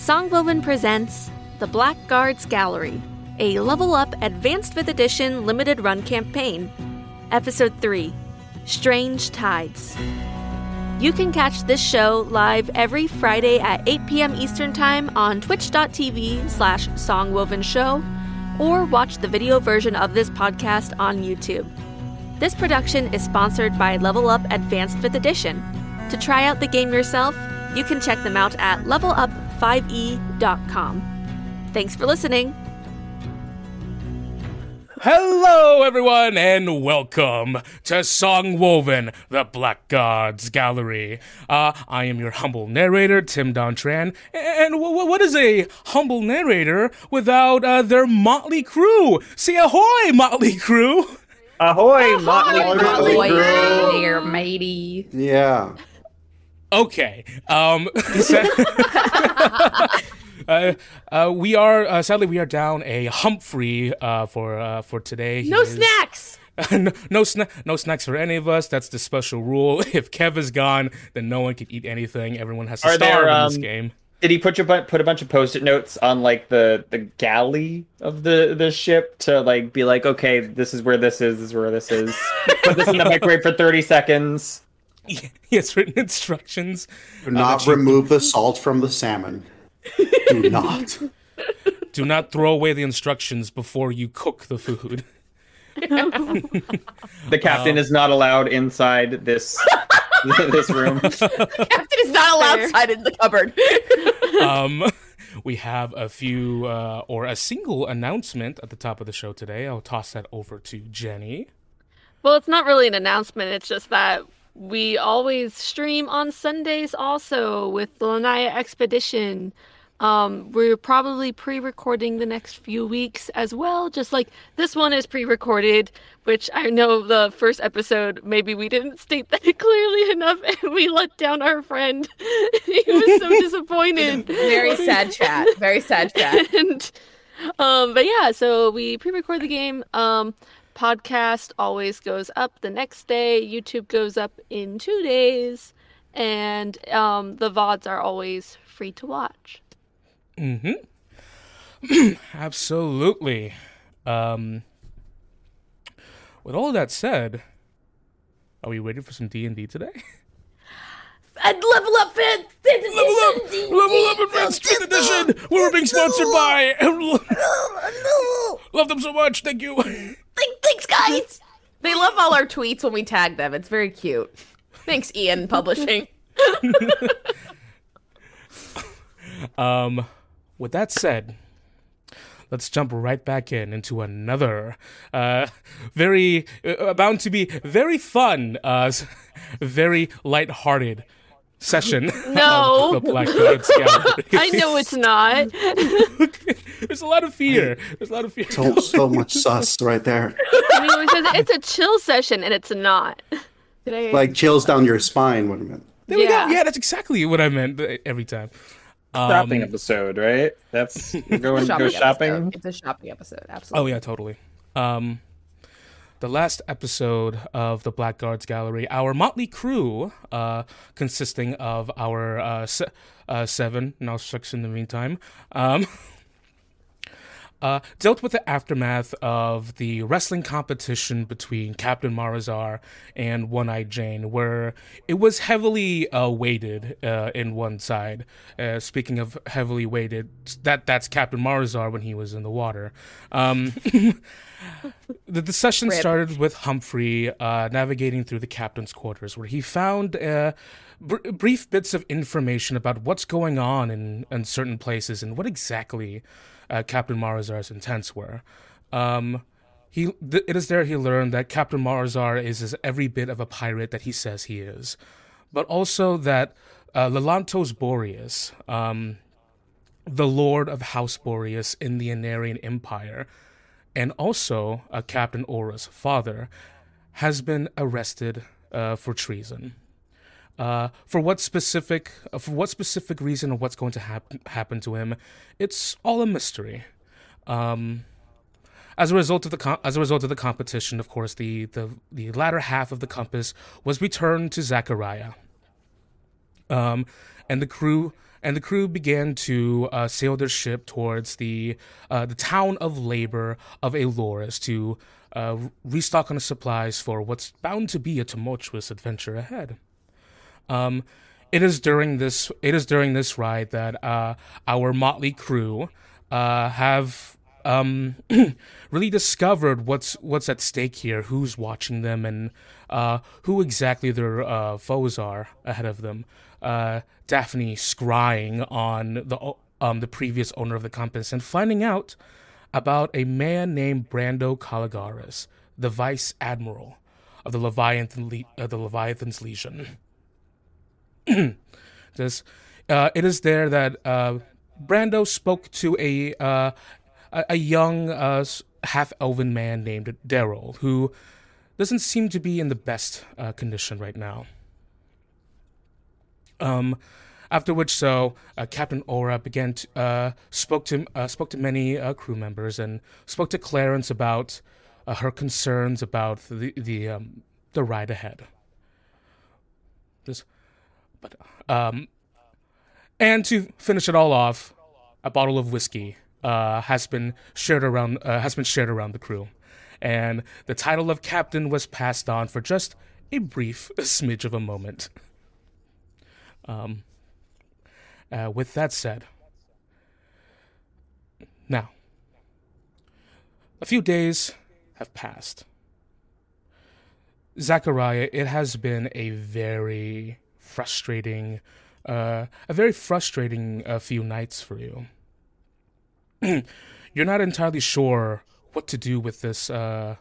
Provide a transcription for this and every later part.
Songwoven presents The Blackguards Gallery, a level up Advanced 5th Edition limited run campaign. Episode 3 Strange Tides. You can catch this show live every Friday at 8 p.m. Eastern Time on twitch.tv slash songwovenshow or watch the video version of this podcast on YouTube. This production is sponsored by Level Up Advanced 5th Edition. To try out the game yourself, you can check them out at levelup5e.com. Thanks for listening. Hello, everyone, and welcome to Songwoven, the Blackguard's Gallery. Uh, I am your humble narrator, Tim Dontran, and w- w- what is a humble narrator without uh, their motley crew? Say ahoy, motley crew! Ahoy, Motley Motley Crue. Crue there, matey. Yeah. Okay. Um, sa- uh, uh, we are uh, sadly we are down a Humphrey uh, for uh, for today. He No is- snacks. no, no, sna- no snacks for any of us. That's the special rule. If Kev is gone, then no one can eat anything. Everyone has to Are starve there, in this um, game. Did he put a bu- put a bunch of post-it notes on like the the galley of the the ship to like be like, okay, this is where this is, this is where this is. Put this in the microwave for thirty seconds. He has written instructions. Do not that you- remove the salt from the salmon. Do not. Do not throw away the instructions before you cook the food. The captain is not allowed inside this this room. Captain is not allowed Fair. outside in the cupboard. um, we have a few uh, or a single announcement at the top of the show today. I'll toss that over to Jenny. Well, it's not really an announcement, it's just that we always stream on Sundays also with the Lanaya Expedition. Um, we're probably pre recording the next few weeks as well, just like this one is pre recorded, which I know the first episode, maybe we didn't state that clearly enough and we let down our friend. he was so disappointed. Very sad chat. Very sad chat. and um but yeah so we pre-record the game um podcast always goes up the next day youtube goes up in two days and um the vods are always free to watch Mm-hmm. Absolutely. Um, with all that said, are we waiting for some D and D today? And level up, fan. Level up, level up, advanced fifth edition. We're being sponsored by. Love them so much. Thank you. Thanks, guys. They love all our tweets when we tag them. It's very cute. Thanks, EN Publishing. Um, with that said, let's jump right back in into another, uh, very uh, bound to be very fun, uh, s- very lighthearted session. No. of the Blackguard's Gallery. i know it's not There's a lot of fear. There's a lot of fear. So, so much sus right there. I mean, it says it's a chill session and it's not Today, Like chills down your spine. What I meant. There we go. Yeah. Yeah, that's exactly what I meant every time. shopping Um, episode, right? That's going shopping go shopping. Episode. It's a shopping episode. Absolutely. Oh yeah, totally. Um, the last episode of the Blackguard's Gallery, our motley crew, uh, consisting of our uh, se- uh, seven, now six in the meantime, um, uh, dealt with the aftermath of the wrestling competition between Captain Marazar and One Eyed Jane, where it was heavily uh, weighted uh, in one side. Uh, speaking of heavily weighted, that that's Captain Marazar when he was in the water. Um, the, the session Rip. started with Humphrey uh, navigating through the captain's quarters, where he found uh, br- brief bits of information about what's going on in, in certain places and what exactly uh, Captain Marazar's intents were. Um, he, th- it is there he learned that Captain Marazar is, as every bit of a pirate that he says he is, but also that uh, Lelantos Boreas, um, the lord of House Boreas in the Anarian Empire, and also uh, Captain Aura's father, has been arrested uh, for treason. Uh, for what specific, uh, for what specific reason or what's going to happen happen to him, it's all a mystery. Um, as a result of the com- as a result of the competition, of course, the, the the latter half of the compass was returned to Zachariah. Um, and the crew and the crew began to uh, sail their ship towards the uh, the town of labor of Aelores to uh, restock on the supplies for what's bound to be a tumultuous adventure ahead. Um, it is during this it is during this ride that uh, our motley crew uh, have um, really discovered what's what's at stake here, who's watching them, and uh, who exactly their uh, foes are ahead of them. Uh, Daphne scrying on the um, the previous owner of the compass and finding out about a man named Brando Caligaris, the vice admiral of the Leviathan Le- uh, the Leviathan's Legion. this, uh, it is there that uh, Brando spoke to a uh, a, young uh, half elven man named Daryl, who doesn't seem to be in the best uh, condition right now. Um, after which, so uh, Captain Ora began to spoke to spoke to many crew members and spoke to Clarence about her concerns about the the um, the ride ahead. This, but um, and to finish it all off, a bottle of whiskey uh, has been shared around uh, has been shared around the crew, and the title of captain was passed on for just a brief smidge of a moment. Um, uh, with that said, now a few days have passed. Zachariah, it has been a very frustrating, uh, a very frustrating uh, few nights for you. you're not entirely sure what to do with this. Uh,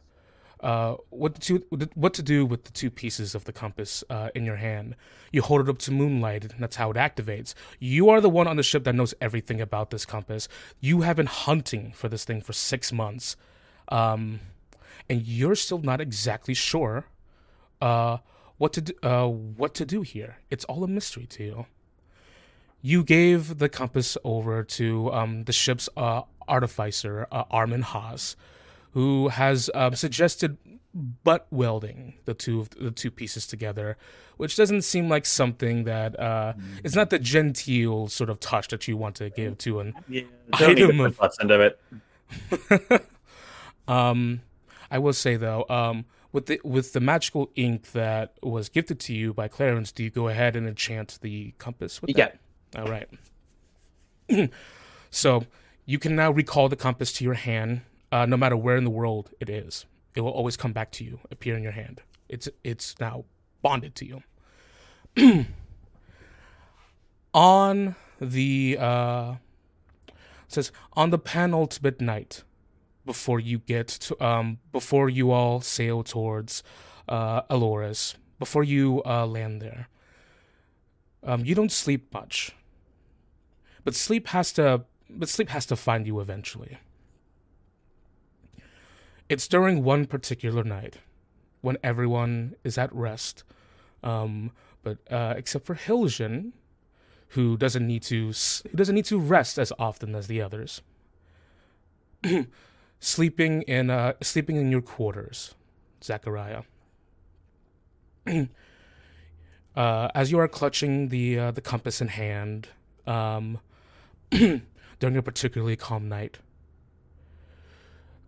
uh, what to what to do with the two pieces of the compass uh, in your hand. You hold it up to moonlight, and that's how it activates. You are the one on the ship that knows everything about this compass. You have been hunting for this thing for six months, um, and you're still not exactly sure uh, what to do, uh, what to do here. It's all a mystery to you you gave the compass over to um, the ship's uh, artificer, uh, Armin Haas, who has um, suggested butt welding the two the two pieces together, which doesn't seem like something that uh, mm. it's not the genteel sort of touch that you want to give to an yeah, item of end of it. um, I will say though, um, with the with the magical ink that was gifted to you by Clarence, do you go ahead and enchant the compass with yeah. that? All right. so you can now recall the compass to your hand, uh, no matter where in the world it is. It will always come back to you, appear in your hand. It's it's now bonded to you. on the uh, says on the penultimate night before you get to um before you all sail towards uh before you uh land there. Um, you don't sleep much. But sleep has to but sleep has to find you eventually. It's during one particular night when everyone is at rest, um, but uh, except for Hiljan, who doesn't need to who doesn't need to rest as often as the others. sleeping in uh, sleeping in your quarters, Zachariah. uh, as you are clutching the uh, the compass in hand, um, during a particularly calm night.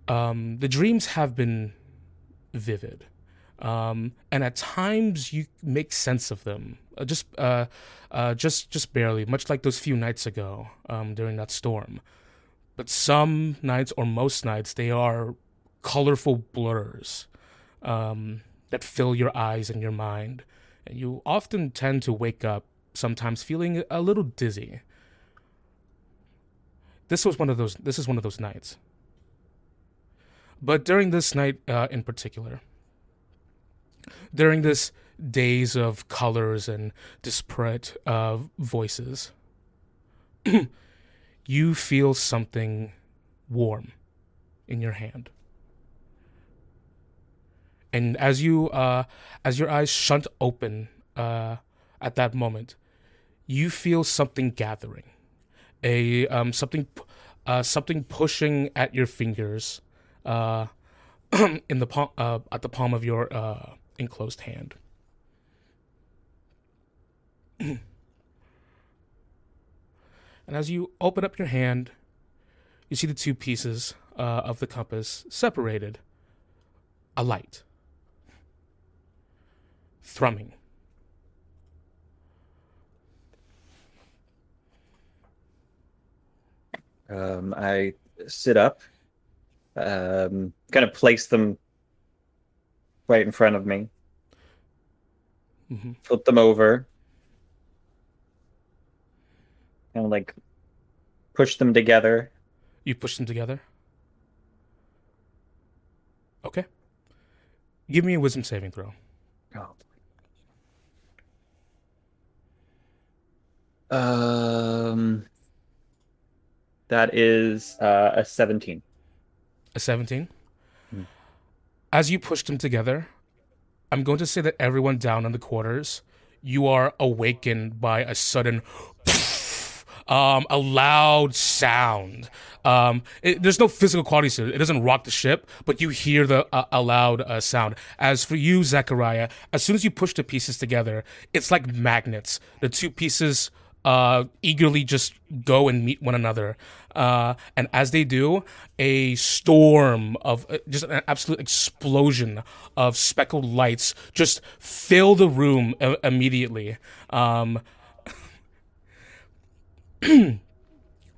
Um, the dreams have been vivid. Um, and at times you make sense of them, uh, just, uh, uh, just, just barely, much like those few nights ago um, during that storm. But some nights, or most nights, they are colorful blurs um, that fill your eyes and your mind, and you often tend to wake up sometimes feeling a little dizzy this was one of those. This is one of those nights. But during this night uh, in particular, during this days of colors and disparate uh, voices, you feel something warm in your hand. And as you, uh, as your eyes shunt open uh, at that moment, you feel something gathering a um, something uh, something pushing at your fingers uh, in the palm uh, at the palm of your uh, enclosed hand. And as you open up your hand, you see the two pieces uh, of the compass separated. A light. Thrumming. Um, I sit up, um, kind of place them right in front of me, Mhm. flip them over, and like push them together. You push them together. Okay. Give me a wisdom saving throw. Oh. Um, that is uh, a seventeen. A 17. Hmm. As you push them together, I'm going to say that everyone down in the quarters, you are awakened by a sudden, um, a loud sound. Um, it, there's no physical quality to it. It doesn't rock the ship, but you hear the uh, a loud uh, sound. As for you, Zachariah, as soon as you push the pieces together, it's like magnets. The two pieces uh, eagerly just go and meet one another. Uh, and as they do, a storm of uh, just an absolute explosion of speckled lights just fill the room uh, immediately. Um,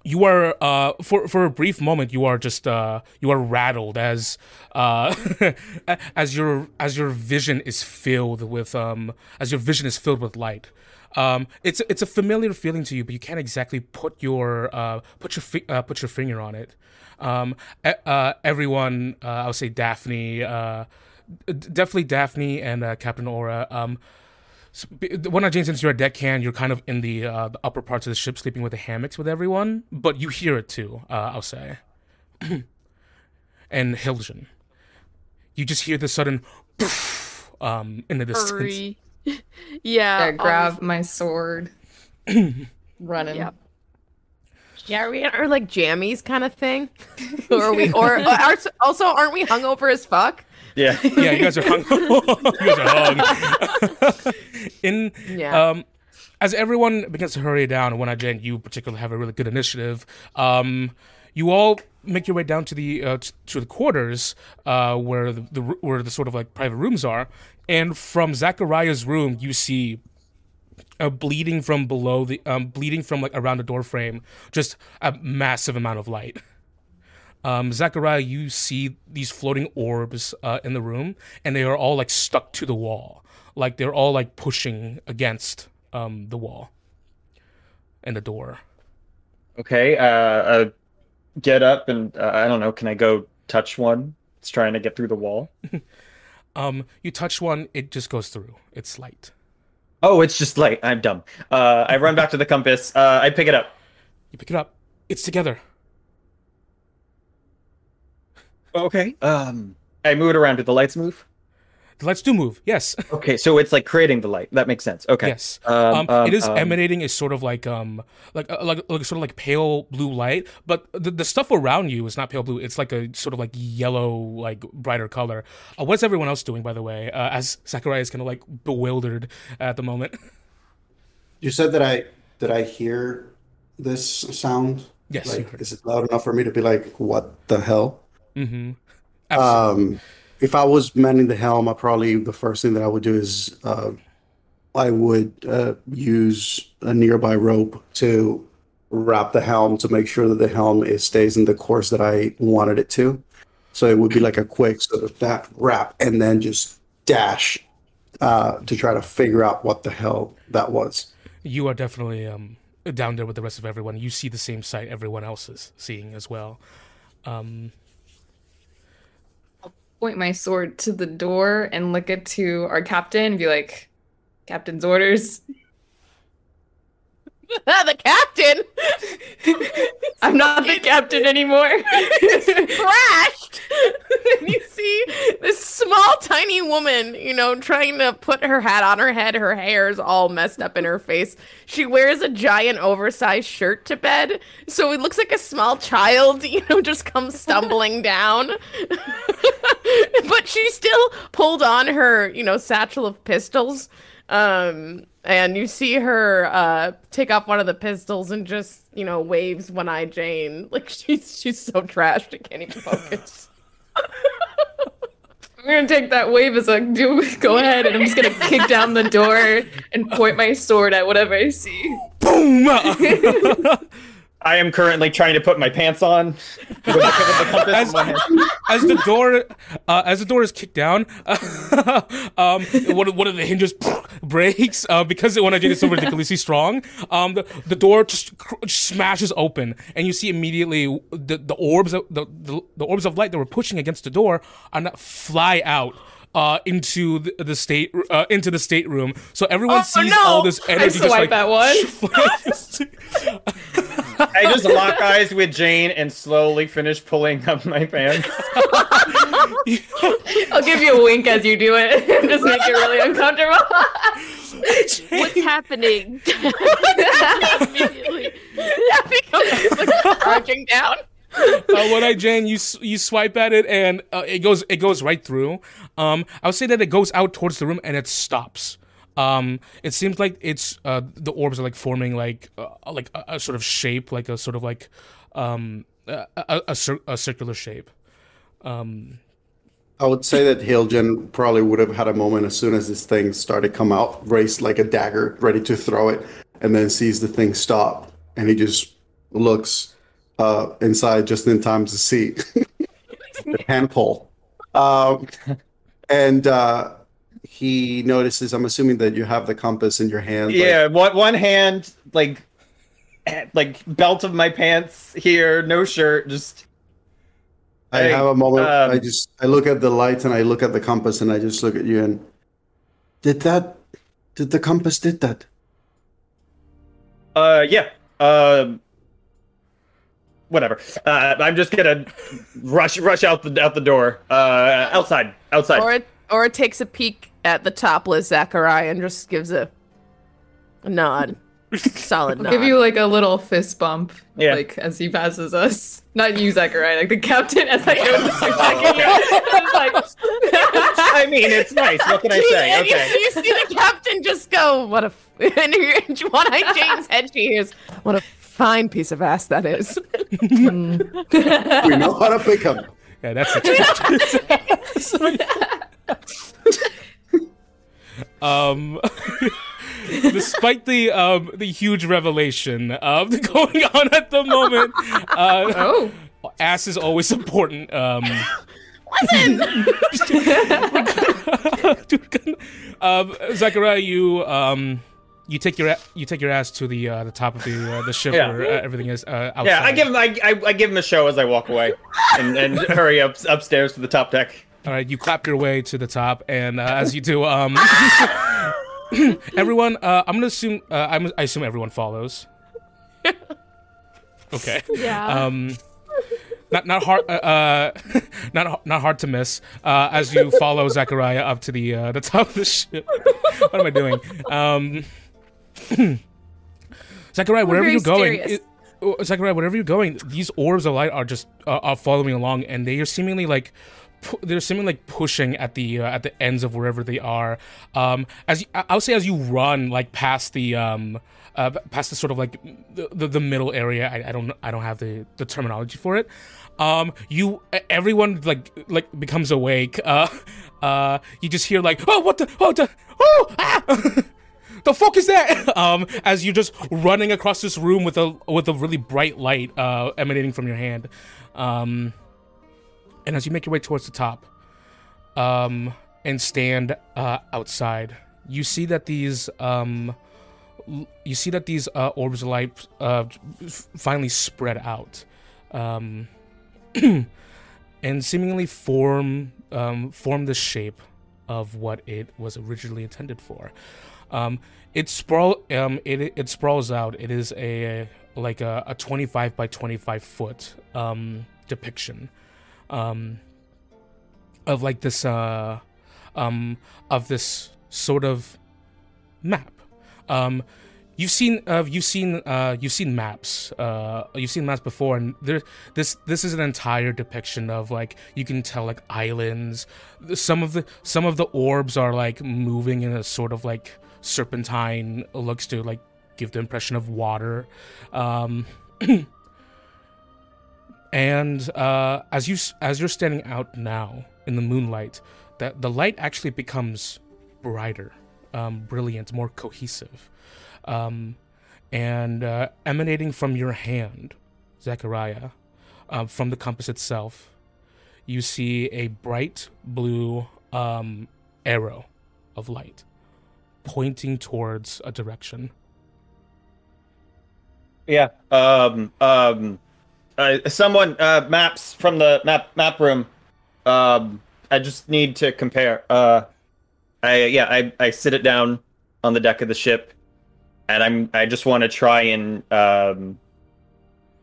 you are uh, for for a brief moment you are just uh, you are rattled as uh, as your as your vision is filled with um as your vision is filled with light. Um, it's it's a familiar feeling to you, but you can't exactly put your uh, put your fi- uh, put your finger on it. Um, uh, everyone, uh, I'll say Daphne, uh, definitely Daphne and Captain Aura. S- b- one of Jane, since you're a deckhand, you're kind of in the uh, the upper parts of the ship, sleeping with the hammocks with everyone, but you hear it too. Uh, I'll say. and Hiljan, you just hear the sudden, um, in the distance. Hurry. yeah. I um, grab my sword, running. Yep. Yeah, are we are like jammies kind of thing, or are we? Or uh, are, also, aren't we hungover as fuck? Yeah. yeah, you guys are hung. you guys are hung. In Yeah. um, as everyone begins to hurry down, when I Jen, you particularly have a really good initiative. Um, you all make your way down to the uh, t- to the quarters uh, where the, the where the sort of like private rooms are, and from Zachariah's room, you see a bleeding from below the um, bleeding from like around the door frame, just a massive amount of light. Um, Zachariah, you see these floating orbs uh, in the room, and they are all like stuck to the wall, like they're all like pushing against um, the wall and the door. Okay. Uh, uh, get up and uh, I don't know. Can I go touch one? It's trying to get through the wall. Um, you touch one, it just goes through. It's light. Oh, it's just light. I'm dumb. Uh, I run back to the compass. Uh, I pick it up. You pick it up. It's together. Okay. Um, I move it around. Do the lights move? The lights do move. Yes. Okay, so it's like creating the light. That makes sense. Okay. Yes. Um, Um, um, it is um, emanating a sort of like um like uh, like like sort of like pale blue light, but the, the stuff around you is not pale blue. It's like a sort of like yellow, like brighter color. Uh, what's everyone else doing, by the way? Uh, as Zachariah is kind of like bewildered at the moment. You said that I did I hear this sound? Yes, Like, is it loud enough for me to be like, what the hell? Mm-hmm. Um, if I was manning the helm, I probably the first thing that I would do is uh, I would uh, use a nearby rope to wrap the helm to make sure that the helm it stays in the course that I wanted it to. So it would be like a quick sort of that wrap and then just dash uh, to try to figure out what the hell that was. you are definitely um down there with the rest of everyone. You see the same sight everyone else is seeing as well. Um, Point my sword to the door and look it to our captain and be like, Captain's orders. the captain I'm not the captain anymore. crashed. and you see this small, tiny woman, you know, trying to put her hat on her head. Her hair is all messed up in her face. She wears a giant, oversized shirt to bed, so it looks like a small child, you know, just comes stumbling down. but she still pulled on her, you know, satchel of pistols. Um, and you see her uh take off one of the pistols and just you know waves one eye Jane like she's she's so trashed it can't even focus. I'm gonna take that wave as a do. Go ahead, and I'm just gonna kick down the door and point my sword at whatever I see. Boom! I am currently trying to put my pants on. The, as, one as the door uh, as the door is kicked down, um, one, of- one of the hinges breaks uh, because the one I did is so ridiculously strong. Um, the, the door just cr- smashes open, and you see immediately the, the orbs of the, the, the orbs of light that were pushing against the door are not fly out. Uh, into the, the state, uh, into the stateroom, so everyone Oh, sees no! all this I energy. just like, at one. I just lock eyes with Jane and slowly finish pulling up my pants. I'll give you a wink as you do it, and just make it really uncomfortable. What's happening? Immediately. that becomes like crouching down. uh, one eye Jane, you you swipe at it and uh, it goes it goes right through. Um, I would say that it goes out towards the room and it stops. Um, it seems like it's uh, the orbs are like forming like uh, like a, a sort of shape, like a sort of like um, a, a, a, cir- a circular shape. Um, I would say that Hiljan probably would have had a moment as soon as this thing started come out, raised like a dagger, ready to throw it, and then sees the thing stop, and he just looks uh, inside just in time to see the hand pull, um, and uh, he notices. I'm assuming that you have the compass in your hand. like- Yeah, one one hand like like belt of my pants here, no shirt, just I have a moment. um, I just I look at the lights and I look at the compass and I just look at you and did that? Did the compass did that? uh yeah. Um whatever. Uh I'm just gonna rush rush out the out the door. Uh outside. Outside. Or it or it takes a peek at the topless Zachariah and just gives a, a nod. Solid nod. Give you like a little fist bump, Yeah. like as he passes us. Not you, Zachariah, like the captain. As I go just like. I was like, I mean it's nice. What can I say? And you, Okay. you see the captain just go, "What a!" F-, and you- one eye Jane's head. She hears, "What a fine piece of ass that is." We know how to pick him. yeah, that's a it. um, despite the um the huge revelation of the going on at the moment, uh, oh, ass is always important. Um, um, Zachariah, you um, you take your you take your ass to the uh, the top of the uh, the ship Yeah. where uh, everything is uh, outside. Yeah, I give him I, I, I give him a show as I walk away, and, and hurry up upstairs to the top deck. All right, you clap your way to the top, and uh, as you do, um, everyone, uh, I'm gonna assume uh, I'm, I assume everyone follows. Okay. Yeah. Um, not not hard, uh, uh, not not hard to miss. Uh, as you follow Zachariah up to the uh, the top of the ship. what am I doing? Um, Zachariah, wherever you're going, it- oh, Zachariah, wherever you're going, these orbs of light are just uh, are following along, and they are seemingly like. pu- They're seemingly like pushing at the uh, at the ends of wherever they are. Um, as you, I I would say, as you run like past the um, uh, past the sort of like the, the, the middle area. I, I don't I don't have the, the terminology for it. Um, you everyone like like becomes awake. Uh, uh, you just hear like oh what the oh the oh ah. the fuck is that? Um, as you're just running across this room with a with a really bright light uh, emanating from your hand, um, and as you make your way towards the top, um, and stand uh, outside, you see that these um, you see that these uh, orbs of light uh, finally spread out, um, and seemingly form um, form the shape of what it was originally intended for. Um, it sprawl um, it it sprawls out. It is a like a, a 25 by 25 foot um, depiction um, of like this uh, um, of this sort of map. Um, you've seen uh, you've seen uh, you've seen maps. Uh, you've seen maps before, and there this this is an entire depiction of like you can tell like islands. Some of the some of the orbs are like moving in a sort of like serpentine looks to like give the impression of water. Um, and uh, as you as you're standing out now in the moonlight, that the light actually becomes brighter, um, brilliant, more cohesive, um, and uh, emanating from your hand, Zachariah, um, from the compass itself, you see a bright blue um, arrow of light pointing towards a direction. Yeah. Um. Um. Uh, someone uh, maps from the map map room. Um. I just need to compare. Uh. I yeah. I I sit it down on the deck of the ship, and I'm I just want to try and um.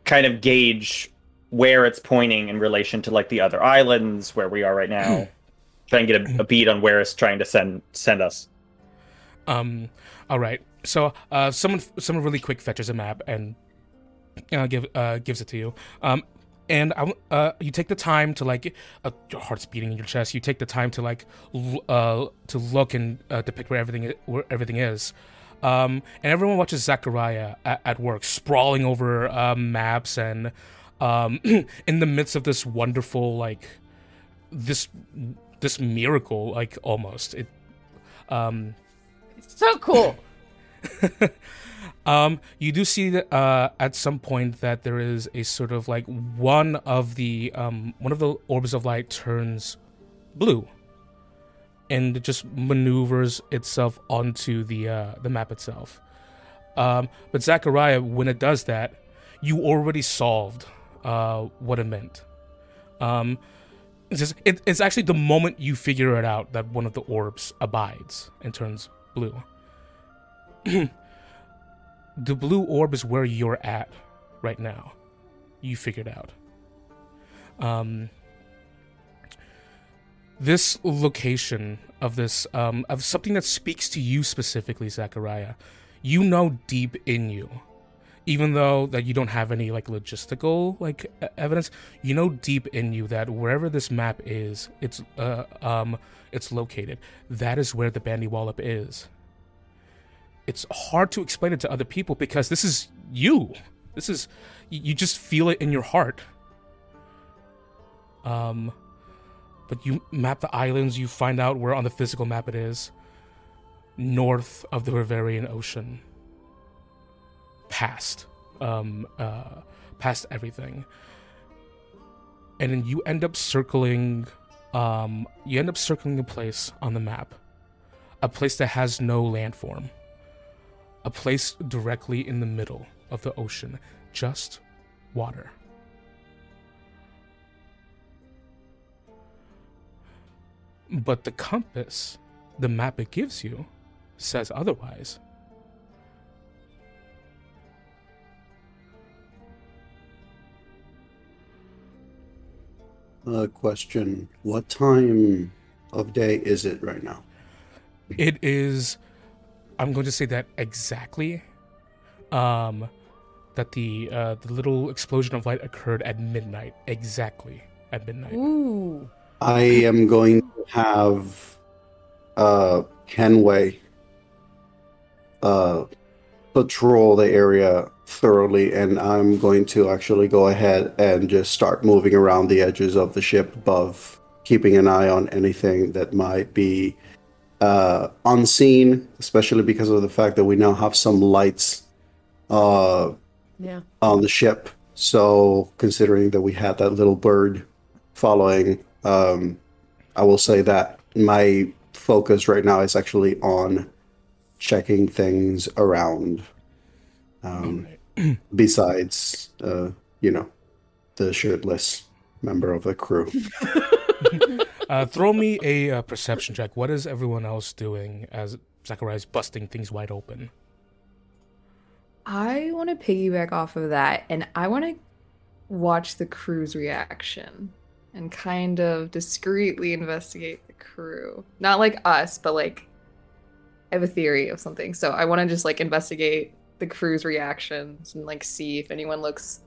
Kind of gauge where it's pointing in relation to like the other islands where we are right now. try and get a, a beat on where it's trying to send send us. Um, all right. So, uh, someone, someone really quick fetches a map and uh, give uh, gives it to you. Um, and I, uh, you take the time to like, uh, your heart's beating in your chest. You take the time to like, l- uh, to look and uh, depict where everything i- where everything is. Um, and everyone watches Zachariah at, at work, sprawling over um, maps and um, in the midst of this wonderful like, this this miracle like almost it. Um, So cool. Um, you do see that uh, at some point that there is a sort of like one of the um, one of the orbs of light turns blue, and it just maneuvers itself onto the uh, the map itself. Um, but Zachariah, when it does that, you already solved uh, what it meant. Um, it's, just, it, it's actually the moment you figure it out that one of the orbs abides and turns blue. the blue orb is where you're at right now. You figured out. Um, this location of this um, of something that speaks to you specifically, Zachariah. You know deep in you, even though that you don't have any like logistical like evidence, you know deep in you that wherever this map is, it's uh, um it's located. That is where the Bandy Wallop is it's hard to explain it to other people because this is you. This is you just feel it in your heart. Um but you map the islands, you find out where on the physical map it is. North of the Riverian Ocean. Past. Um uh past everything. And then you end up circling um you end up circling a place on the map. A place that has no landform a place directly in the middle of the ocean, just water. But the compass, the map it gives you, says otherwise. Uh, question: What time of day is it right now? It is I'm going to say that exactly um that the uh the little explosion of light occurred at midnight, exactly at midnight. Ooh. I am going to have uh, Kenway uh, patrol the area thoroughly, and I'm going to actually go ahead and just start moving around the edges of the ship above, keeping an eye on anything that might be uh, unseen, especially because of the fact that we now have some lights uh, Yeah. on the ship. So, considering that we had that little bird following, um, I will say that my focus right now is actually on checking things around. Um, besides, uh, you know, the shirtless member of the crew. Uh, throw me a uh, perception check. What is everyone else doing as Zachariah's busting things wide open? I want to piggyback off of that and I want to watch the crew's reaction and kind of discreetly investigate the crew. Not like us, but like I have a theory of something. So I want to just like investigate the crew's reactions and like see if anyone looks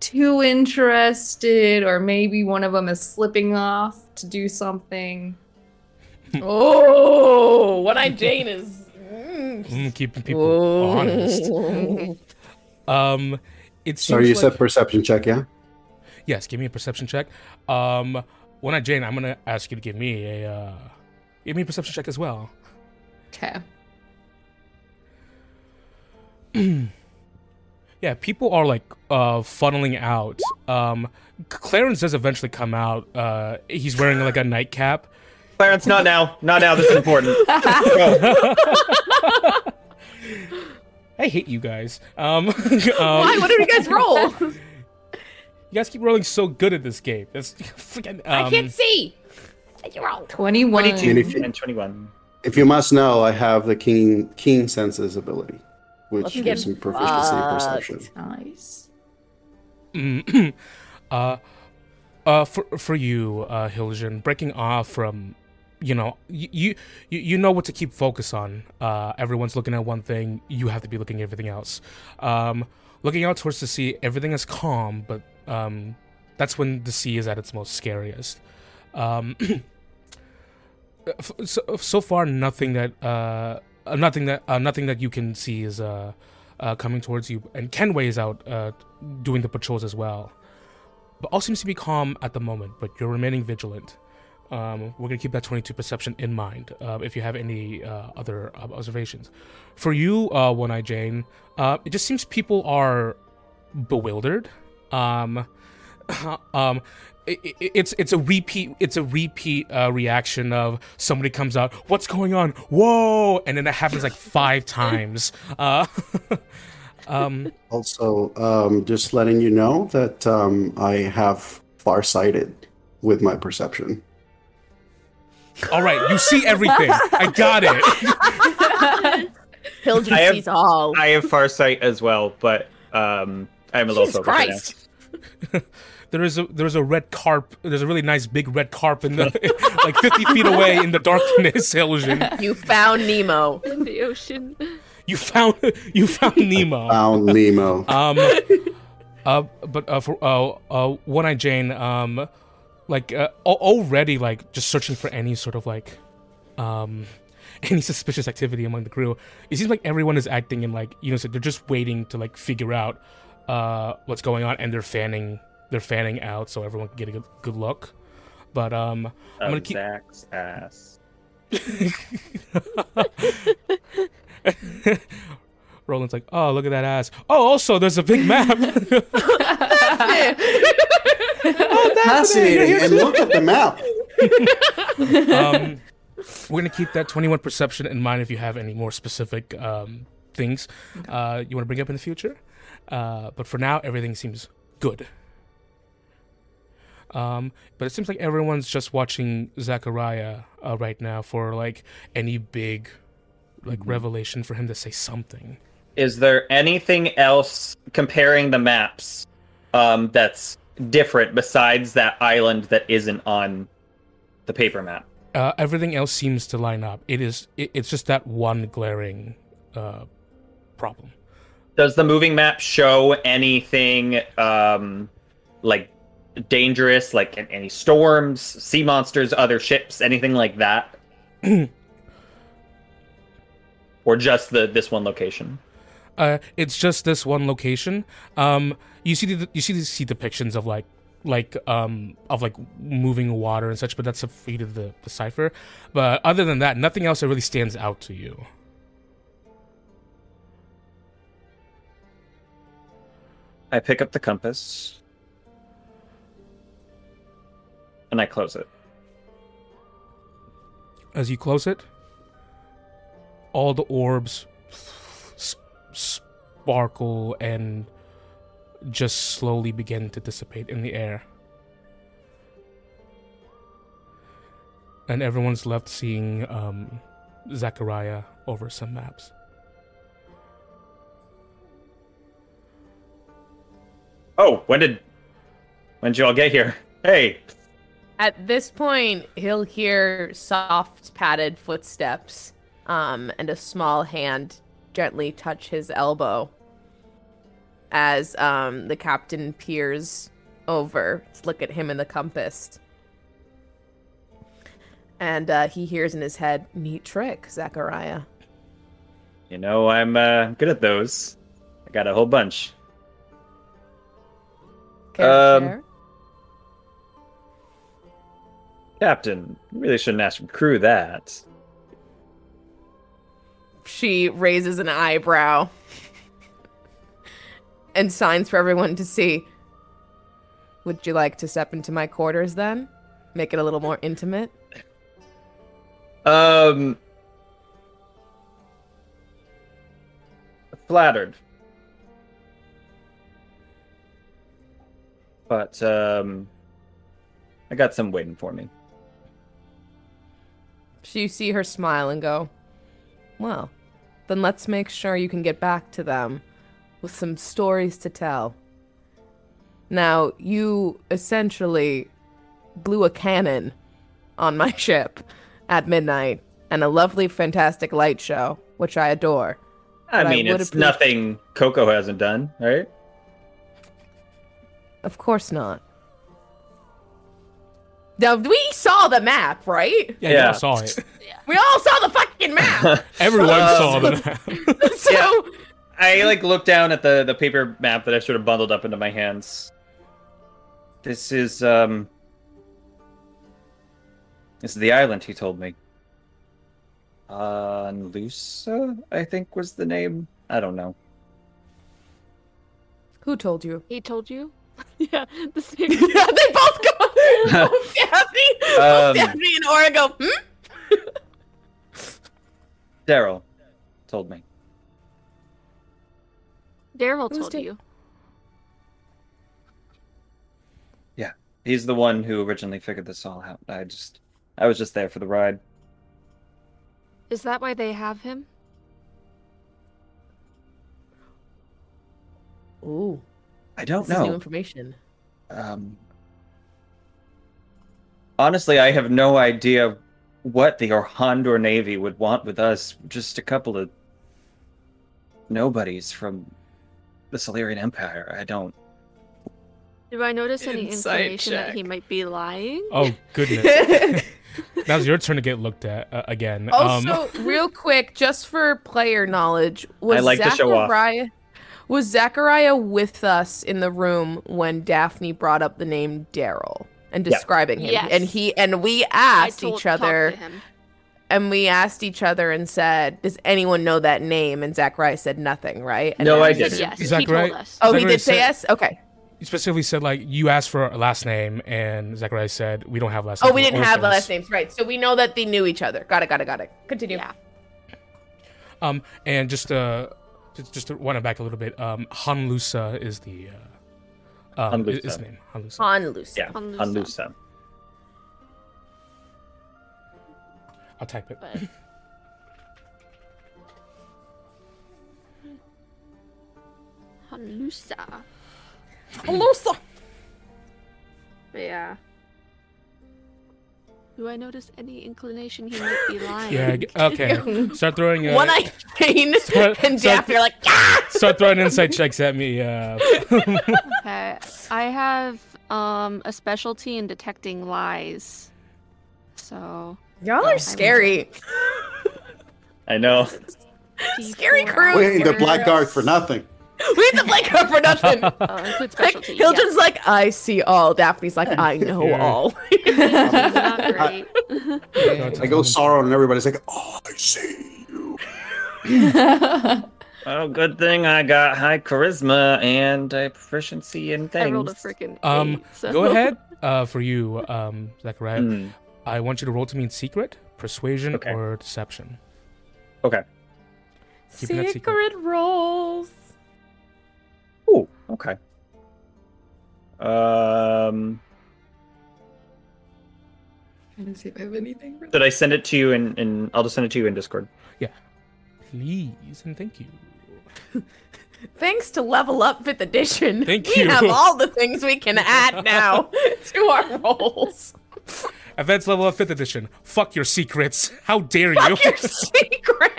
too interested or maybe one of them is slipping off to do something. Oh, One Eye Jane is. Mm. Keeping people honest. Um, it's seems Sorry, you like, said perception check, yeah? yes. Give me a perception check. Um, one night, Jane, I'm gonna ask you to give me a uh, give me a perception check as well. Okay. Yeah, people are like uh funneling out. Um, Clarence does eventually come out. Uh, he's wearing like a nightcap. Clarence, not now. Not now. This is important. I hate you guys. Um, um, Why? What did you guys roll? you guys keep rolling so good at this game. That's freaking. Um, I can't see. What'd you roll? 21. And if you, and 21. If you must know, I have the keen keen senses ability, which Let's gives me proficiency in perception. Nice. uh, uh, for for you, uh, Hiljan, breaking off from, you know, you you you know what to keep focus on. Uh, everyone's looking at one thing. You have to be looking at everything else. Um, looking out towards the sea, everything is calm, but um, that's when the sea is at its most scariest. Um, f- so, so far, nothing that uh, uh, nothing that uh, nothing that you can see is uh, uh, coming towards you, and Kenway is out uh, doing the patrols as well. But all seems to be calm at the moment, but you're remaining vigilant. Um, we're gonna keep that 22 perception in mind. If you have any other observations, for you, One Eye Jane, it just seems people are bewildered. Um, um, it, it, it's it's a repeat it's a repeat uh, reaction of somebody comes out, what's going on? Whoa! And then it happens like five times. Uh, um, Also, um, just letting you know that um, I have farsighted with my perception. all right, you see everything. I got it. Hiljan I have- sees all. I have farsight as well, but um, I'm a little Jesus focused right now. Christ. There is a there's a red carp. There's a really nice big red carp in the like 50 feet away in the darkness. Illusion. You found Nemo. in the ocean. You found you found Nemo. Found Nemo. Um, uh, but uh, for uh, uh, One Eye Jane, um, like uh, already like just searching for any sort of like, um, any suspicious activity among the crew. It seems like everyone is acting in like you know so they're just waiting to like figure out uh what's going on and they're fanning they're fanning out so everyone can get a good, good look. But um, I'm gonna keep. Zach's ass. Roland's like, oh, look at that ass. Oh, also, there's a big map. Fascinating. And look at the map. um, we're gonna keep that 21 perception in mind if you have any more specific um, things uh, you want to bring up in the future. Uh, but for now, everything seems good. Um, but it seems like everyone's just watching Zachariah uh, right now for like any big like revelation for him to say something. Is there anything else comparing the maps um, that's different besides that island that isn't on the paper map? Uh, everything else seems to line up. It is. It, it's just that one glaring uh, problem. Does the moving map show anything um, like dangerous, like any storms, sea monsters, other ships, anything like that? or just the this one location? Uh, it's just this one location. Um, you see the you see the see depictions of like like um of like moving water and such, but that's a feat of the the cipher. But other than that, nothing else that really stands out to you. I pick up the compass and I close it. As you close it, all the orbs sparkle and just slowly begin to dissipate in the air. And everyone's left seeing um, Zachariah over some maps. Oh, when did when did you all get here? Hey, At this point, he'll hear soft padded footsteps um, and a small hand gently touch his elbow as um, the captain peers over to look at him in the compass. And uh, he hears in his head, Neat trick, Zachariah. You know, I'm uh, good at those. I got a whole bunch. Care Um, Captain, you really shouldn't ask your crew that. She raises an eyebrow and signs for everyone to see. Would you like to step into my quarters then? Make it a little more intimate? Um, flattered. But um, I got some waiting for me. So you see her smile and go, Well, then let's make sure you can get back to them with some stories to tell. Now, you essentially blew a cannon on my ship at midnight and a lovely, fantastic light show, which I adore. I I mean, would it's appreciate- nothing Coco hasn't done, right? Of course not. Now, we saw the map, right? Yeah, Yeah. you all saw it. We all saw the fucking map! Everyone Um, saw the map. so, I like look down at the the paper map that I sort of bundled up into my hands. This is um This is the island he told me. Uh Lusa, I think was the name. I don't know. who told you? He told you? yeah, the same. yeah, they both go. Both Daphne, both Um, Daphne and Aura go. Hmm? Daryl told me. Daryl Who's told Da- you. Yeah, he's the one who originally figured this all out. I just I was just there for the ride. Is that why they have him? Ooh, I don't this is new information. Um, honestly, I have no idea what the Orhandor Navy would want with us. Just a couple of nobodies from the Solarian Empire. I don't. Do I notice any Insight inclination that he might be lying? Oh goodness! Now's your turn to get looked at uh, again. Um, Also, real quick, just for player knowledge, was I like to show off. Zachariah was Zachariah with us in the room when Daphne brought up the name Daryl and Yeah. describing him? Yes. And he and we asked told- each other and we asked each other and said, "Does anyone know that name?" And Zachariah said nothing, right? And No, I said didn't. yes. Is that he told us. Oh, he Zachariah did say said- yes. Okay. you specifically said like you asked for a last name, and Zachariah said we don't have last. Oh, names. we we're didn't have orphans." last names, right? So we know that they knew each other. Got it. Got it. Got it. Continue. Yeah. Um, and just uh, just, just to run it back a little bit. Um, Hanlusa is the uh, um, Hanlusa. is the name. Hanlusa. Han Lucy. Yeah, On on Lusa. Lusa. I'll type it. But... Halusa. Lucy. But yeah. Do I notice any inclination he might be lying? Yeah. Okay. Start throwing. Uh, One Eye Jane Start- and start- Daphne are like, ah! Start throwing insight checks at me. Uh, Okay. I have um a specialty in detecting lies. So Y'all are scary. I know. Scary D4 crew. We ain't the outward. blackguard for nothing. We need to blink her for nothing. Uh, include Like, specialty. Hilton's like, I see all. Daphne's like, I know Yeah. all. not great. I go sorrow, and everybody's like, "Oh, I see you." Oh, good thing I got high charisma and a proficiency in things. I rolled a freaking um, eight, so. go ahead. Uh, for you, um, Zachariah. Hmm, I want you to roll to me in secret, persuasion, Okay. or deception. Okay. Keeping that secret. Secret rolls. Ooh. Okay. Um. Trying to see if I have anything. Did I send it to you in? in I'll just send it to you in Discord. Yeah. Please and thank you. Thanks to Level Up 5th Edition, Thank you. we you. have all the things we can add now to our rolls. Events level of fifth edition. Fuck your secrets. How dare you? Fuck your secret.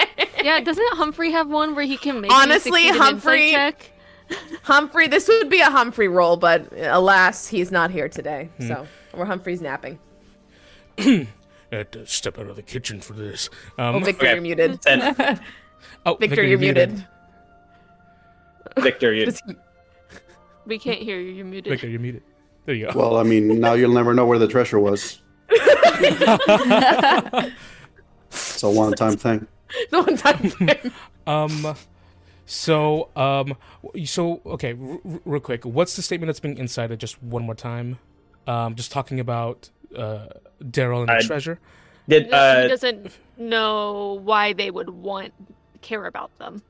Yeah, doesn't Humphrey have one where he can make Honestly, you succeed in Humphrey- check? Humphrey, this would be a Humphrey role, but alas, he's not here today. Hmm. So, or Humphrey's napping. I had to step out of the kitchen for this. Oh, Um, Victor, Okay. you're muted. Send. Oh, Victor, you're muted. Victor, you. He... We can't hear you. You're muted. Victor, you're muted. There you go. Well, I mean, now you'll never know where the treasure was. It's a one-time thing. the one time thing. Um, so um, so okay, r- r- real quick, what's the statement that's being incited? Just one more time. Um, just talking about uh Daryl and the I- treasure. did No, he uh, doesn't know why they would want care about them.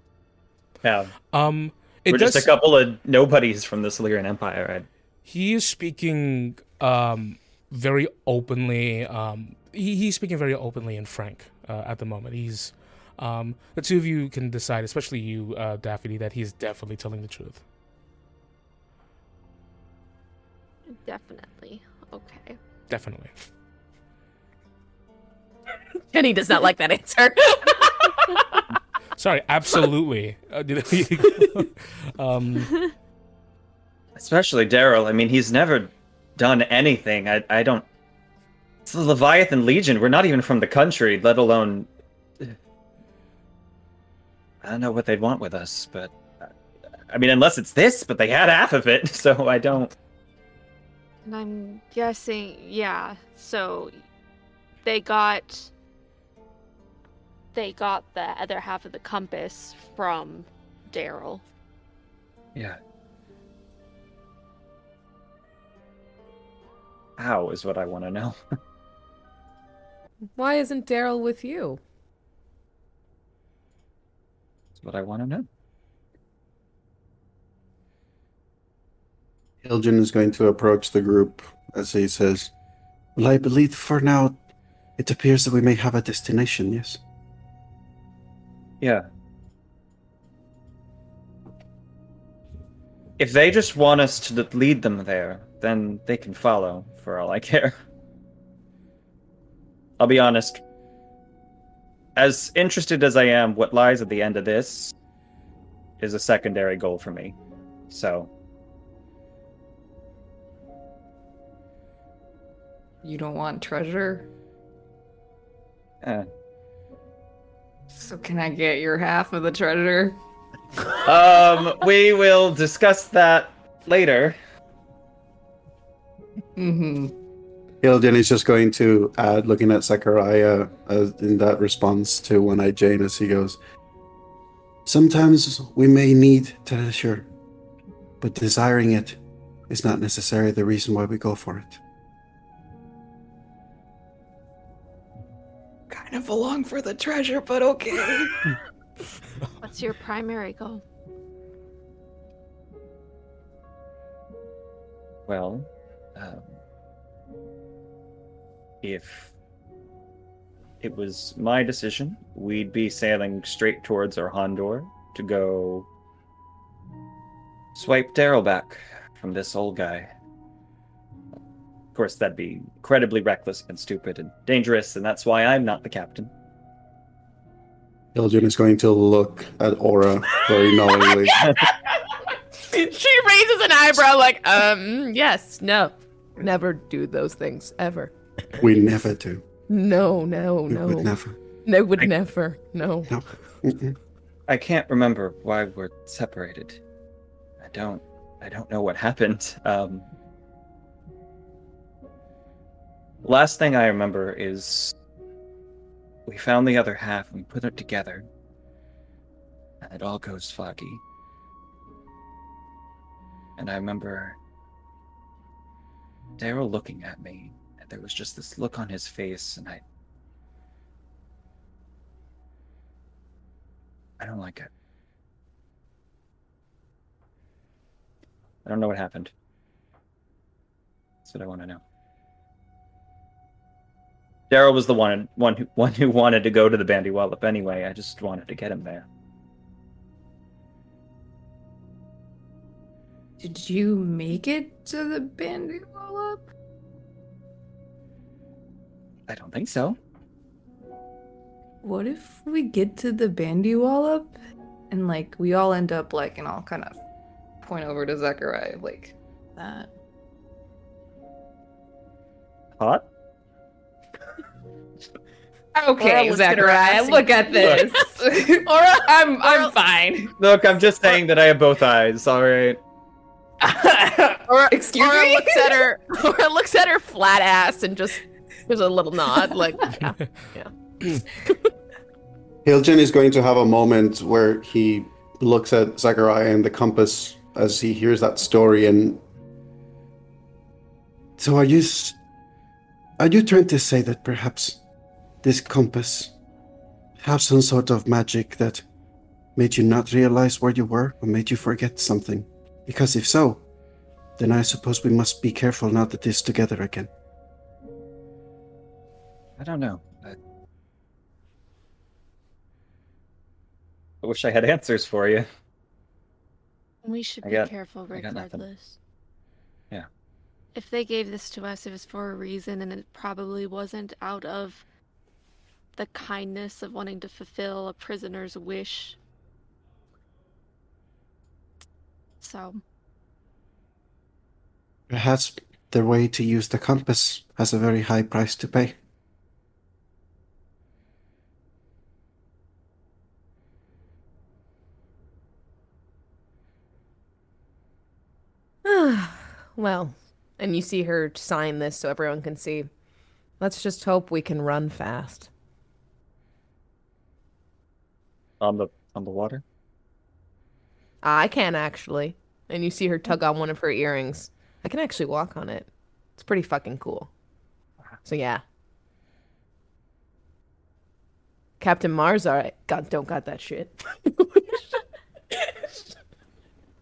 yeah, Um, it we're does. just a couple of nobodies from the Silurian Empire. Right? he is speaking um very openly. Um, he, he's speaking very openly and frank uh, at the moment. He's um the two of you can decide, especially you, uh, Daphne, that he's definitely telling the truth. Definitely. Okay. Definitely. Kenny does not like that answer. Sorry, absolutely. Uh, um, Especially Daryl. I mean, he's never done anything. I I don't. It's the Leviathan Legion. We're not even from the country, let alone. I don't know what they'd want with us, but uh, I mean, unless it's this, but they had half of it, so I don't. And I'm guessing, yeah. So they got they got the other half of the compass from Daryl. Yeah. How is what I want to know. Why isn't Daryl with you? That's what I want to know. Hiljan is going to approach the group as he says, Well, I believe for now it appears that we may have a destination, yes? Yeah. If they just want us to lead them there, then they can follow, for all I care. I'll be honest. As interested as I am, what lies at the end of this is a secondary goal for me. So, You don't want treasure? eh. So can I get your half of the treasure? um, we will discuss that later. Mm-hmm. Hiljan is just going to add, looking at Zachariah uh, in that response to One Eyed Jane as he goes, Sometimes we may need treasure, but desiring it is not necessarily the reason why we go for it. Kind of along for the treasure, but okay. What's your primary goal? Well, um, if it was my decision, we'd be sailing straight towards Orhandor to go swipe Daryl back from this old guy. Of course, that'd be incredibly reckless and stupid and dangerous, and that's why I'm not the captain. Hiljan is going to look at Aura very knowingly. she raises an eyebrow like, um, yes, no. Never do those things ever. We never do. No, no, We no. would never. No, would never. No. No. Mm-mm. I can't remember why we're separated. I don't. I don't know what happened. Um, last thing I remember is we found the other half and we put it together, and it all goes foggy. And I remember Daryl looking at me, and there was just this look on his face, and I. I don't like it. I don't know what happened. That's what I want to know. Daryl was the one one who one who wanted to go to the Bandy Wallop anyway. I just wanted to get him there. Did you make it to the bandy wallop? I don't think so. What if we get to the bandy wallop and like we all end up like and I'll kind of point over to Zachariah like that. Hot? Okay, looks at her Zachariah, look at this. Or I'm I'm fine. Look, I'm just saying that I have both eyes. All right. or Excuse or me? looks at her or looks at her flat ass and just gives a little nod, like yeah. Hiljan is going to have a moment where he looks at Zachariah and the compass as he hears that story and so are you are you trying to say that perhaps this compass have some sort of magic that made you not realize where you were or made you forget something because if so then i suppose we must be careful not to this together again I don't know. I, I wish I had answers for you. We should I be got- careful I got nothing. regardless. Yeah. If they gave this to us, it was for a reason, and it probably wasn't out of the kindness of wanting to fulfill a prisoner's wish. So, perhaps their way to use the compass has a very high price to pay well, and you see her sign this so everyone can see. Let's just hope we can run fast. On the on the water. I can actually. And you see her tug on one of her earrings. I can actually walk on it. It's pretty fucking cool. So yeah. Captain Mars, all right. God, don't got that shit.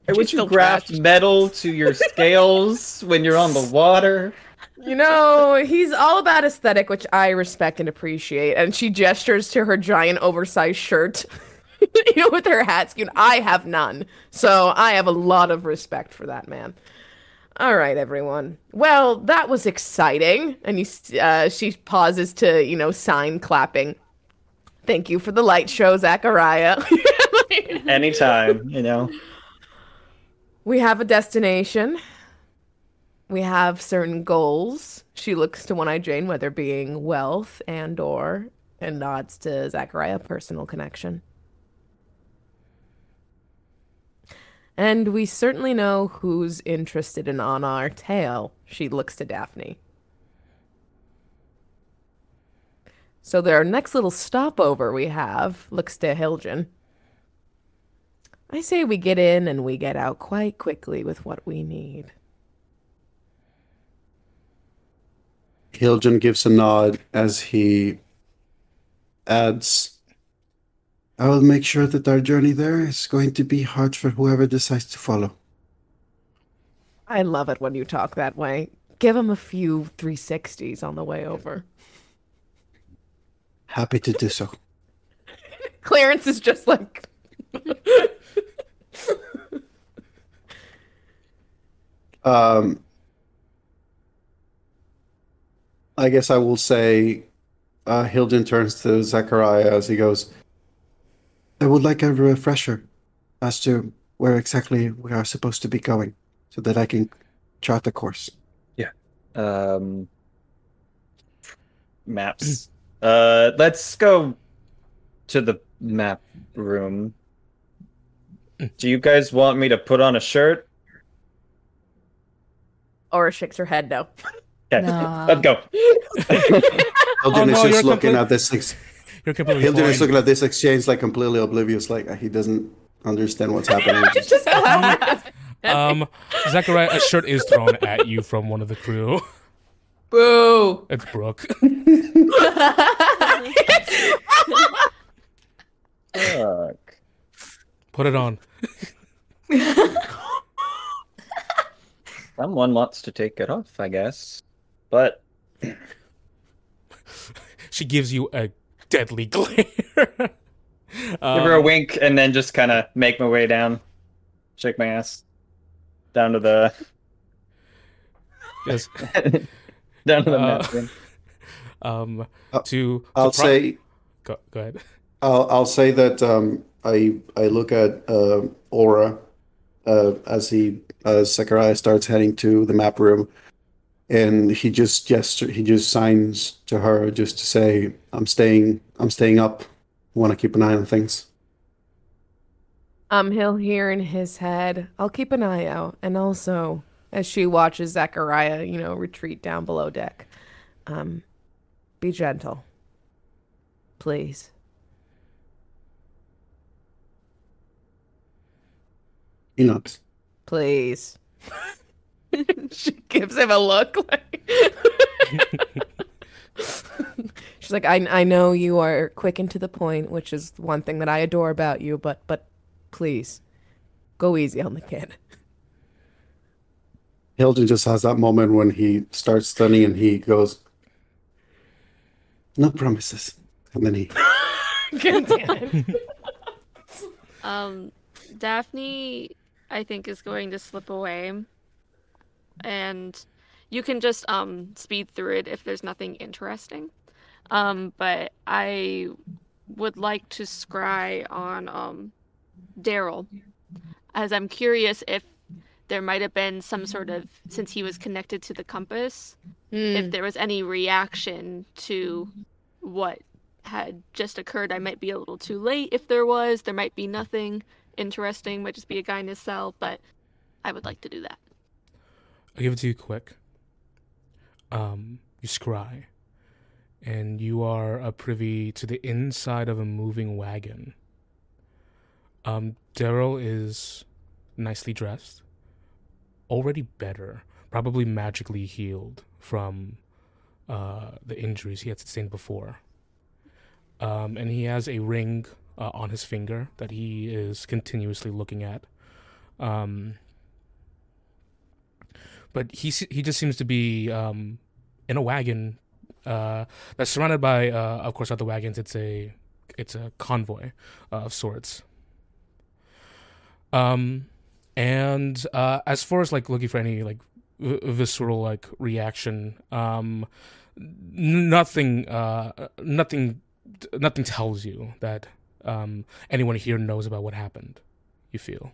Hey, would still you graft trash. metal to your scales when you're on the water? You know, he's all about aesthetic, which I respect and appreciate. And she gestures to her giant oversized shirt, you know, with her hat skewn. I have none. So I have a lot of respect for that man. All right, everyone. Well, that was exciting. And you, uh, she pauses to, you know, sign clapping. Thank you for the light show, Zachariah. Anytime, you know. We have a destination. We have certain goals. She looks to One-Eyed Jane, whether being wealth and or, and nods to Zachariah, personal connection. And we certainly know who's interested in on our tale. She looks to Daphne. So their next little stopover we have looks to Hiljan. I say we get in and we get out quite quickly with what we need. Hiljan gives a nod as he adds, I will make sure that our journey there is going to be hard for whoever decides to follow. I love it when you talk that way. Give him a few 360s on the way over. Happy to do so. Clarence is just like, Um, I guess I will say, uh, Hilden turns to Zachariah as he goes, I would like a refresher as to where exactly we are supposed to be going so that I can chart the course. Yeah. Um maps. uh let's go to the map room. Do you guys want me to put on a shirt? Aura shakes her head no. Okay, Nah. let's go. Hilden Oh, is no, just looking complete- at this. Ex- You're completely Hilden is fine. looking at this exchange like completely oblivious, like he doesn't understand what's happening. Just Um, Zachariah, a shirt is thrown at you from one of the crew. Boo! It's Brooke. Fuck. Put it on. Someone wants to take it off, I guess. But She gives you a deadly glare. give her a Um, wink and then just kind of make my way down. Shake my ass. Down to the yes. down to the Uh, room. Um, Uh, to, to I'll pro- say Go, go ahead. I'll I'll say that um, I I look at uh, Aura uh, as he as Zachariah starts heading to the map room, and he just gesture he just signs to her just to say i'm staying i'm staying up want to keep an eye on things Um, he'll hear in his head, I'll keep an eye out. And also, as she watches Zachariah, you know, retreat down below deck, um, be gentle. Please. He nods Please. she gives him a look like She's like, I I know you are quick and to the point, which is one thing that I adore about you, but but please go easy on the kid. hilton just has that moment when he starts stunning and he goes no promises and then he God damn it. Um, Daphne, I think, is going to slip away, and you can just um speed through it if there's nothing interesting. Um, but I would like to scry on um Daryl, as I'm curious if there might have been some sort of since he was connected to the compass, if Hmm. there was any reaction to what had just occurred. I might be a little too late if there was. There might be nothing interesting, might just be a guy in his cell, but I would like to do that. I'll give it to you quick. Um, you scry, and you are a privy to the inside of a moving wagon. Um, Daryl is nicely dressed, already better, probably magically healed from uh, the injuries he had sustained before. Um, and he has a ring uh, on his finger that he is continuously looking at. Um, but he he just seems to be um, in a wagon uh, that's surrounded by, uh, of course, other wagons. It's a it's a convoy of sorts. Um, and uh, as far as like looking for any like v- visceral like reaction, um, nothing, uh, nothing, nothing tells you that um, anyone here knows about what happened. You feel.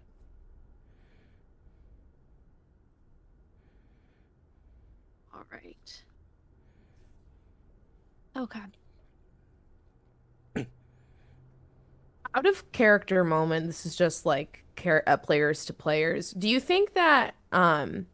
All right. Okay. Out of character moment, this is just like char- uh, players to players. Do you think that um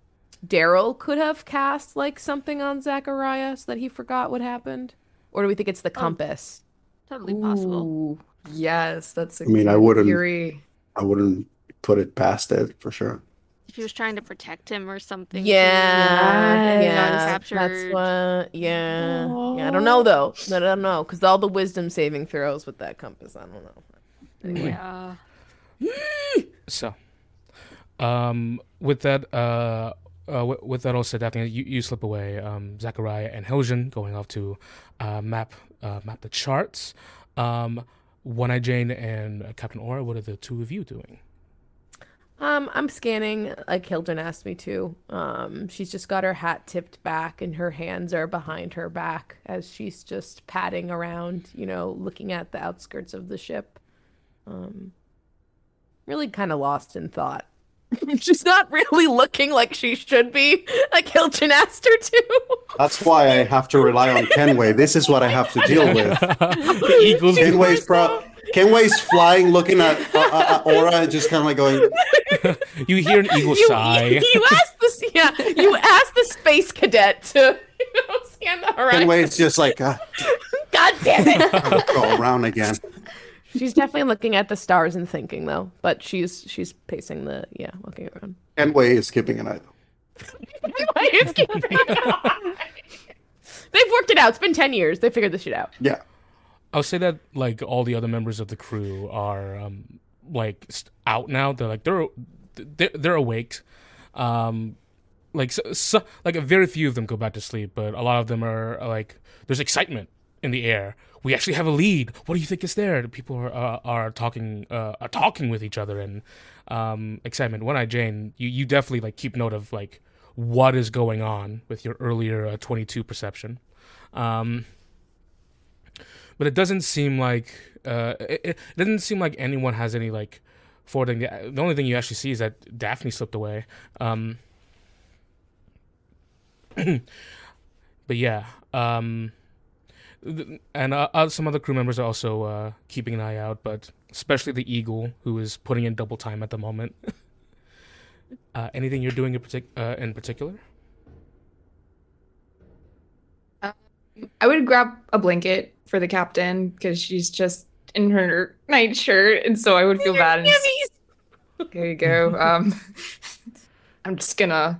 Daryl could have cast like something on Zachariah so that he forgot what happened? Or do we think it's the compass? Totally possible. Ooh, yes, that's a I mean, I wouldn't- theory. i wouldn't put it past it for sure If he was trying to protect him or something. Yeah, too, yeah, that's what. Yeah, yeah. I don't know though. I don't know because all the wisdom saving throws with that compass. I don't know. Anyway, Yeah. So, um, with that, uh, uh, w- with that all said, I think you, you slip away. Um, Zachariah and Hiljan going off to uh, map uh, map the charts. Um, One Eye Jane and uh, Captain Aura. What are the two of you doing? Um, I'm scanning like Hilton asked me to. Um, she's just got her hat tipped back and her hands are behind her back as she's just padding around, you know, looking at the outskirts of the ship. Um, really kind of lost in thought. she's not really looking like she should be, like Hilton asked her to. That's why I have to rely on Kenway. This is what I have to deal with. the Eagles. Kenway's pro- Kenway's flying, looking at, uh, at Aura, and just kind of like going, you hear an eagle you, sigh. you, you asked this, yeah, you asked the space cadet to, you know, scan the horizon. Kenway's just like, uh, God damn it. go around again. She's definitely looking at the stars and thinking though, but she's she's pacing the yeah, looking around. Kenway is skipping an eye. They've worked it out. It's been ten years. They figured this shit out. Yeah. I'll say that like all the other members of the crew are um, like out now. They're like they're they're, they're awake. Um, like so, so, like a very few of them go back to sleep, but a lot of them are, are like there's excitement in the air. We actually have a lead. What do you think is there? People are uh, are talking uh, are talking with each other and um, excitement. One Eye Jane, you you definitely like keep note of like what is going on with your earlier uh, 22 perception. Um, but it doesn't seem like uh, it, it doesn't seem like anyone has any like forwarding. The, the only thing you actually see is that Daphne slipped away. Um, but yeah, um, and uh, uh, some other crew members are also uh, keeping an eye out, but especially the Eagle, who is putting in double time at the moment. uh, anything you're doing in, partic- uh, in particular? I would grab a blanket for the captain because she's just in her nightshirt, and so I would feel bad. And just- there you go. Um, I'm just gonna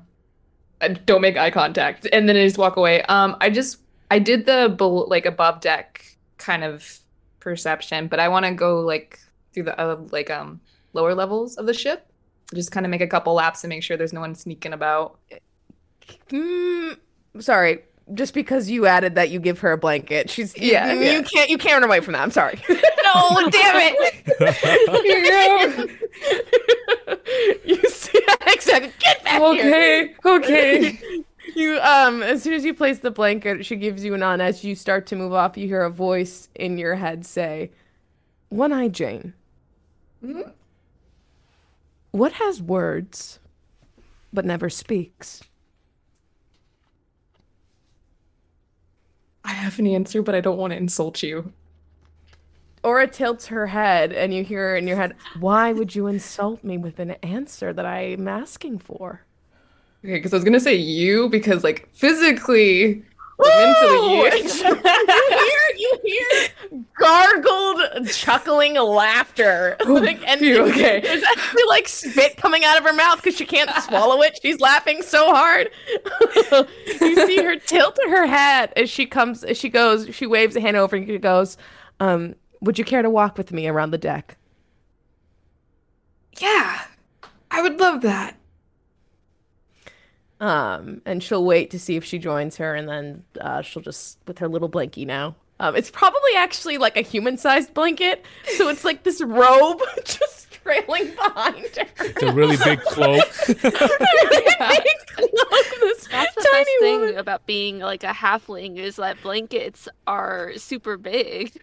I don't make eye contact, and then I just walk away. Um, I just I did the like above deck kind of perception, but I want to go like through the uh, like um lower levels of the ship, just kind of make a couple laps and make sure there's no one sneaking about. Mm, sorry. Just because you added that you give her a blanket. She's Yeah, you, yeah. you can't you can't run away from that. I'm sorry. No, damn it! you see exactly get back here. okay, okay. You um as soon as you place the blanket, she gives you an on. As you start to move off, you hear a voice in your head say, "One Eye Jane, Mhm. what has words but never speaks?" I have an answer, but I don't want to insult you. Aura tilts her head, and you hear in your head, "Why would you insult me with an answer that I'm asking for?" Okay, because I was gonna say you because like physically, but mentally you you. hear you hear gargled chuckling laughter like, and phew, okay. there's actually like spit coming out of her mouth because she can't swallow it she's laughing so hard you see her tilt her head as she comes as she goes she waves a hand over and she goes um would you care to walk with me around the deck yeah, I would love that. Um, and she'll wait to see if she joins her, and then uh, she'll just with her little blankie now. Um, it's probably actually like a human-sized blanket, so it's like this robe just trailing behind her. It's a really big cloak. Big cloak, That's the tiny best thing woman. about being like a halfling is that blankets are super big.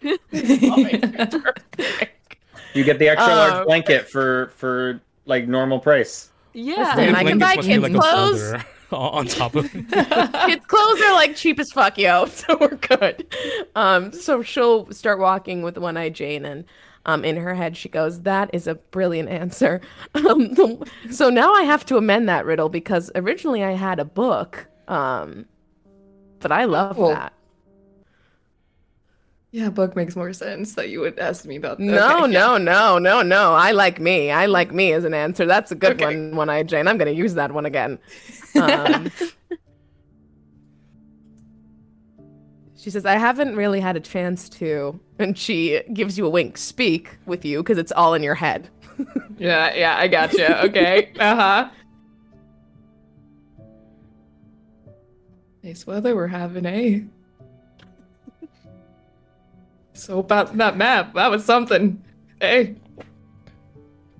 You get the extra large Um, blanket for for like normal price. Yeah. Listen, I can buy kids' like clothes. on top of. Kids' clothes are like cheap as fuck, yo. So we're good. Um, so she'll start walking with One Eye Jane, and um, in her head she goes, "That is a brilliant answer." Um, so now I have to amend that riddle because originally I had a book, um, but I love Oh. that. Yeah, book makes more sense that you would ask me about. No, okay, yeah. no, no, no, no. I like me. I like me as an answer. That's a good Okay. one, One Eye Jane. I'm going to use that one again. Um, she says, I haven't really had a chance to. And she gives you a wink, speak with you because it's all in your head. Yeah, yeah, I gotcha. Okay. uh huh. Nice weather we're having, eh? So about that map, that was something. Hey.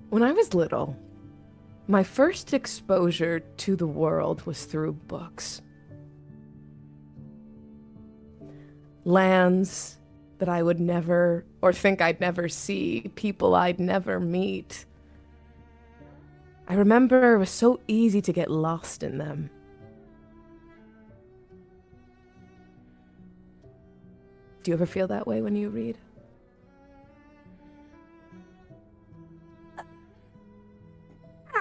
When I was little, my first exposure to the world was through books. Lands that I would never or think I'd never see, people I'd never meet. I remember it was so easy to get lost in them. Do you ever feel that way when you read?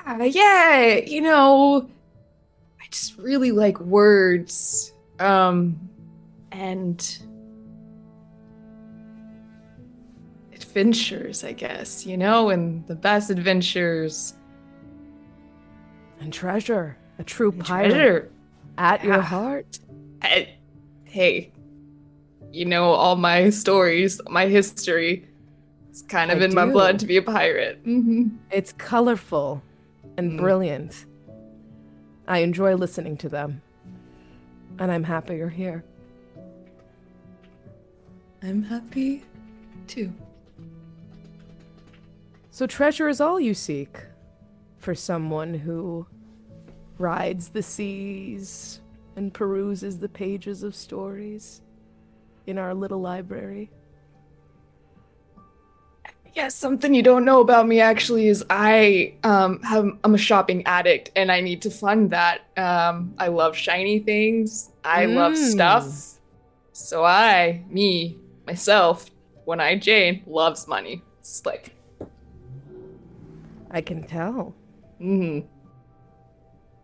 Ah, yeah, you know, I just really like words. Um, and adventures, I guess, you know, and the best adventures. And treasure, a true and pirate treasure. at your heart. I- hey, you know, all my stories, my history. It's kind of I in my blood to be a pirate. hmm It's colorful and Mm. brilliant. I enjoy listening to them. And I'm happy you're here. I'm happy too. So, treasure is all you seek for someone who rides the seas and peruses the pages of stories in our little library. Yes, something you don't know about me actually is I um have I'm a shopping addict and I need to fund that. Um I love shiny things. I love Mm. stuff. So I, me, myself, when I Jane loves money. It's like I can tell. mm,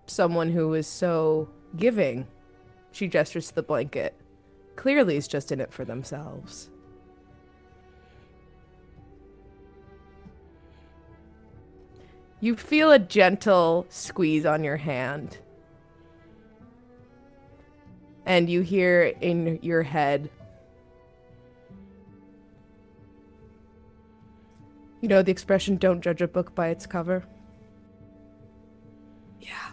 Someone who is so giving. She gestures to the blanket. Clearly is just in it for themselves. You feel a gentle squeeze on your hand. And you hear in your head, You know the expression, don't judge a book by its cover? yeah.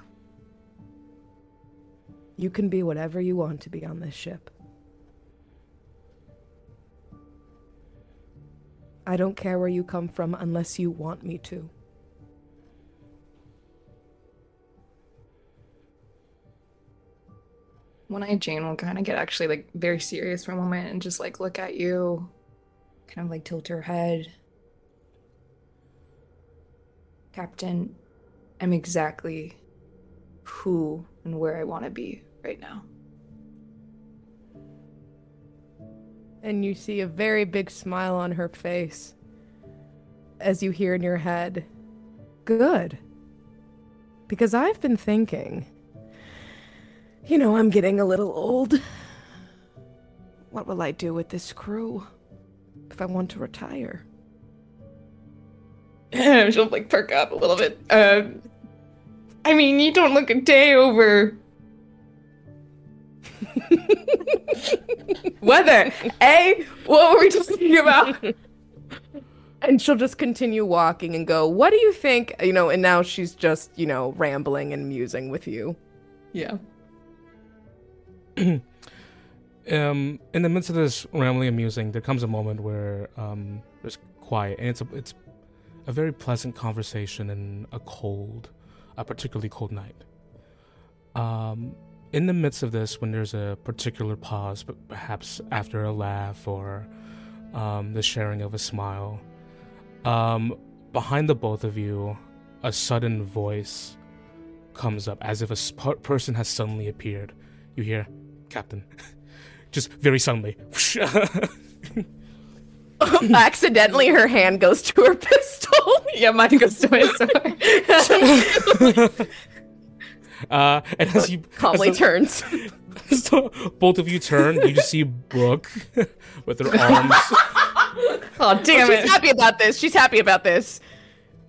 You can be whatever you want to be on this ship. I don't care where you come from unless you want me to. One eyed Jane will kind of get actually like very serious for a moment and just like look at you, kind of like tilt her head. Captain, I'm exactly who and where I want to be right now. And you see a very big smile on her face as you hear in your head, Good. Because I've been thinking, you know, I'm getting a little old. What will I do with this crew if I want to retire? She'll like perk up a little bit. Um, I mean, you don't look a day over. Weather, eh? What were we just talking about? And she'll just continue walking and go, What do you think? You know, and now she's just, you know, rambling and musing with you. Yeah. um, in the midst of this rambling and musing, there comes a moment where um, there's quiet, and it's a it's a very pleasant conversation in a cold, a particularly cold night. Um, in the midst of this, when there's a particular pause, but perhaps after a laugh or um, the sharing of a smile, um, behind the both of you, a sudden voice comes up as if a sp- person has suddenly appeared. You hear, Captain. Just very suddenly. Accidentally, her hand goes to her pistol. Yeah, mine goes to my sword. Uh, and as you Calmly as the- turns. so both of you turn, you just see Brooke with her arms. oh, damn She's it. happy about this. She's happy about this.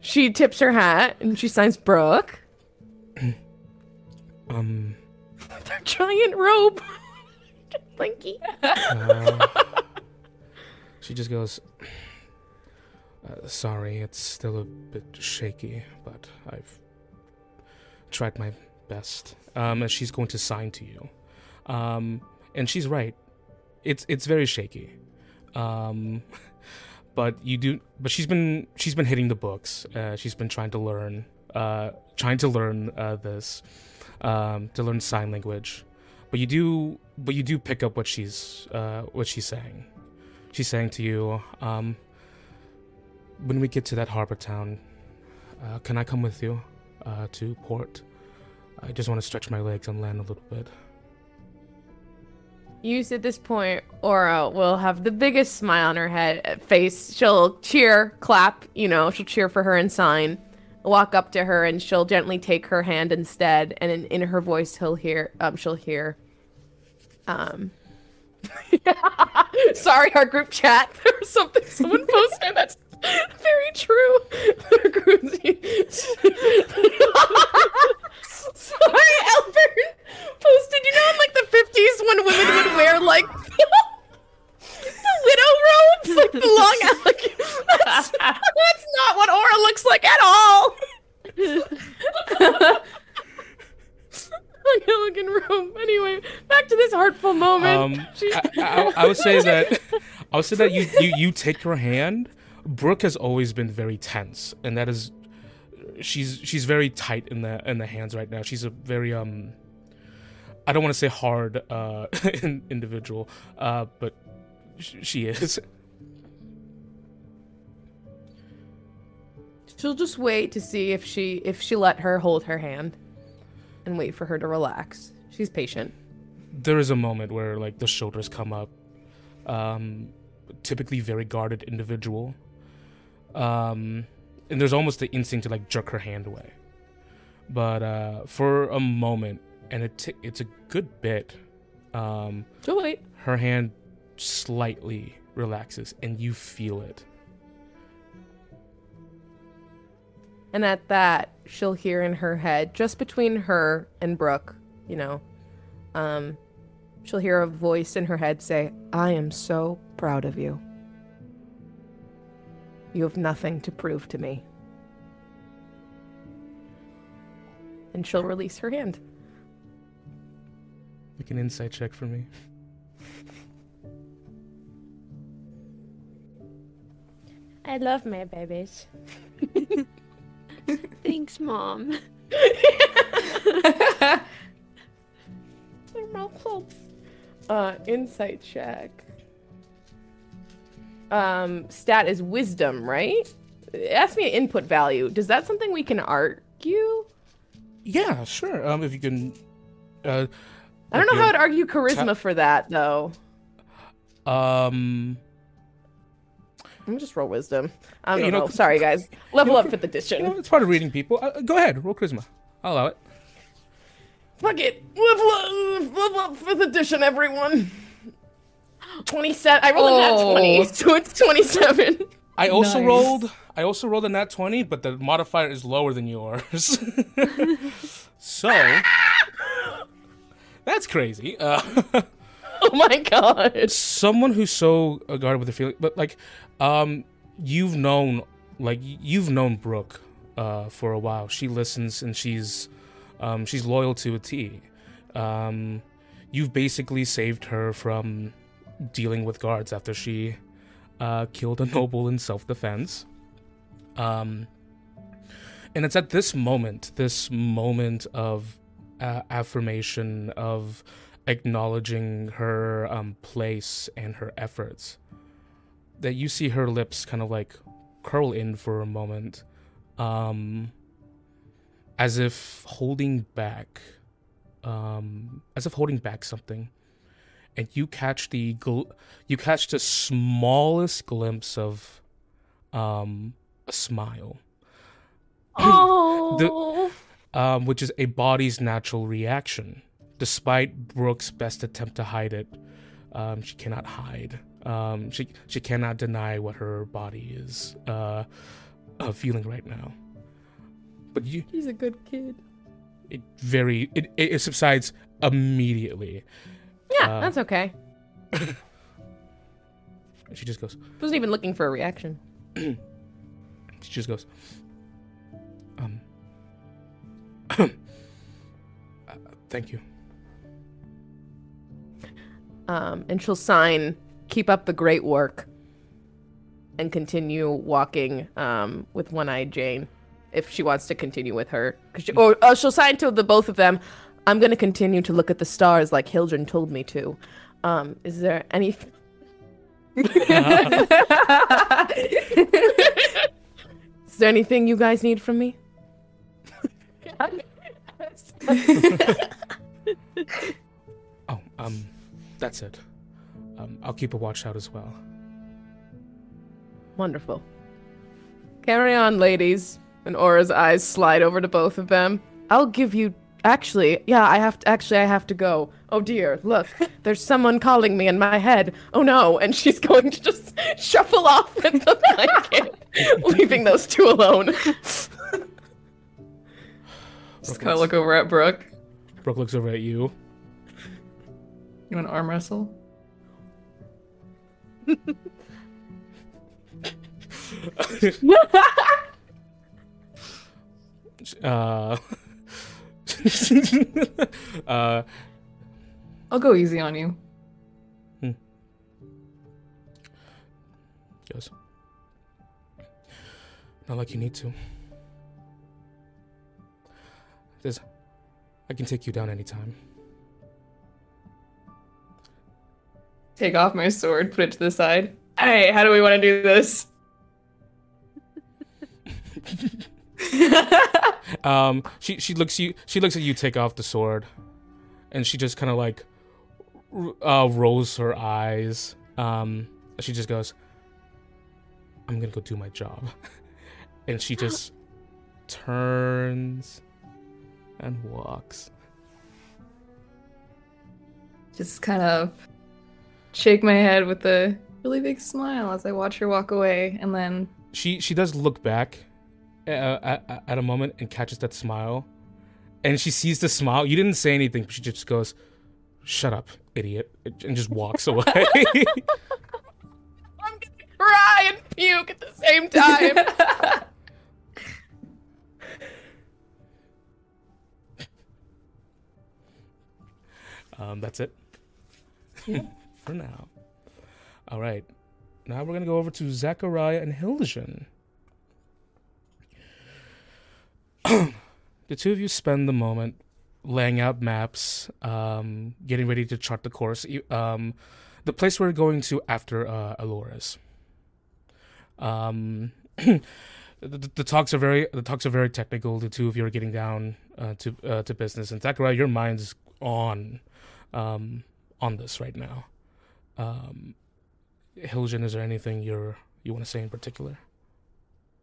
She tips her hat and she signs Brooke. Um, With her giant robe. Blinky. uh, she just goes. Uh, sorry, it's still a bit shaky, but I've tried my best. Um, and she's going to sign to you. Um, and she's right. It's it's very shaky. Um, but you do. But she's been she's been hitting the books. Uh, she's been trying to learn. Uh, trying to learn uh, this. Um, to learn sign language. But you do. But you do pick up what she's uh, what she's saying. She's saying to you. Um, when we get to that harbor town, uh, can I come with you uh, to port? I just want to stretch my legs and land a little bit. Use at this point, Aura will have the biggest smile on her head face. She'll cheer, clap, you know, she'll cheer for her and sign. Walk up to her and she'll gently take her hand instead, and in, in her voice he'll hear um she'll hear um Sorry, our group chat. There was something someone posted that's very true. Our group- Sorry, Albert posted. You know, in like the fifties, when women would wear like the widow robes, like the long alligator. That's, that's not what Aura looks like at all. Long elegant robe. Anyway, back to this heartful moment. Um, I, I, I would say that I would say that you, you you take her hand. Brooke has always been very tense, and that is she's she's very tight in the in the hands right now. She's a very um I don't want to say hard uh individual, uh but sh- she is. She'll just wait to see if she if she let her hold her hand and wait for her to relax. She's patient. There is a moment where like the shoulders come up. Um, typically very guarded individual. Um, and there's almost the instinct to like jerk her hand away. But uh, for a moment, and it t- it's a good bit, um, She'll wait. her hand slightly relaxes, and you feel it. And at that, she'll hear in her head, just between her and Brooke, you know, um, she'll hear a voice in her head say, I am so proud of you. You have nothing to prove to me. And she'll release her hand. Make an insight check for me. I love my babies. Thanks, Mom. They're mouthfuls. Uh, insight check. Um, stat is wisdom, right? Ask me an input value. Does that something we can argue? Yeah, sure. Um, if you can. Uh, I don't know how to argue charisma for that though. Um, I'm just roll wisdom. I don't you know. know, Sorry, guys. Level know, up fifth edition. you know, it's part of reading people. Uh, go ahead, roll charisma. I'll allow it. Fuck it. Level up, level up fifth edition, everyone. Twenty-seven. I rolled a nat Oh. twenty, so it's twenty-seven. I also Nice. rolled. I also rolled a nat twenty, but the modifier is lower than yours. so that's crazy. Uh, Oh my god. someone who's so guarded with their feeling, but like, um, you've known, like, you've known Brooke, uh, for a while. She listens and she's, um, she's loyal to a T. Um, you've basically saved her from dealing with guards after she, uh, killed a noble in self-defense. Um, and it's at this moment, this moment of uh, affirmation of acknowledging her um, place and her efforts that you see her lips kind of like curl in for a moment um, as if holding back um, as if holding back something and you catch the gl- you catch the smallest glimpse of um, a smile Oh. um, which is a body's natural reaction. Despite Brooke's best attempt to hide it, um, she cannot hide. Um, she she cannot deny what her body is uh, uh, feeling right now. But you, He's a good kid. it very it, it subsides immediately. Yeah, Uh, that's okay. She just goes. Wasn't even looking for a reaction. She just goes. Um. uh, thank you. Um, and she'll sign, keep up the great work, and continue walking um, with one-eyed Jane, if she wants to continue with her. 'Cause She, or uh, she'll sign to the both of them. I'm going to continue to look at the stars like Hiljan told me to. Um, is there any? is there anything you guys need from me? Oh, um, that's it. Um, I'll keep a watch out as well. Wonderful. Carry on, ladies. And Aura's eyes slide over to both of them. I'll give you. Actually, yeah, I have to. Actually, I have to go. Oh dear, look, there's someone calling me in my head. Oh no, and she's going to just shuffle off with the blanket, leaving those two alone. Just kind of look over at Brooke. Brooke looks over at you. You want to arm wrestle? Uh, uh, I'll go easy on you. goes. Not like you need to. There's, I can take you down anytime. Take off my sword, put it to the side. Hey, how do we want to do this? um, she she looks you she looks at you take off the sword, and she just kind of like uh, rolls her eyes. Um, she just goes, "I'm gonna go do my job," and she just turns and walks. Just kind of shake my head with a really big smile as I watch her walk away, and then She she does look back at, at a moment and catches that smile, and she sees the smile. You didn't say anything, but she just goes, "Shut up, idiot," and just walks away. I'm gonna cry and puke at the same time. Um, that's it for now. All right. Now we're going to go over to Zachariah and Hiljan. the two of you spend the moment laying out maps, um, getting ready to chart the course. Um, the place we're going to after uh, Aelores. Um, the, the, talks are very the talks are very technical. The two of you are getting down uh, to uh, to business, and Zachariah, your mind's on um, on this right now. Um, is there anything you're you want to say in particular?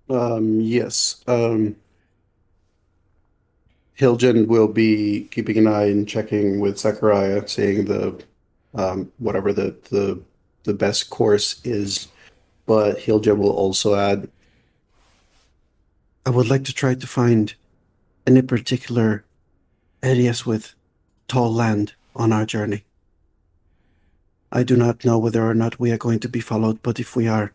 Um, yes. Um, Hiljan will be keeping an eye and checking with Zachariah, seeing the um, whatever the, the the best course is. But Hiljan will also add, I would like to try to find any particular areas with tall land on our journey. I do not know whether or not we are going to be followed, but if we are,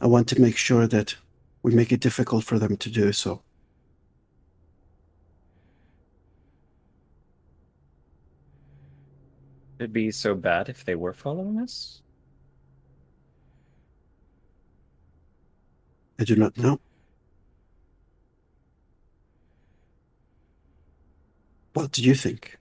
I want to make sure that we make it difficult for them to do so. It'd be so bad if they were following us. I do not know. What do you think?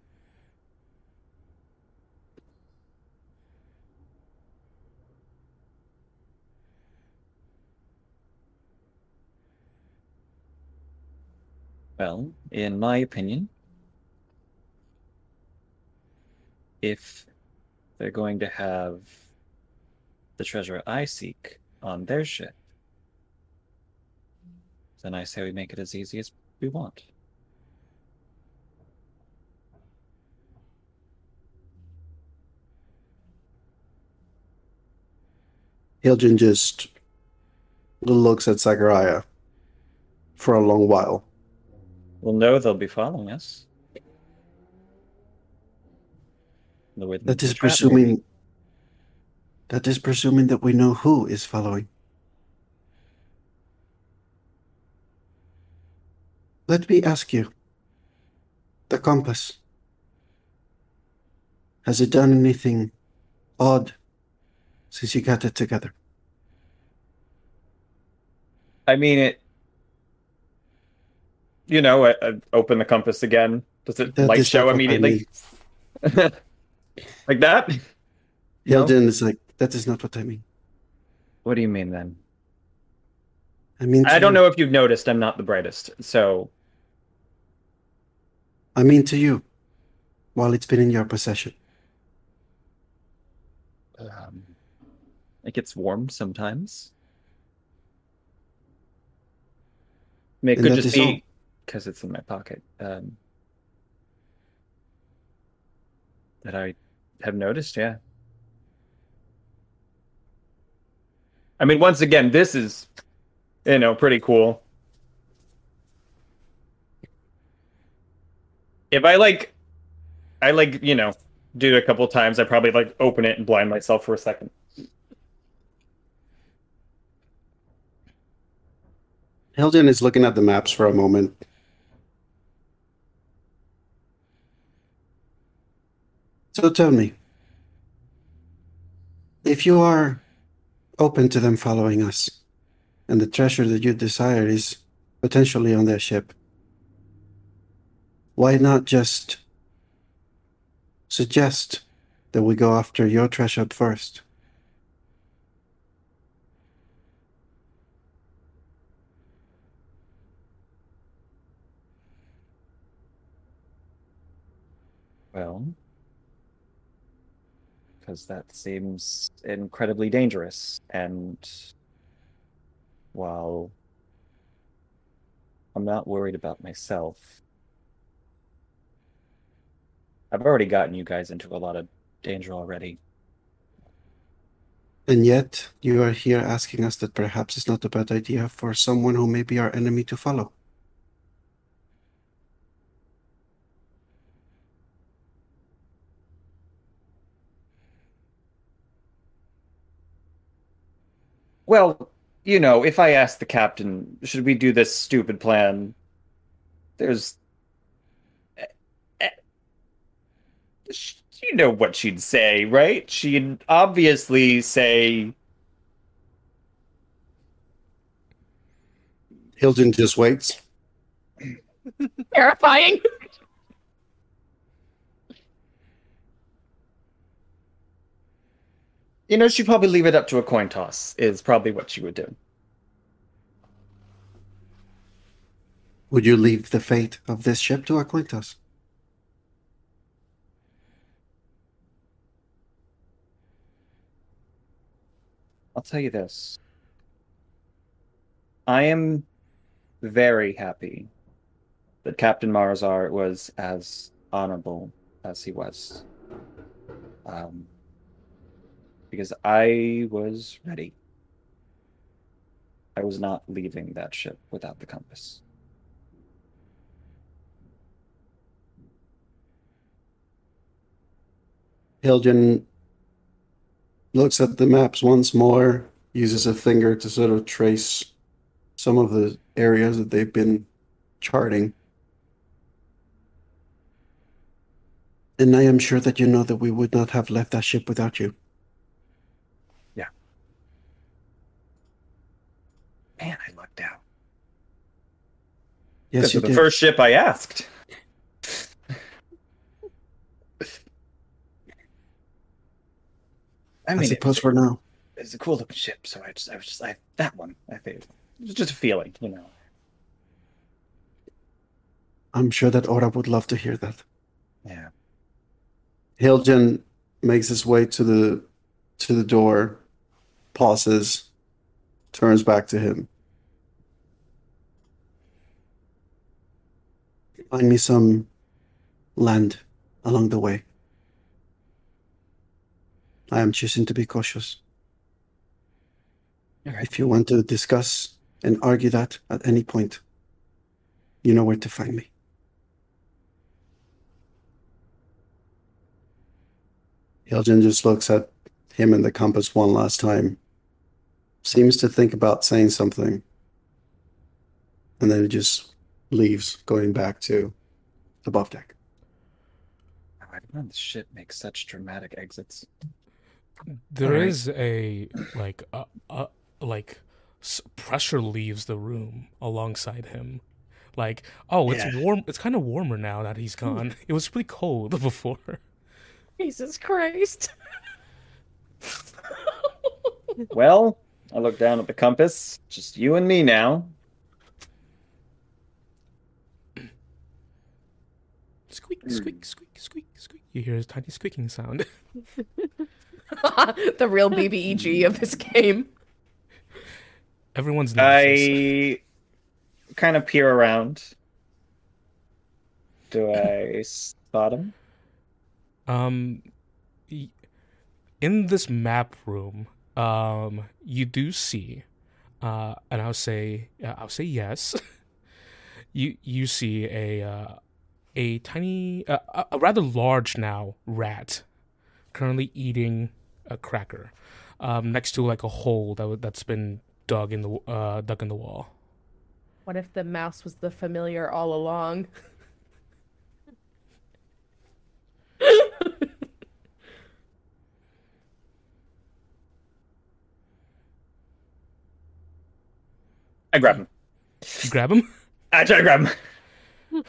Well, in my opinion, if they're going to have the treasure I seek on their ship, then I say we make it as easy as we want. Hiljan just looks at Zachariah for a long while. We'll know they'll be following us. The way That the is trap presuming. That is presuming that we know who is following. Let me ask you. The compass. Has it done anything odd since you got it together? I mean it. You know, I, I open the compass again. Does it That light show not what I immediately? mean. like that? No? Hiljan is like, that is not what I mean. What do you mean then? I mean, I don't you. know if you've noticed. I'm not the brightest, so I mean to you, while it's been in your possession. um, it gets warm sometimes. I mean, it And could just be because it's in my pocket. Um, that I have noticed, yeah. I mean, once again, this is, you know, pretty cool. If I like, I like, you know, do it a couple times, I probably like open it and blind myself for a second. Hiljan is looking at the maps for a moment. So tell me, if you are open to them following us, and the treasure that you desire is potentially on their ship, why not just suggest that we go after your treasure first? Well, because that seems incredibly dangerous, and while I'm not worried about myself, I've already gotten you guys into a lot of danger already. And yet, you are here asking us that perhaps it's not a bad idea for someone who may be our enemy to follow. Well, you know, if I ask the captain, should we do this stupid plan? There's. eh, eh, sh- You know what she'd say, right? She'd obviously say, Hiljan just waits. Terrifying. You know, she'd probably leave it up to a coin toss, is probably what she would do. Would you leave the fate of this ship to a coin toss? I'll tell you this. I am very happy that Captain Marazar was as honorable as he was. Um, because I was ready. I was not leaving that ship without the compass. Hiljan looks at the maps once more, uses a finger to sort of trace some of the areas that they've been charting. And I am sure that you know that we would not have left that ship without you. Man, I lucked out. Yes, you was the did. first ship I asked. I I mean, it- suppose for now. it's a cool looking ship, so I just, I was just, I that one, I think it was just a feeling, you know. I'm sure that Ora would love to hear that. Yeah. Hiljan makes his way to the to the door, pauses, turns back to him. Find me some land along the way. I am choosing to be cautious. Right. If you want to discuss and argue that at any point, you know where to find me. Hiljan just looks at him and the compass one last time, seems to think about saying something, and then it just leaves, going back to the buff deck. I don't know this ship makes such dramatic exits. There Alright. is a like a, a like pressure leaves the room alongside him. Like, oh, it's Yeah. warm. It's kind of warmer now that he's hmm. gone. It was pretty cold before. Jesus Christ. well, I look down at the compass, just you and me now. Squeak, squeak, squeak, squeak, squeak. You hear a tiny squeaking sound. the real BBEG of this game. Everyone's nervous. I kind of peer around. Do I spot him? Um, in this map room, um, you do see, uh, and I'll say, uh, I'll say yes. you you see a uh, a tiny, a- a rather large now rat, currently eating a cracker, um, next to like a hole that that's been dug in the uh dug in the wall. What if the mouse was the familiar all along? I grab him. You grab him. I try to grab him.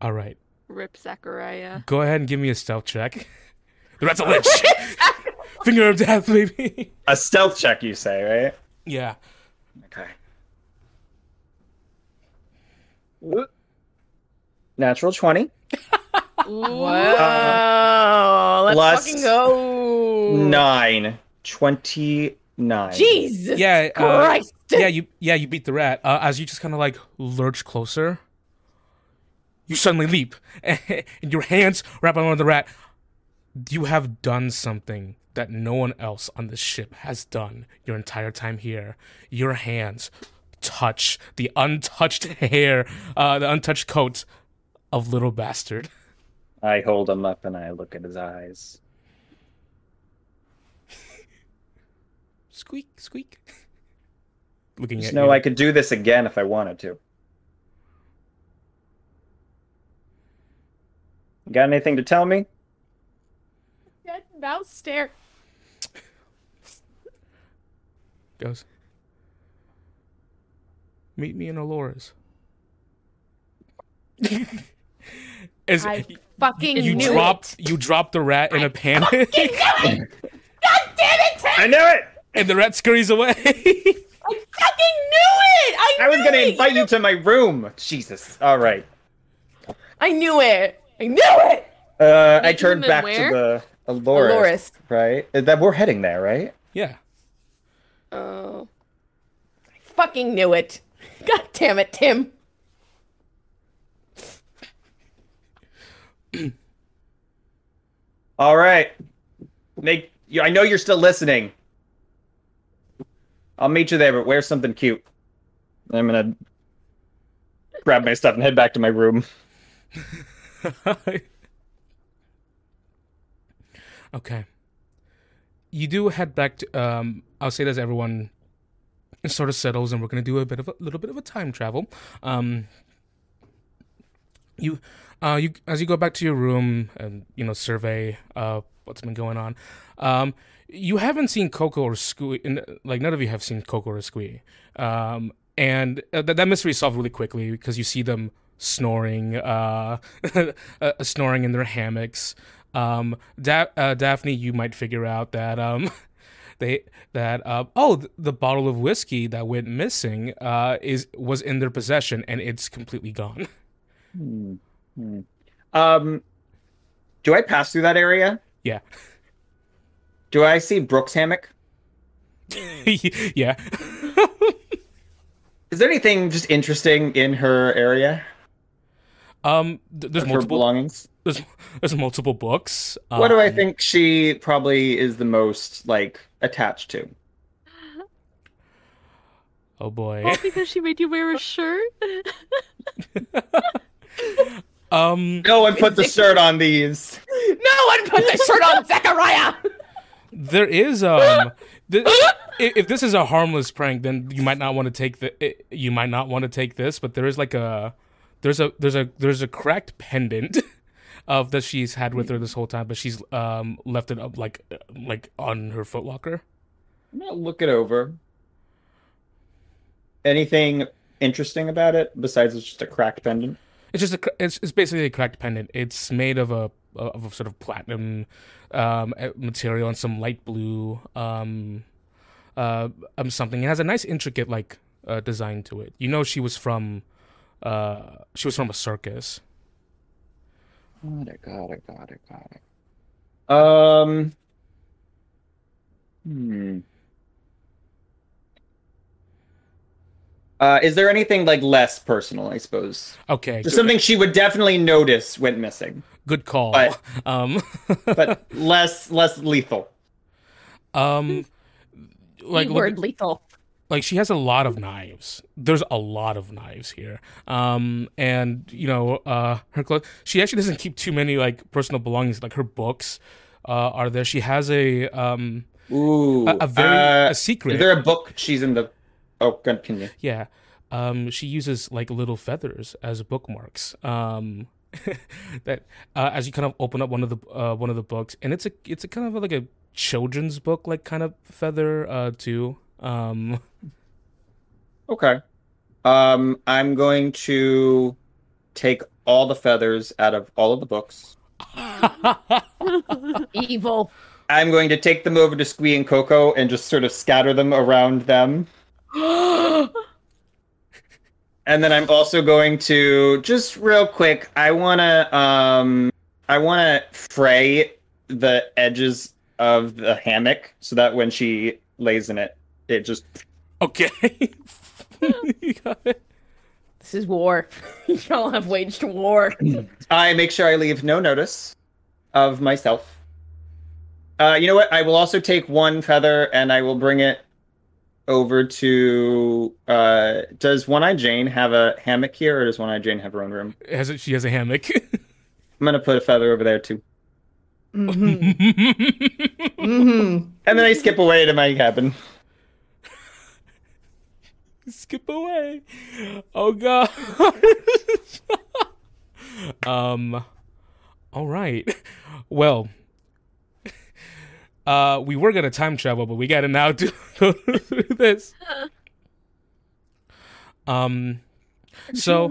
All right, Rip Zachariah. go ahead and give me a stealth check. The rat's a lich. Finger of death, baby. A stealth check, you say, right? yeah. Okay. Natural 20. Whoa! Let's fucking go. Nine. 29. Jesus Yeah, uh, Christ! yeah, you yeah you beat the rat. Uh, as you just kind of like lurch closer, you suddenly leap, and your hands wrap around the rat. You have done something that no one else on the ship has done your entire time here. Your hands touch the untouched hair, uh, the untouched coat of little bastard. I hold him up and I look at his eyes. Squeak, squeak. Looking Just at know you. I could do this again if I wanted to. Got anything to tell me? Dead mouse stare. goes. Meet me in Aelores. As I fucking you knew drop it. you drop the rat in a panic, God damn it! I knew it! And the rat scurries away. I fucking knew it. I, I was knew gonna it! invite you to my room. Jesus. All right. I knew it. I knew it. Uh, I turned back where? to the Aelores, Aelores. right? Uh, That we're heading there, right? yeah. Oh. I fucking knew it. God damn it, Tim. All right. Make you. I know you're still listening. I'll meet you there, but wear something cute. I'm gonna grab my stuff and head back to my room. okay. You do head back to. Um, I'll say this: everyone sort of settles, and we're gonna do a bit of a little bit of a time travel. Um, you, uh, you as you go back to your room and you know survey uh what's been going on. Um, you haven't seen Coco or Squee. Like none of you have seen Coco or Squee. Um, and uh, that that mystery is solved really quickly because you see them snoring, uh, uh, snoring in their hammocks. Um, da- uh, Daphne, you might figure out that um, they that uh, oh, th- the bottle of whiskey that went missing uh, is was in their possession and it's completely gone. Hmm. Hmm. Um, do I pass through that area? yeah, Do I see Brooks' hammock? yeah. Is there anything just interesting in her area? Um, th- there's of her multiple. belongings. There's there's multiple books. what do I Um, think she probably is the most like attached to? Oh boy. All because she made you wear a shirt? Um, No one put the shirt on these. No one put the shirt on Zachariah. There is um, th- if this is a harmless prank, then you might not want to take the. i- You might not want to take this, but there is like a, there's a there's a there's a cracked pendant. Of that she's had with her this whole time, but she's um left it up like uh, like on her footlocker. I'm gonna look it over. Anything interesting about it besides it's just a cracked pendant? It's just a it's, it's basically a cracked pendant. It's made of a of a sort of platinum um, uh, material and some light blue um, uh, um something. It has a nice intricate like uh, design to it. You know, she was from uh, she was from a circus. Got it, got it, got it, got it. Um. Hmm. Uh, is there anything like less personal? I suppose Okay, just something she would definitely notice went missing, good call. but- um, but less less lethal. um, like look- Word lethal. like she has a lot of knives there's a lot of knives here um and you know uh her clothes she actually doesn't keep too many like personal belongings like her books uh are there she has a um Ooh, a, a very uh, a secret Is there a book she's in the? Oh, continue. yeah um she uses like little feathers as bookmarks um that uh, as you kind of open up one of the uh one of the books and it's a it's a kind of like a children's book like kind of feather uh too um Okay. Um, I'm going to take all the feathers out of all of the books. Evil. I'm going to take them over to Squee and Coco and just sort of scatter them around them. And then I'm also going to just real quick. I want to um I want to fray the edges of the hammock so that when she lays in it, it just Okay. You got it. This is war. Y'all have waged war. I make sure I leave no notice of myself. Uh, you know what? I will also take one feather and I will bring it over to. Uh, does One Eye Jane have a hammock here, or does One Eye Jane have her own room? Has it, she has a hammock. I'm gonna put a feather over there too, Mm-hmm. mm-hmm. and then I skip away to my cabin. Skip away. Oh god. um all right. Well, uh we were going to time travel, but we got to now do this. Um so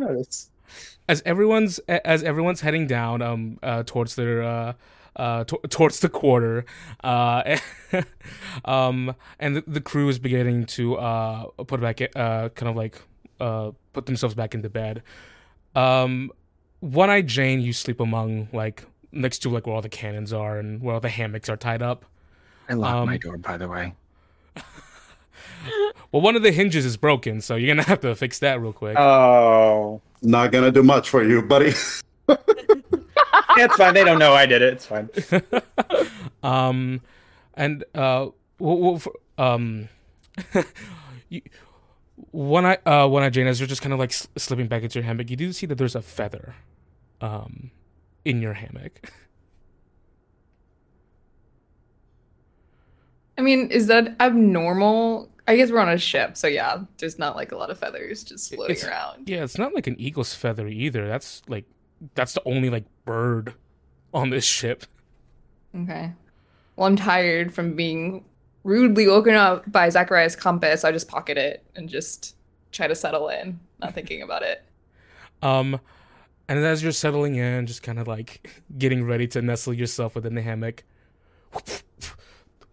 as everyone's as everyone's heading down um uh towards their uh uh to- towards the quarter uh um and the, the crew is beginning to uh put back uh kind of like uh put themselves back into bed. Um one eye jane you sleep among like next to like where all the cannons are and where all the hammocks are tied up I locked my Um, door, by the way. well one of the hinges is broken so you're gonna have to fix that real quick Oh, Not gonna do much for you, buddy. it's fine. They don't know I did it. It's fine. um and uh well, well, for, um you, one eye uh one eye jane as you're just kind of like s- slipping back into your hammock you do see that there's a feather um in your hammock I mean, is that abnormal? I guess we're on a ship, so yeah, there's not like a lot of feathers just floating It's- around. yeah it's not like an eagle's feather either that's like that's the only like bird on this ship Okay. Well, I'm tired from being rudely woken up by Zachariah's compass. I just pocket it and just try to settle in, not thinking about it. um and as you're settling in just kind of like getting ready to nestle yourself within the hammock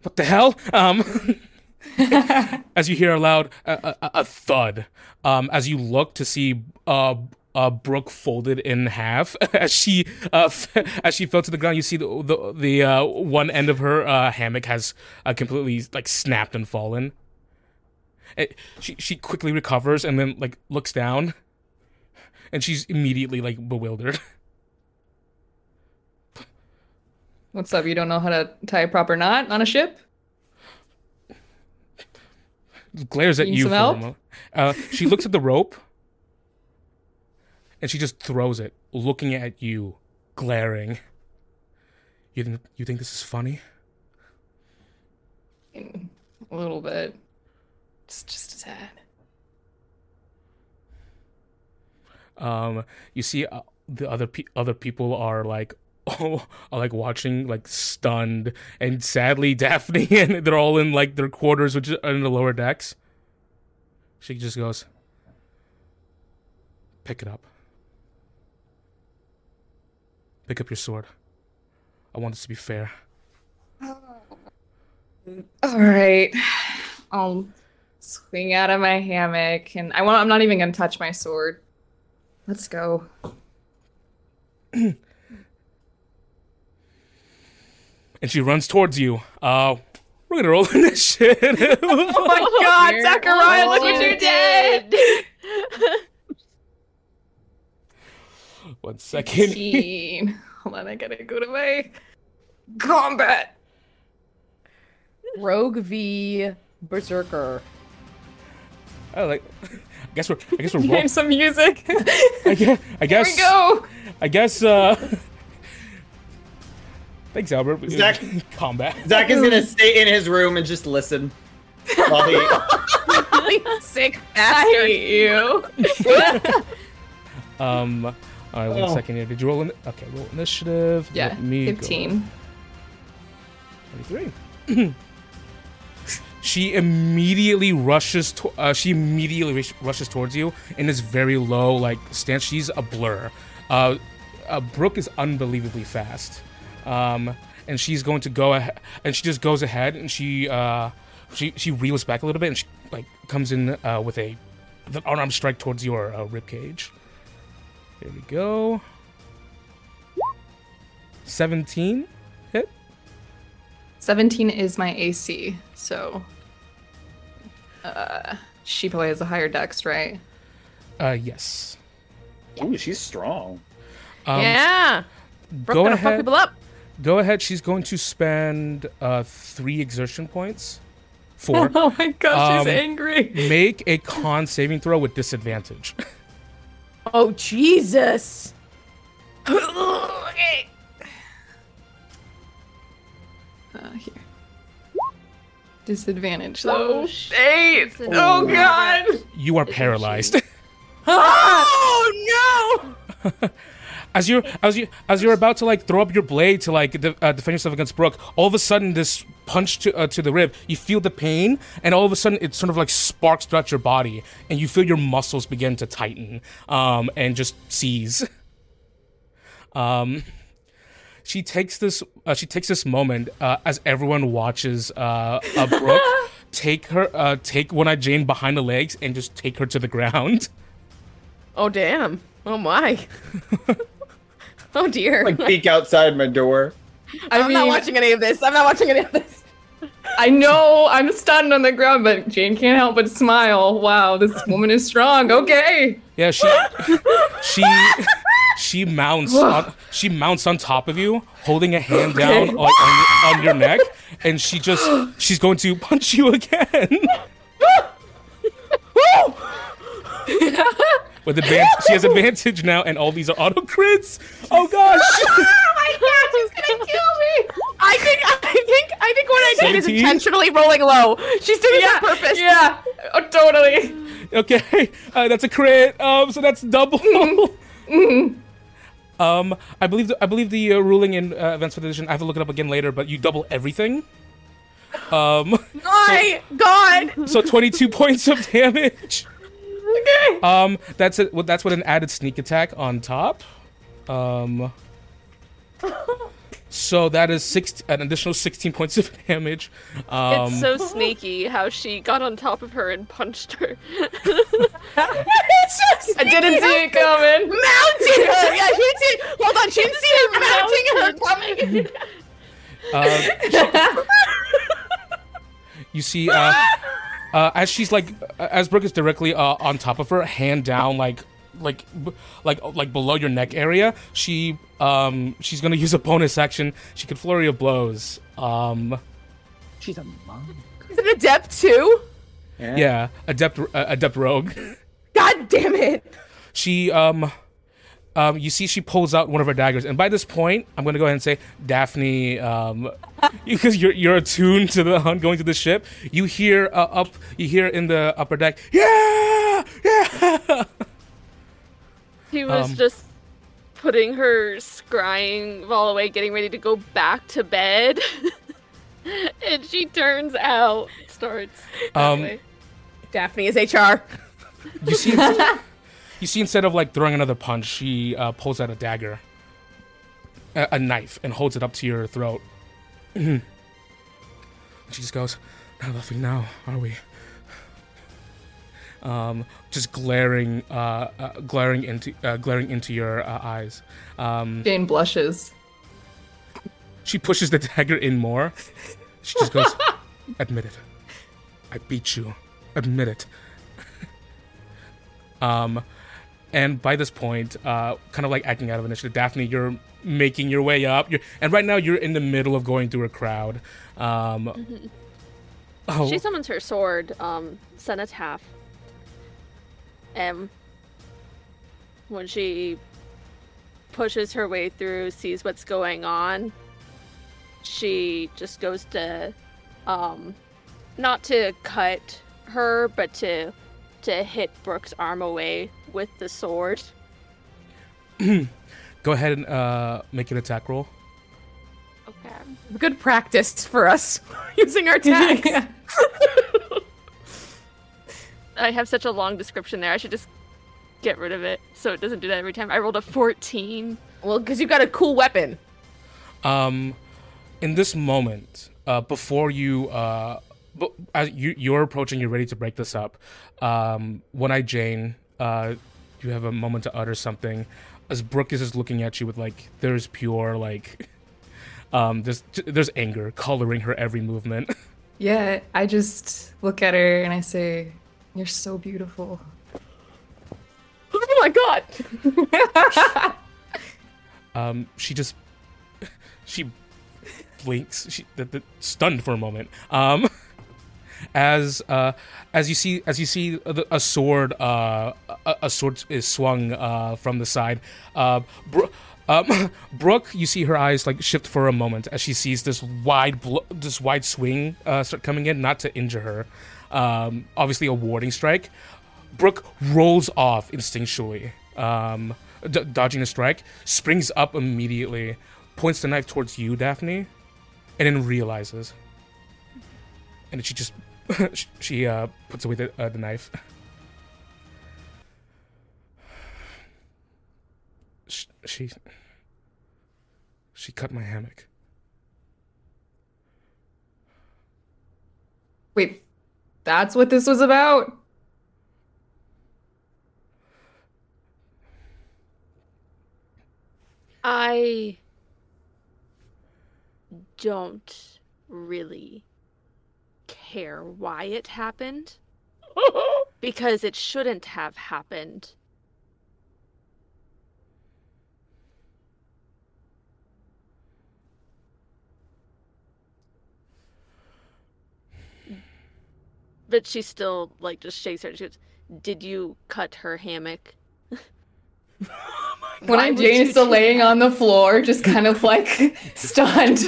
what the hell? Um as you hear a loud a, a, a thud um as you look to see uh uh Brooke folded in half as she uh f- as she fell to the ground you see the the, the uh one end of her uh hammock has uh, completely like snapped and fallen. It- she she quickly recovers and then like looks down and she's immediately like bewildered What's up? You don't know how to tie a proper knot on a ship? glares at you for a help? moment. Uh, she looks at the rope, and she just throws it, looking at you, glaring. You think you think this is funny? A little bit. Just, just a tad. Um, you see uh, the other pe- other people are like. Oh, like watching, like stunned, and sadly, Daphne and they're all in like their quarters, which are in the lower decks. She just goes, "Pick it up. Pick up your sword. I want this to be fair." All right. I'll swing out of my hammock and I want I'm not even gonna touch my sword. Let's go. and she runs towards you. Uh, we're gonna roll initiative. Oh my god, You're Zachariah, look what you did! One second. 15. Hold on, I gotta go to my combat. Rogue v Berserker. I like. I guess we're. I guess we're. Roll, Name some music. I guess. I Here guess. we go. I guess. Uh. Thanks, Albert. Zach- Combat. Zach is gonna stay in his room and just listen. While he, Sick I bastard. hate you. Um. All right. One Oh. second here. Did you roll in? Okay. Roll initiative. yeah, Let me 15. Twenty-three. she immediately rushes. To, uh, she immediately rush- rushes towards you in this very low like stance. She's a blur. Uh, uh, Brooke is unbelievably fast, um, and she's going to go ahead. And she just goes ahead and she uh, she she reels back a little bit and she like comes in uh, with a with an unarmed strike towards your uh, rib cage. Here we go. 17 hit. 17 is my AC, so uh she probably has a higher dex, right? Uh, yes. Ooh, she's strong. Um, yeah. Brooke Go gonna fuck people up. Go ahead. She's going to spend uh, three exertion points. Four. Oh my gosh, Um, she's angry. Make a con saving throw with disadvantage. Oh Jesus. okay. Uh, here. Disadvantage though. Eight. Oh God. You are paralyzed. Oh no. As you're as you as you're about to like throw up your blade to like de- uh, defend yourself against Brooke, all of a sudden this punch to uh, to the rib, you feel the pain, and all of a sudden it sort of like sparks throughout your body, and you feel your muscles begin to tighten, um, and just seize. Um, she takes this uh, she takes this moment uh, as everyone watches uh, Brooke take her uh take one eyed Jane behind the legs and just take her to the ground. Oh damn. Oh my. oh dear. Like peek outside my door. I I'm mean, not watching any of this. I'm not watching any of this. I know I'm stunned on the ground, but Jane can't help but smile. Wow, this woman is strong. Okay. Yeah, she she she mounts on, she mounts on top of you, holding a hand down on, on, on your neck, and she just she's going to punch you again. With advantage, she has advantage now, and all these are auto crits. Oh gosh! Oh my gosh, she's gonna kill me. I think I think I think what I did is intentionally rolling low. She's doing it on purpose. Yeah. Oh, totally. Okay, uh, that's a crit. Um, so that's double. Um, I believe the, I believe the uh, ruling in uh, events for the edition. I have to look it up again later, but you double everything. Um, My God. so 22 points of damage. Okay. Um, that's it. Well, that's what an added sneak attack on top. Um, so that is six, an additional 16 points of damage. Um, it's so sneaky how she got on top of her and punched her. it's just I didn't see it coming. mounting her. Yeah, she didn't see. Hold on, she didn't see her mounting her coming. uh, you see, uh, uh, as she's like, as Brooke is directly uh, on top of her, hand down, like, like, b- like, like below your neck area. She, um, she's gonna use a bonus action. She could flurry of blows. Um, She's a monk. Is it adept too? yeah, adept, uh, adept rogue. God damn it. she um um you see she pulls out one of her daggers and by this point i'm going to go ahead and say daphne um because you're you're attuned to the hunt going to the ship you hear uh, up you hear in the upper deck yeah yeah He was Um, just putting her scrying ball away, getting ready to go back to bed. and she turns out, starts. Um, way. Daphne is HR. you see you see instead of like throwing another punch she uh, pulls out a dagger a, a knife and holds it up to your throat. She just goes not nothing now are we? Um just glaring uh, uh glaring into uh, glaring into your uh, eyes. Um Jane blushes. she pushes the dagger in more. She just goes admit it. I beat you. Admit it. Um and by this point uh kind of like acting out of initiative daphne you're making your way up. You're, and right now you're in the middle of going through a crowd. Um oh. She summons her sword, um, Cenotaph. And when she pushes her way through, sees what's going on, she just goes to, um, not to cut her, but to to hit Brooke's arm away with the sword. go ahead and uh make an attack roll Okay. Good practice for us using our tags. I have such a long description there. I should just get rid of it so it doesn't do that every time. I rolled a 14. Well, because you've got a cool weapon. um in this moment uh before you uh but as you you're approaching you're ready to break this up um one-eyed jane uh you have a moment to utter something as brooke is just looking at you with like there's pure like Um, there's there's anger coloring her every movement. Yeah, I just look at her and I say, You're so beautiful. Oh my god! Um, she just she blinks, she the, the, stunned for a moment. Um, as uh, as you see as you see a, sword uh, a, a sword is swung uh, from the side. Uh, Bro- um, Brooke, you see her eyes like shift for a moment as she sees this wide this wide swing uh, start coming in, not to injure her. Um, obviously, a warding strike. Brooke rolls off instinctually, um, d- dodging a strike, springs up immediately, points the knife towards you, Daphne, and then realizes. And she just she- she uh, puts away the, uh, the knife. Sh- She she cut my hammock. Wait, that's what this was about? I don't really care why it happened because it shouldn't have happened. But she still like just shakes her. and She goes, "Did you cut her hammock?" When I'm would Jane is still do laying on the floor, just kind of like stunned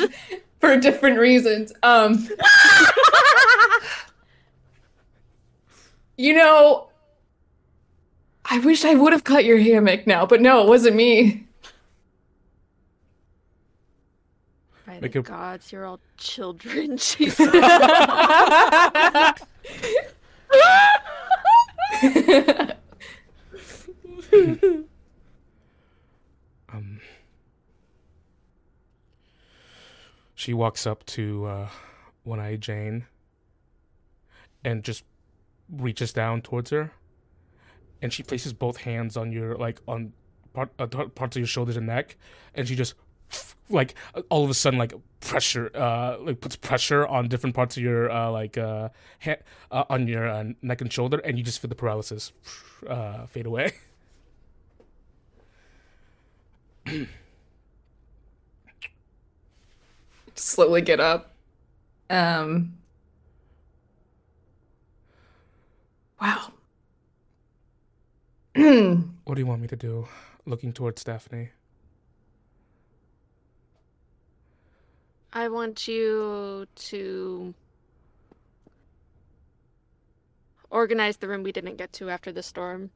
for different reasons. Um, you know, I wish I would have cut your hammock now, but no, it wasn't me. By Make the a- gods, you're all children. She's Um, she walks up to uh, One Eye Jane and just reaches down towards her, and she places both hands on your like on part, uh, parts of your shoulders and neck, and she just like all of a sudden like pressure uh like puts pressure on different parts of your uh like uh, ha- uh on your uh, neck and shoulder and you just feel the paralysis uh fade away Slowly get up. Um, wow. What do you want me to do? Looking towards Stephanie. I want you to organize the room we didn't get to after the storm.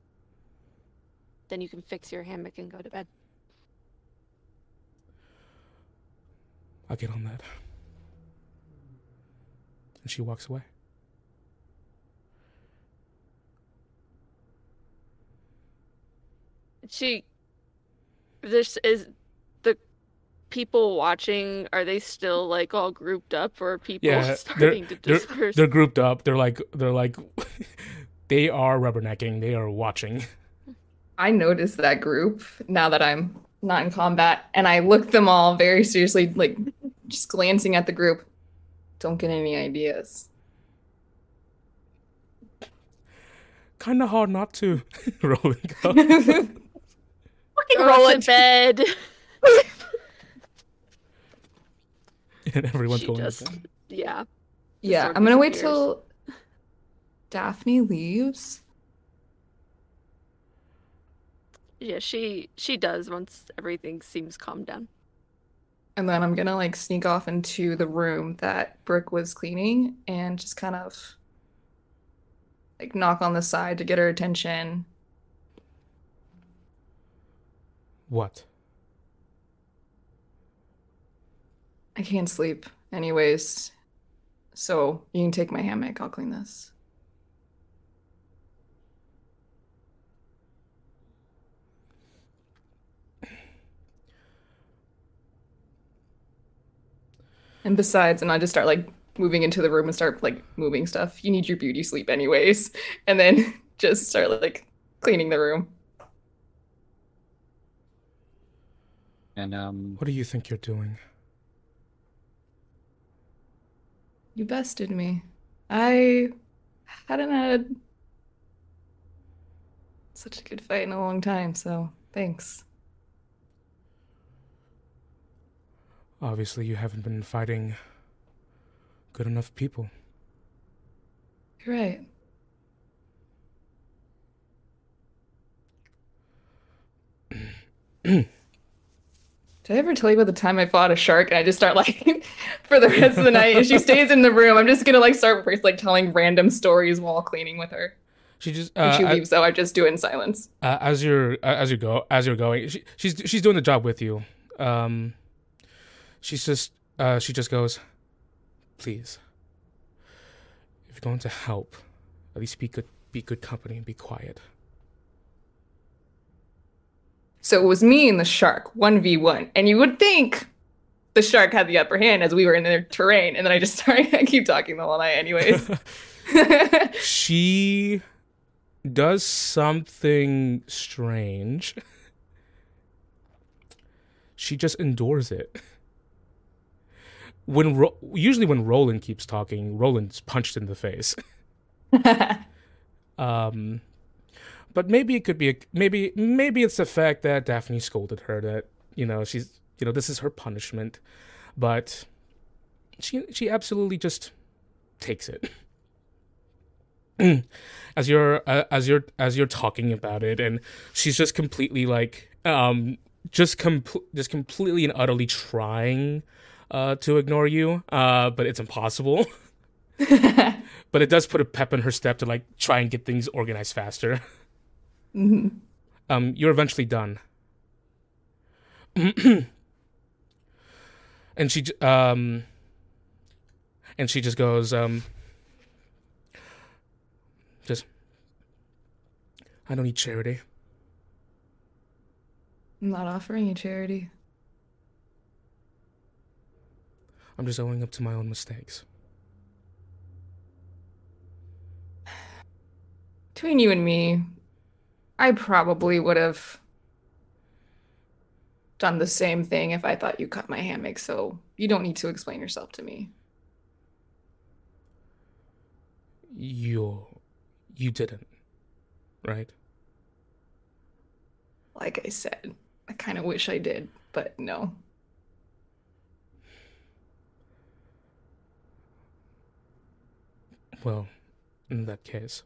Then you can fix your hammock and go to bed. I'll get on that. And she walks away. She this is the people watching are they still like all grouped up or are people Yeah, they're, starting to they're, they're grouped up. They're like they're like they are rubbernecking. They are watching. I noticed that group now that I'm not in combat, and I look them all very seriously, like just glancing at the group. Don't get any ideas. Kind of hard not to. Rolling up. Fucking Go roll in bed. and everyone's She going. just bed. yeah. yeah, I'm gonna wait disappears. till Daphne leaves. Yeah, she she does once everything seems calmed down. And then I'm gonna like sneak off into the room that Brooke was cleaning and just kind of like knock on the side to get her attention. What? I can't sleep anyways. So you can take my hammock, I'll clean this. And besides, and I just start like moving into the room and start like moving stuff. You need your beauty sleep anyways. And then just start like cleaning the room. And um, What do you think you're doing? You bested me. I hadn't had such a good fight in a long time, so thanks. Obviously, you haven't been fighting good enough people. You're right. Did I ever tell you about the time I fought a shark and I just start like for the rest of the night? If she stays in the room, I'm just gonna like start like telling random stories while cleaning with her. She just uh, she leaves, though, I just do it in silence. uh, as you're uh, as you go as you're going she, she's she's doing the job with you um she's just uh she just goes please if you're going to help at least be good be good company and be quiet So it was me and the shark, 1v1. And you would think the shark had the upper hand as we were in their terrain. And then I just started, I keep talking the whole night, anyways. she does something strange she just endures it when Ro- usually when roland keeps talking roland's punched in the face Um, but maybe it could be a, maybe maybe it's the fact that Daphne scolded her that you know she's you know this is her punishment, but she she absolutely just takes it. as you're uh, as you're as you're talking about it, and she's just completely like um just com- just completely and utterly trying uh to ignore you, uh but it's impossible. but it does put a pep in her step to like try and get things organized faster. Mhm. Um, you're eventually done. and she um and she just goes um just I don't need charity. I'm not offering you charity. I'm just owning up to my own mistakes. Between you and me, I probably would have done the same thing if I thought you cut my hammock, so you don't need to explain yourself to me. You you didn't. Right? Like I said, I kind of wish I did, but no. Well, in that case.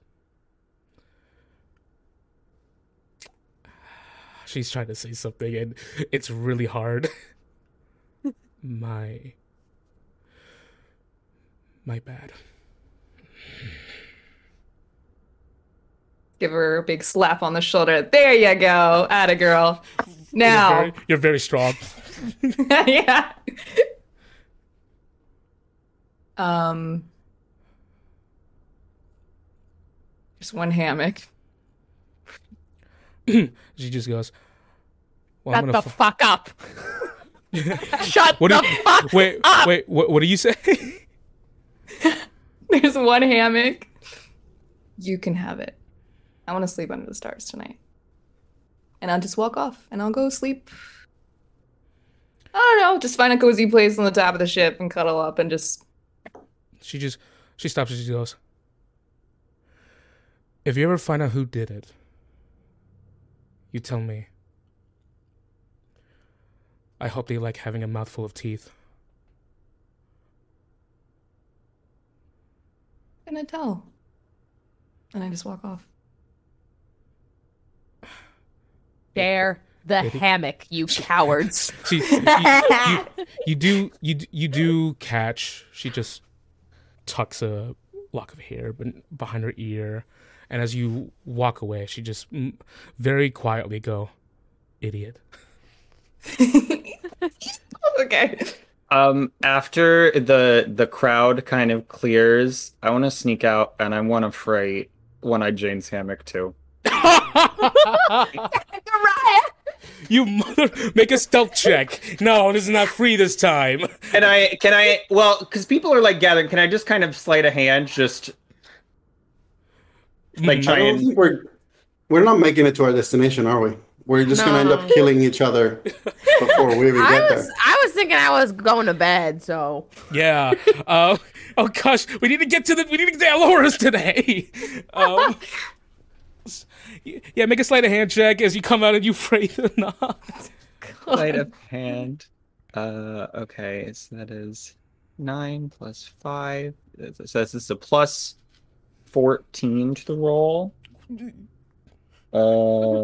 She's trying to say something and it's really hard. my. My bad. Give her a big slap on the shoulder. There you go. Atta girl. You're Now. very, you're very strong. yeah. Um just one hammock. she just goes, well, Shut the fu- fuck up. Shut What the you- fuck wait, up. wait, what, what do you say? There's one hammock. You can have it. I want to sleep under the stars tonight. And I'll just walk off and I'll go sleep. I don't know, just find a cozy place on the top of the ship and cuddle up and just she just, she stops and she goes, if you ever find out who did it, you tell me. I hope they like having a mouthful of teeth. gonna tell. And I just walk off. Dare the Idiot. hammock, you cowards. See, you, you, you do, you you do catch. She just tucks a lock of hair behind her ear, and as you walk away, she just very quietly go, "Idiot." okay. Um, after the the crowd kind of clears, I want to sneak out and I want to fray One Eyed Jane's hammock too. you mother, make a stealth check. No, this is not free this time. Can I? Can I? Well, because people are like gathering. Can I just kind of sleight a hand? Just like Mm, try and we're we're not making it to our destination, are we? We're just gonna end up killing each other before we even I get was there. I was thinking I was going to bed, so Yeah. Uh, oh gosh, we need to get to the we need to get to Aelores today. Um, s- yeah, make a sleight of hand check as you come out and you fray the knot. Sleight of hand. Uh, okay, so that is nine plus five. So this is a plus fourteen to the roll. Uh,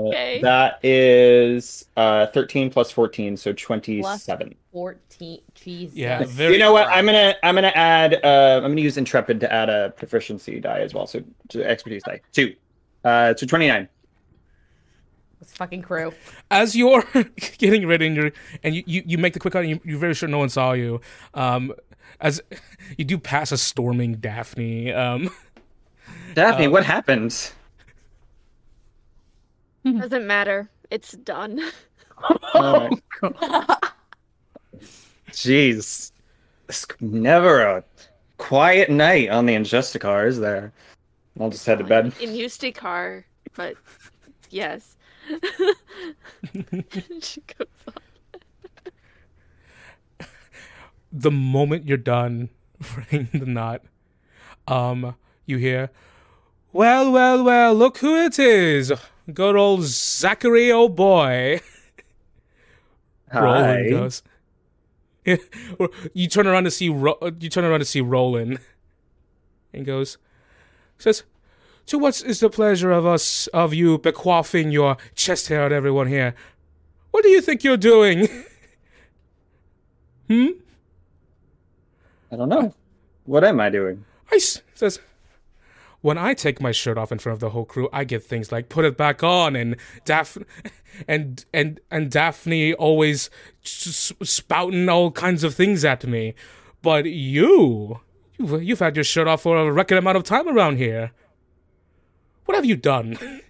Okay. that is uh thirteen plus fourteen, so twenty-seven. 14. Jesus. Yeah, very. You know what? I'm gonna I'm gonna add uh I'm gonna use intrepid to add a proficiency die as well. So to expertise die two. Uh, so twenty-nine. This fucking crew. as you're getting ready and you and you, you, you make the quick cut and you, you're very sure no one saw you um as you do pass a storming daphne um Daphne, Uh, what happened? Doesn't matter. It's done. Oh. Jeez. It's never a quiet night on the Injusticar, is there? I'll just head to bed. In Ustikar, but yes. she goes on. the moment you're done fraying the knot um you hear well well well look who it is good old zachary oh boy. Roland goes. You turn around to see Ro- you turn around to see roland and goes says to what is the pleasure of us of you bequaffing your chest hair at everyone here? What do you think you're doing? Hmm? I don't know. What am I doing? Ice says, when I take my shirt off in front of the whole crew, I get things like "put it back on" and Daphne, and and and Daphne always spouting all kinds of things at me. But you, you've, you've had your shirt off for a record amount of time around here. What have you done?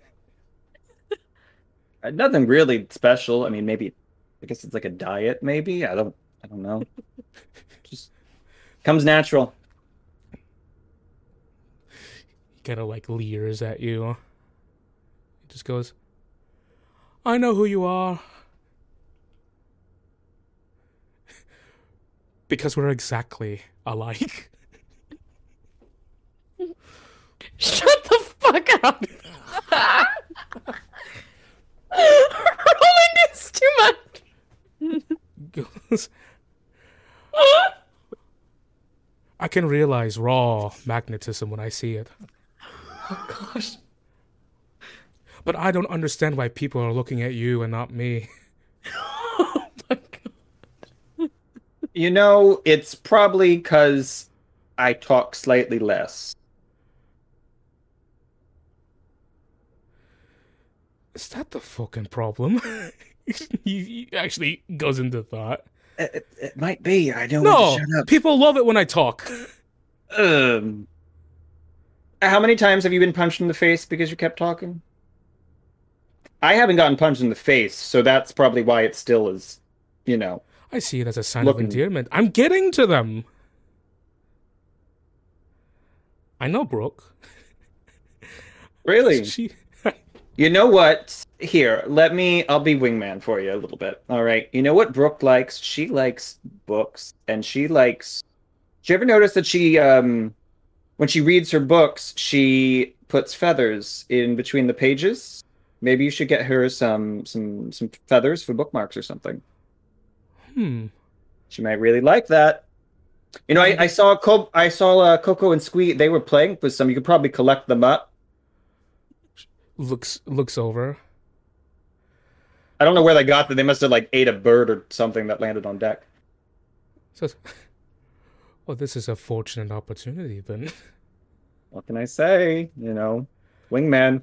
Nothing really special. I mean, maybe I guess it's like a diet. Maybe I don't. I don't know. Just comes natural. Kind of like leers at you. He just goes, I know who you are. because we're exactly alike. Shut the fuck up. Roland is too much. goes, I can realize raw magnetism when I see it. Oh gosh. But I don't understand why people are looking at you and not me. Oh my god. You know, it's probably because I talk slightly less. Is that the fucking problem? he, he actually goes into thought. It, it, it might be. I don't No, want to shut up. people love it when I talk. Um, how many times have you been punched in the face because you kept talking? I haven't gotten punched in the face, so that's probably why it still is, you know. I see it as a sign Looking- of endearment. I'm getting to them. I know Brooke. Really? She, You know what? Here, let me. I'll be wingman for you a little bit. All right. You know what Brooke likes? She likes books, and she likes. Did you ever notice that she, um, when she reads her books, she puts feathers in between the pages? Maybe you should get her some some some feathers for bookmarks or something. hmm. She might really like that. You know, I, I saw Co- I saw uh, Coco and Squeak. They were playing with some. You could probably collect them up. Looks looks over. I don't know where they got them. They must have like ate a bird or something that landed on deck. Says, "Well, this is a fortunate opportunity, then. What can I say? You know, wingman.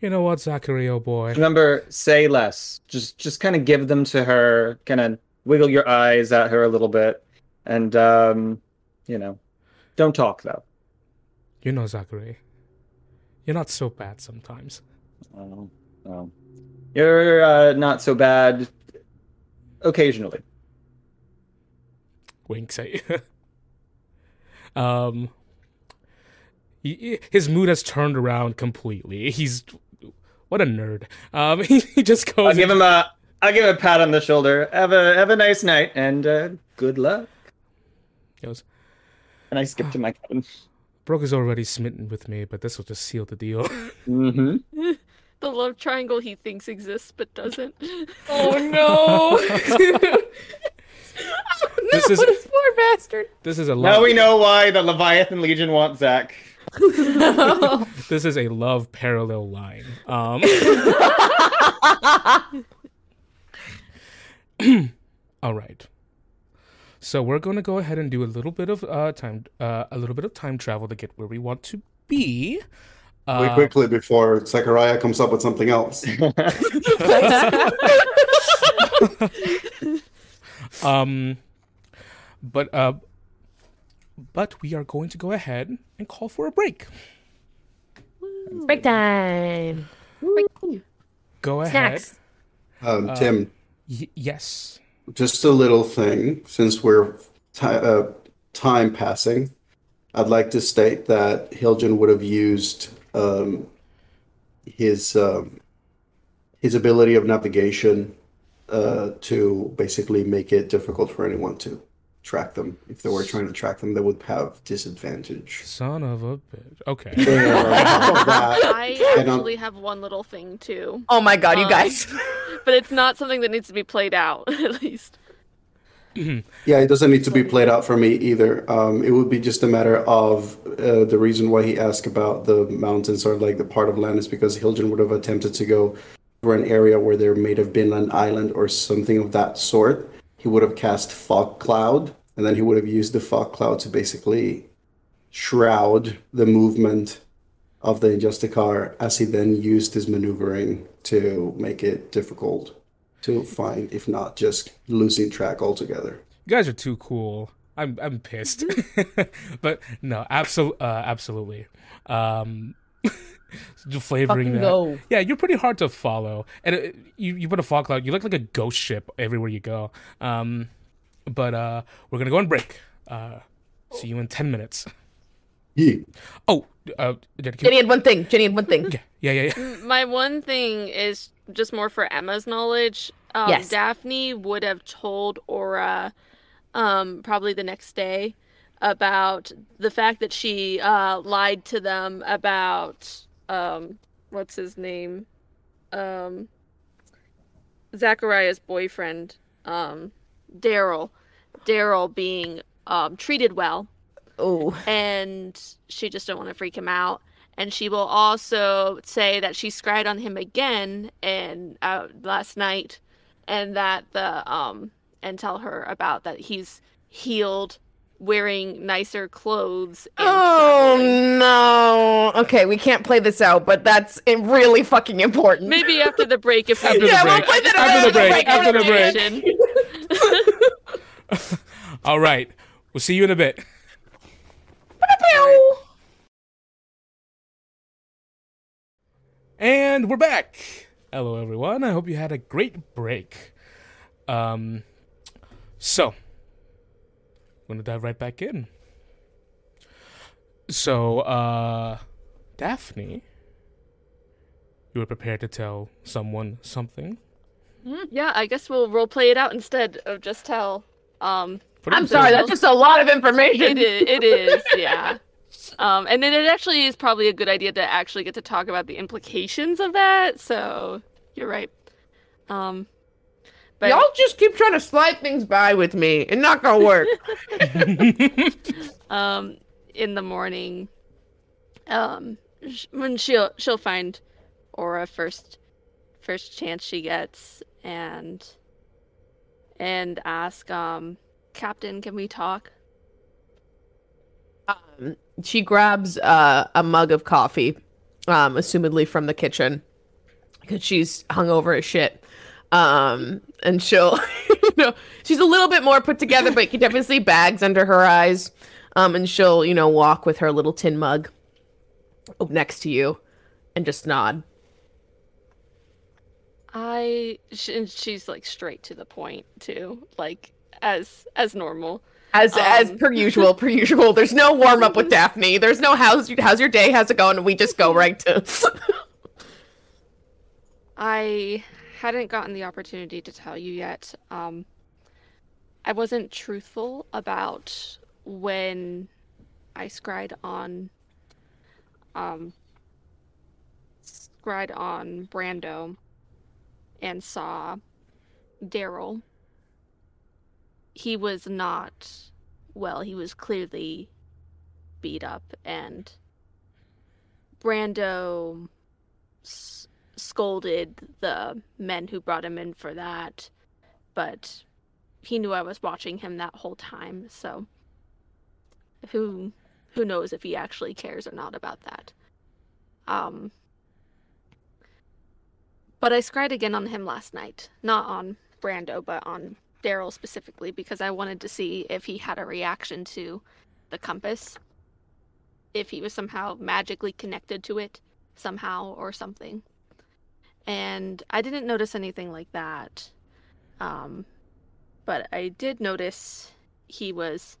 You know what, Zachary, oh boy. Remember, say less. Just just kind of give them to her. Kind of wiggle your eyes at her a little bit, and um, you know, don't talk though. You know, Zachary. You're not so bad sometimes. Oh, oh. You're uh, not so bad. Occasionally. Winks at you. um, he- his mood has turned around completely. He's what a nerd. Um, he, he just goes. I'll give him a I'll give him a pat on the shoulder. Have a have a nice night and uh, good luck. goes, And I skip to my cabin. Brooke is already smitten with me, but this will just seal the deal. Mm-hmm. The love triangle he thinks exists but doesn't. Oh no! This is- this poor bastard. This is a Now we know why the Leviathan Legion wants Zach. This is a love parallel line. Um. all right. So we're going to go ahead and do a little bit of uh, time, uh, a little bit of time travel to get where we want to be. Wait Uh, quickly before Zachariah comes up with something else. Um, but uh, but we are going to go ahead and call for a break. Break time. Go ahead. Snacks. Um, Tim, Y- yes. just a little thing, since we're ti uh, time passing, I'd like to state that Hiljan would have used um, his um, his ability of navigation uh, to basically make it difficult for anyone to track them. If they were trying to track them, they would have disadvantage. Son of a bitch. Okay. And on top of that, I And, um, actually have one little thing too, Oh my god, you Um, guys. but it's not something that needs to be played out. At least. Yeah, it doesn't need to be played out for me either. Um, it would be just a matter of uh, the reason why he asked about the mountains or like the part of land is because Hiljan would have attempted to go for an area where there may have been an island or something of that sort. He would have cast fog cloud, and then he would have used the fog cloud to basically shroud the movement of the Injusticar as he then used his maneuvering to make it difficult to find, if not just losing track altogether. You guys are too cool. I'm I'm pissed. but no, absolutely, uh, absolutely. Um, just flavoring Fucking that. go. Yeah, you're pretty hard to follow, and it, you you put a fog cloud. You look like a ghost ship everywhere you go. Um, but uh, we're gonna go on break. Uh, see you in ten minutes. Yeah. Oh, uh, Jenny, Jenny had one thing. Jenny had one thing. yeah, yeah, yeah, yeah. My one thing is just more for Emma's knowledge. Um, Yes. Daphne would have told Aura, um, probably the next day, about the fact that she uh, lied to them about um, what's his name, um, Zachariah's boyfriend, um, Daryl, Daryl being um, treated well Oh. and she just don't want to freak him out. And she will also say that she scryed on him again and uh, last night, and that the um and tell her about that he's healed, wearing nicer clothes. And Oh traveling. no. Okay, we can't play this out, but that's really fucking important. Maybe after the break, if we After the Yeah, we'll break. play that After the break. break, After the break. All right. We'll see you in a bit. And we're back. Hello, everyone. I hope you had a great break. Um, so, I'm gonna dive right back in. So, uh, Daphne, you were prepared to tell someone something. yeah, I guess we'll role play it out instead of just tell. Um, I'm sorry, place. that's just a lot of information. It is. It is. Yeah. Um, and then it actually is probably a good idea to actually get to talk about the implications of that. So you're right. Um, but Y'all just keep trying to slide things by with me. It's not gonna work. um, in the morning, um, when she'll she'll find Aura first, first chance she gets, and and ask, um, Captain, can we talk? um, she grabs uh, a mug of coffee, um, assumedly from the kitchen, because she's hungover as shit. Um, and she'll, you know, she's a little bit more put together, but you can definitely see bags under her eyes. Um, and she'll, you know, walk with her little tin mug next to you, and just nod. I she's like straight to the point too, like as as normal. As as Um. per usual, per usual. There's no warm up with Daphne. There's no how's how's your day? How's it going? We just go right to. I hadn't gotten the opportunity to tell you yet. Um, I wasn't truthful about when I scried on um scried on Brando and saw Daryl. He was not well, he was clearly beat up and Brando scolded the men who brought him in for that, but he knew I was watching him that whole time, so who who knows if he actually cares or not about that. Um but I scried again on him last night, not on Brando, but on Daryl specifically because I wanted to see if he had a reaction to the compass, if he was somehow magically connected to it somehow or something. And I didn't notice anything like that. Um, but I did notice he was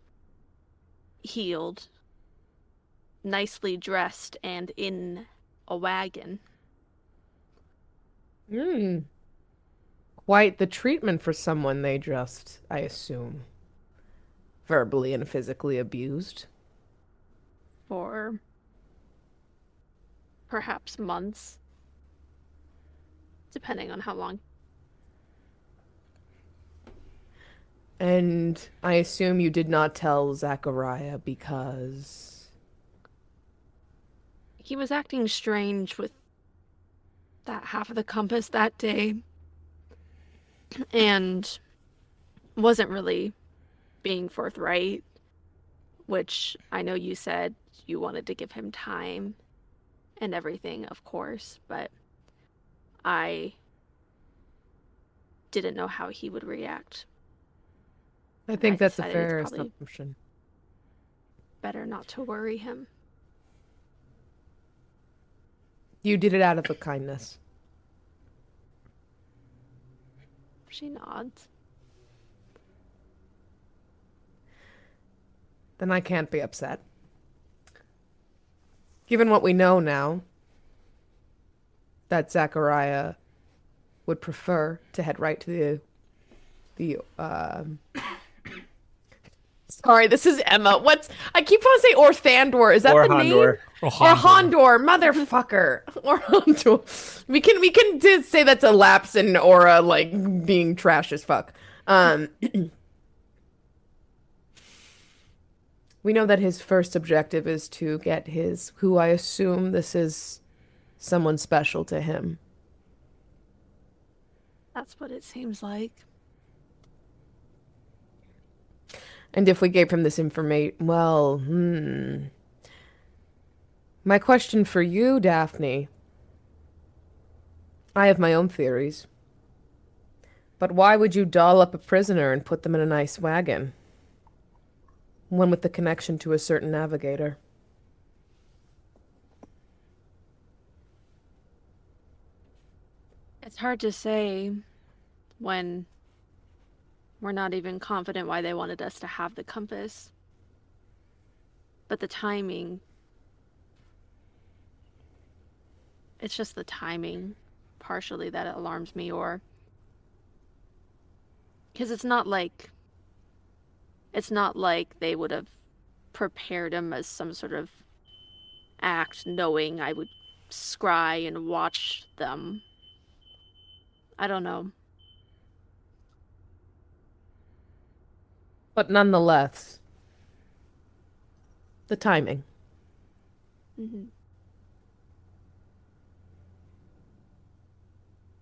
healed, nicely dressed, and in a wagon. Hmm. Quite the treatment for someone they just, I assume, verbally and physically abused. for perhaps months, depending on how long. And I assume you did not tell Zachariah because. He was acting strange with that half of the compass that day and wasn't really being forthright, which I know you said you wanted to give him time and everything, of course, but I didn't know how he would react. I think I that's a fair assumption. Better not to worry him. You did it out of a kindness. She nods. Then I can't be upset. Given what we know now, that Zachariah would prefer to head right to the the um Sorry, this is Emma. What's I keep wanting to say Orthandor. Is that Or the name? Hondor. Or Or Hondor. Hondor, motherfucker. Orhandor. We can we can just say that's a lapse in aura like being trash as fuck. Um We know that his first objective is to get his who I assume this is someone special to him. That's what it seems like. And if we gave him this information, well, hmm. My question for you, Daphne. I have my own theories. But why would you doll up a prisoner and put them in a nice wagon? One with the connection to a certain navigator. It's hard to say when we're not even confident why they wanted us to have the compass. But the timing. It's just the timing, partially, that alarms me, or. Because it's not like. It's not like they would have prepared him as some sort of act, knowing I would scry and watch them. I don't know. But nonetheless, the timing. Mm-hmm.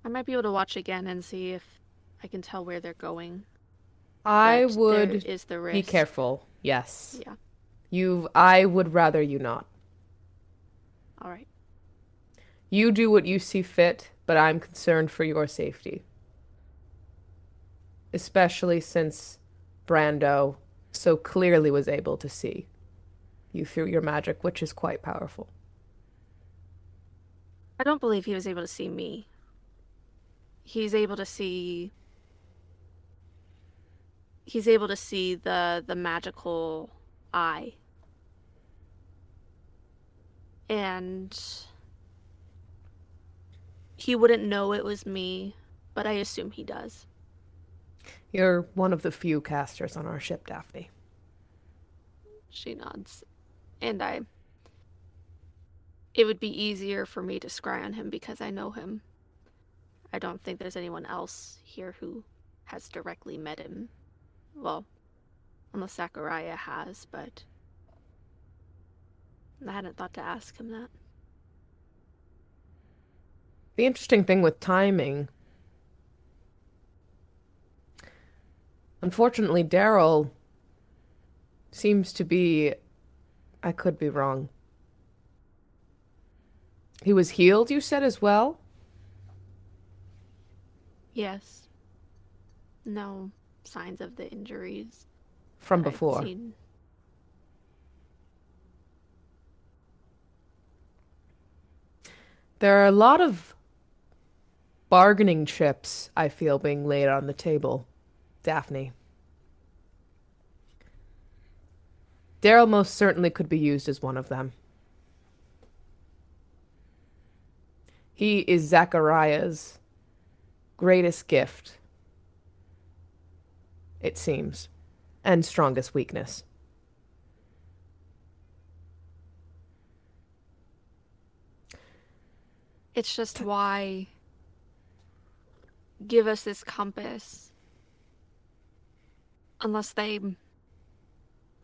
I might be able to watch again and see if I can tell where they're going. I but would is the risk. be careful. Yes. Yeah. You I would rather you not. All right. You do what you see fit, but I'm concerned for your safety. Especially since Brando so clearly was able to see you through your magic, which is quite powerful. I don't believe he was able to see me. He's able to see. He's able to see the the magical eye. And he wouldn't know it was me, but I assume he does. You're one of the few casters on our ship, Daphne. She nods. And I. It would be easier for me to scry on him because I know him. I don't think there's anyone else here who has directly met him. Well, unless Zachariah has, but. I hadn't thought to ask him that. The interesting thing with timing. Unfortunately, Daryl seems to be. I could be wrong. He was healed, you said, as well? Yes. No signs of the injuries From before. There are a lot of bargaining chips, I feel, being laid on the table, Daphne. Daryl most certainly could be used as one of them. He is Zachariah's greatest gift, it seems, and strongest weakness. It's just why give us this compass unless they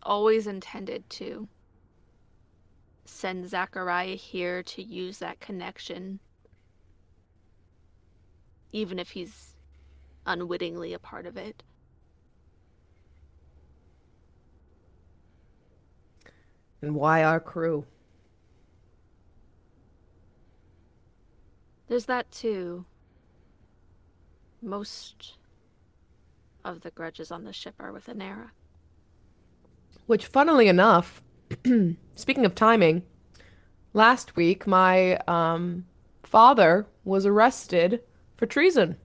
always intended to send Zachariah here to use that connection, even if he's unwittingly a part of it. And why our crew? There's that too. Most of the grudges on the ship are with Anera. Which, funnily enough, speaking of timing, last week my um, father was arrested for treason.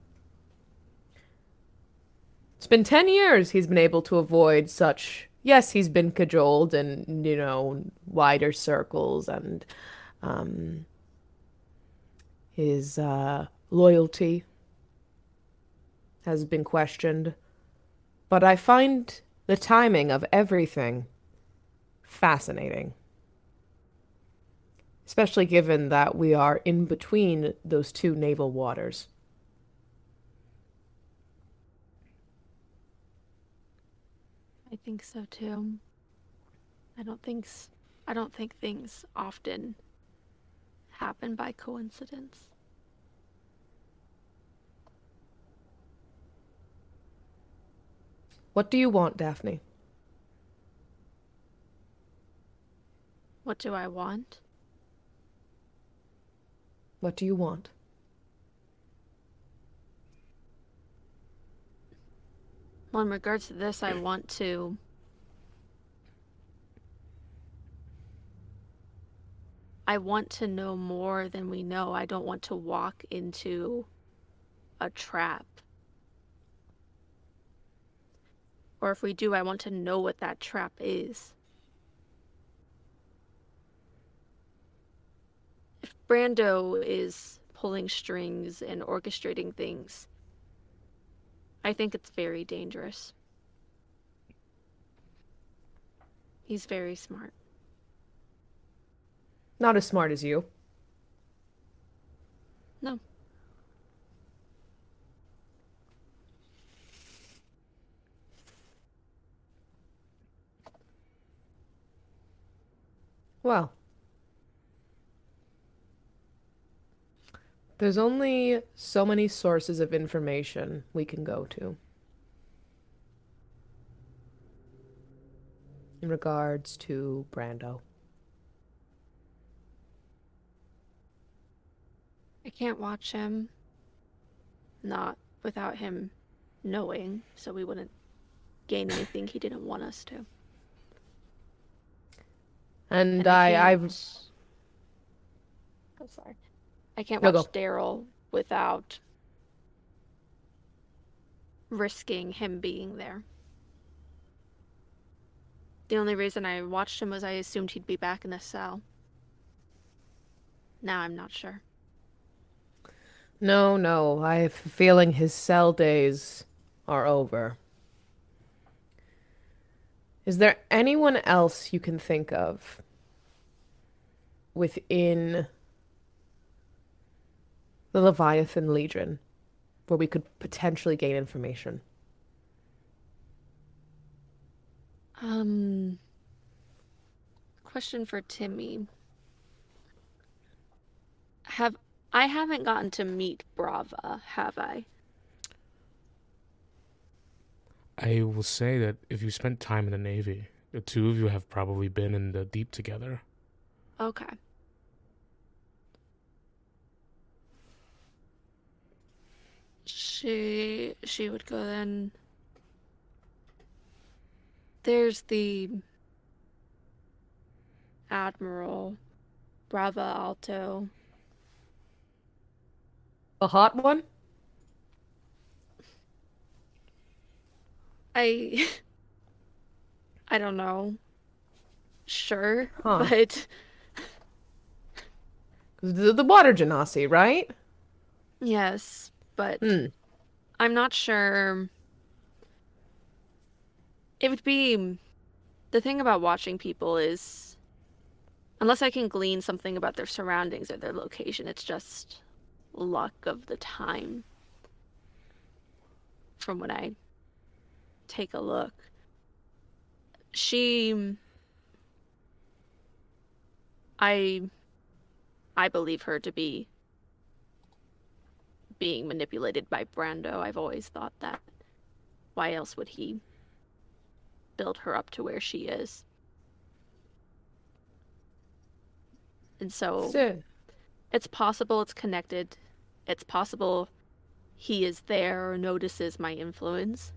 It's been 10 years he's been able to avoid such. Yes, he's been cajoled in, you know, wider circles and um, his uh, loyalty has been questioned. But I find the timing of everything fascinating. Especially given that we are in between those two naval waters. I think so too. I don't think I don't think things often happen by coincidence. What do you want, Daphne? What do I want? What do you want? Well, in regards to this, I want to I want to know more than we know. I don't want to walk into a trap. Or if we do, I want to know what that trap is. If Brando is pulling strings and orchestrating things, I think it's very dangerous. He's very smart. Not as smart as you. No. Well, there's only so many sources of information we can go to in regards to Brando. I can't watch him. Not without him knowing, so we wouldn't gain anything he didn't want us to. And, And I, I have I'm sorry. I can't No, watch. Daryl without risking him being there. The only reason I watched him was I assumed he'd be back in the cell. Now I'm not sure. No, no. I have a feeling his cell days are over. Is there anyone else you can think of within the Leviathan Legion where we could potentially gain information? Um, question for Timmy. Have I haven't gotten to meet Brando, have I? I will say that if you spent time in the Navy, the two of you have probably been in the deep together. Okay. She she would go then. There's the Admiral Brava Alto. The hot one? I I don't know. Sure, Huh. but The, the water genasi, right? yes, but Hmm. I'm not sure. It would be the thing about watching people is unless I can glean something about their surroundings or their location, it's just luck of the time. From when I take a look, she I I believe her to be being manipulated by Brando. I've always thought that. Why else would he build her up to where she is? And so So, it's possible it's connected. It's possible he is there or notices my influence.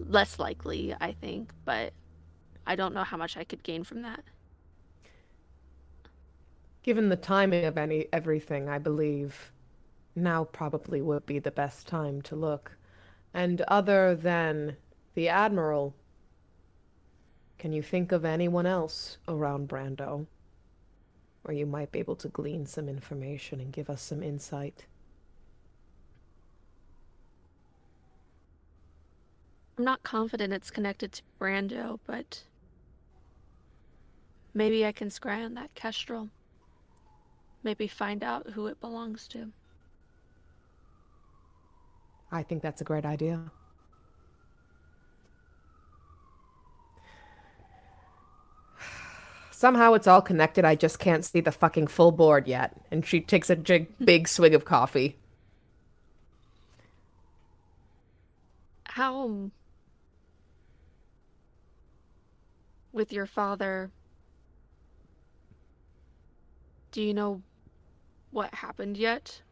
Less likely, I think, but I don't know how much I could gain from that. given the timing of any everything, I believe now probably would be the best time to look. And other than the Admiral, can you think of anyone else around Brando? Where you might be able to glean some information and give us some insight? I'm not confident it's connected to Brando, but maybe I can scry on that Kestrel. Maybe find out who it belongs to. I think that's a great idea. Somehow it's all connected. I just can't see the fucking full board yet. And she takes a big, big swig of coffee. How. um, With your father. Do you know what happened yet?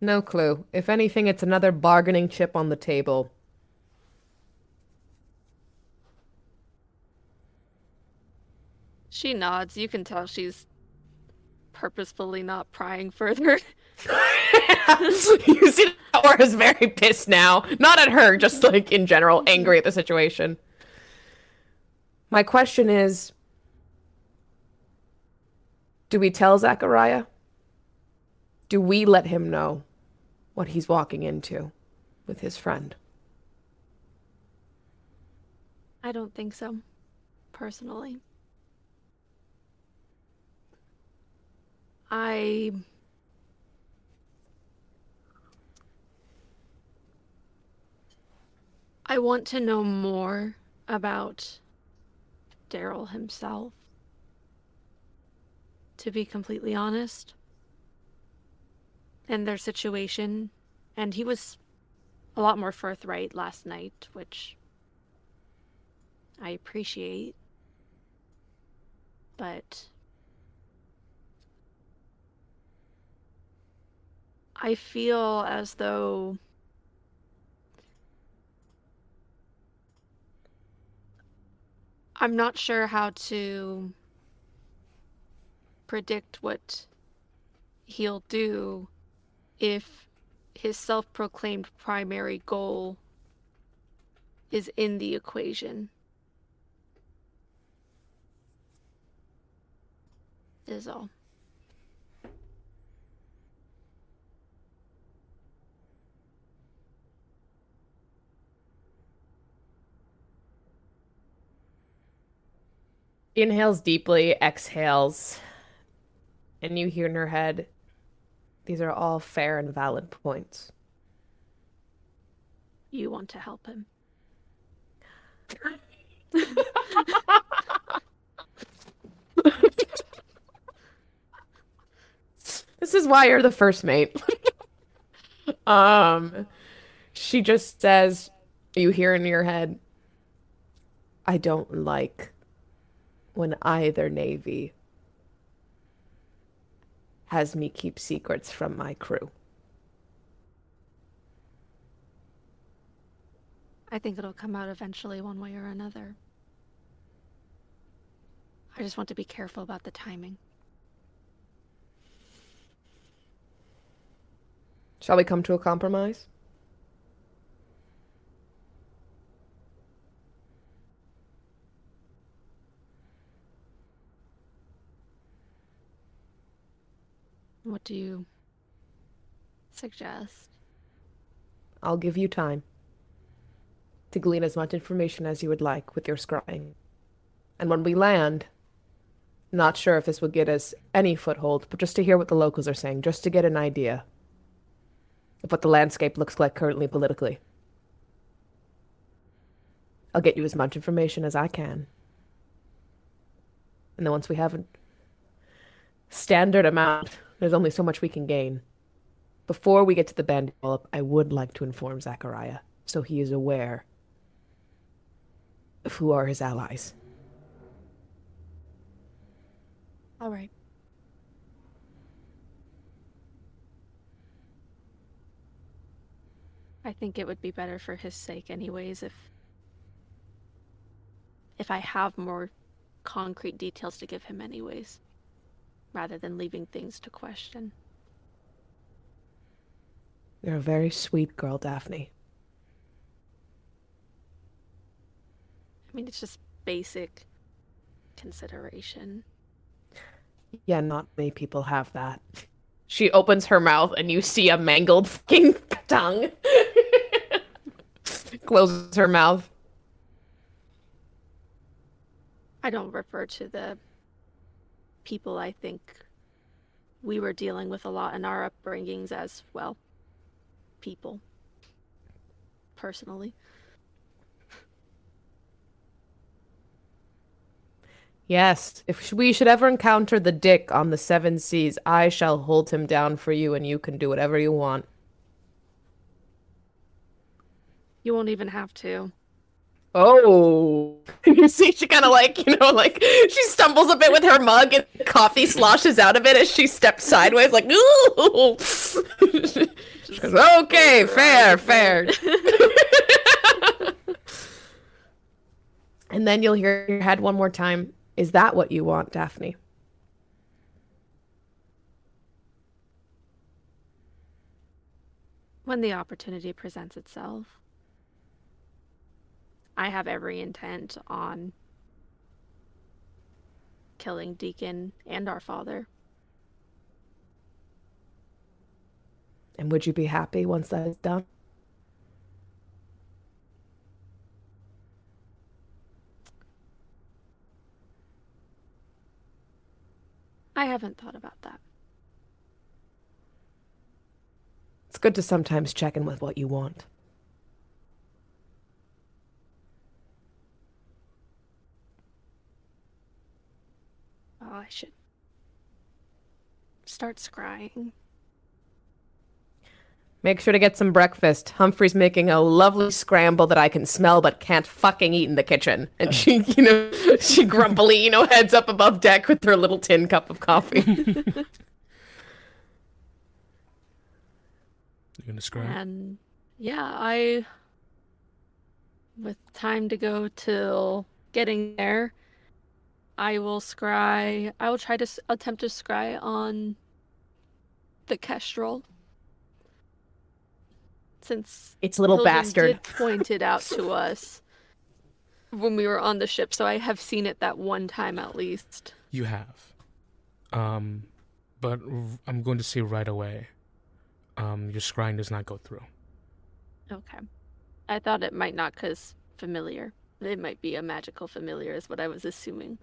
No clue. If anything, it's another bargaining chip on the table. She nods. You can tell she's purposefully not prying further. you see, Aura's very pissed now. Not at her, just like in general, angry at the situation. My question is Do we tell Zachariah? Do we let him know what he's walking into with his friend? I don't think so, personally. I. I want to know more about Daryl himself. To be completely honest. And their situation. And he was a lot more forthright last night, which I appreciate. But I feel as though I'm not sure how to predict what he'll do if his self proclaimed primary goal is in the equation. Is all. Inhales deeply, exhales, and you hear in her head, these are all fair and valid points. You want to help him. This is why you're the first mate. um, she just says, you hear in your head, I don't like when either navy has me keep secrets from my crew. I think it'll come out eventually, one way or another. I just want to be careful about the timing. Shall we come to a compromise? What do you suggest? I'll give you time to glean as much information as you would like with your scrying. And when we land, not sure if this will get us any foothold, but just to hear what the locals are saying, just to get an idea of what the landscape looks like currently politically. I'll get you as much information as I can. And then once we have a standard amount, there's only so much we can gain. Before we get to the band develop, I would like to inform Zachariah so he is aware of who are his allies. All right. I think it would be better for his sake anyways if if I have more concrete details to give him anyways rather than leaving things to question. You're a very sweet girl, Daphne. I mean, it's just basic consideration. Yeah, not many people have that. She opens her mouth and you see a mangled fucking tongue. Closes her mouth. I don't refer to the people I think we were dealing with a lot in our upbringings as well. People. Personally. Yes, if we should ever encounter the dick on the seven seas, I shall hold him down for you and you can do whatever you want. You won't even have to. Oh. you see, she kind of like, you know, like she stumbles a bit with her mug and coffee sloshes out of it as she steps sideways, like, ooh. goes, okay, fair, fair. and then you'll hear your head one more time. Is that what you want, Daphne? When the opportunity presents itself. I have every intent on killing Deacon and our father. And would you be happy once that is done? I haven't thought about that. It's good to sometimes check in with what you want. Oh, I should start scrying. Make sure to get some breakfast. Humphrey's making a lovely scramble that I can smell but can't fucking eat in the kitchen. And she, you know, she grumpily, you know, heads up above deck with her little tin cup of coffee. You gonna scry? And yeah, I with time to go till getting there, I will scry. I will try to s- attempt to scry on the Kestrel. Since It's a little Hiljan bastard. did point it out to us when we were on the ship, so I have seen it that one time at least. You have. Um, but r- I'm going to say right away, um, your scrying does not go through. Okay. I thought it might not because familiar. It might be a magical familiar, is what I was assuming.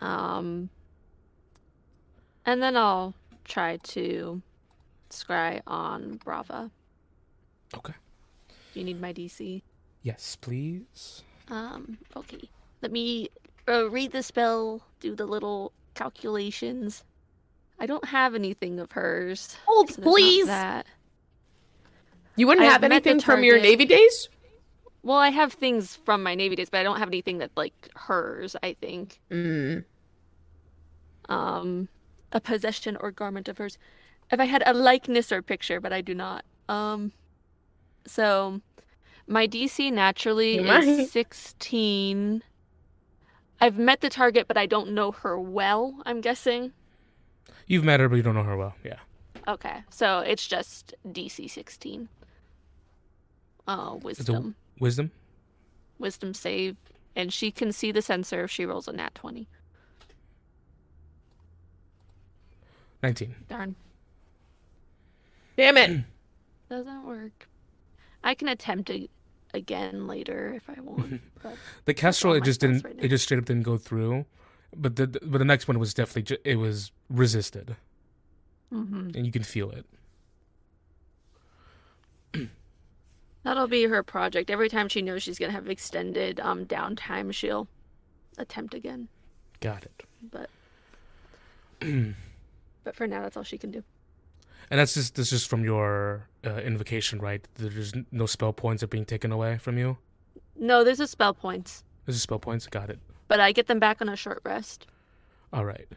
Um, and then I'll try to scry on Brava. Okay. You need my DC? Yes, please. Um, okay. Let me uh, read the spell, do the little calculations. I don't have anything of hers. Hold, so please. That. You wouldn't I have have met the anything from your. Navy days? Well, I have things from my Navy days, but I don't have anything that like hers. I think. Mm. um a possession or garment of hers if i had a likeness or picture but i do not um so my dc naturally You might. is 16 i've met the target but i don't know her well i'm guessing You've met her, but you don't know her well. Yeah. okay so it's just dc 16 uh wisdom Wisdom. wisdom save and she can see the sensor if she rolls a nat 20 Nineteen. darn Damn it. doesn't work i can attempt it again later if i want but The Kestrel, it just didn't. right it just straight up didn't go through. But the but the next one was definitely ju- it was resisted, Mhm. and you can feel it. That'll be her project. Every time she knows she's gonna have extended um downtime, she'll attempt again. Got it. But but for now, that's all she can do. And that's just this is from your uh, invocation, right? There's no spell points are being taken away from you. No, there's a spell points, There's is spell points. Got it. but I get them back on a short rest. All right.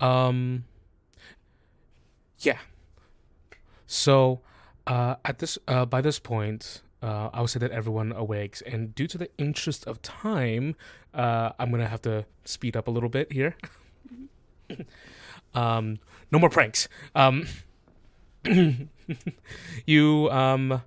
Um. Yeah. So, uh, at this, uh, by this point, uh, I would say that everyone awakes, and due to the interest of time, uh, I'm gonna have to speed up a little bit here. um, no more pranks. Um, you, um,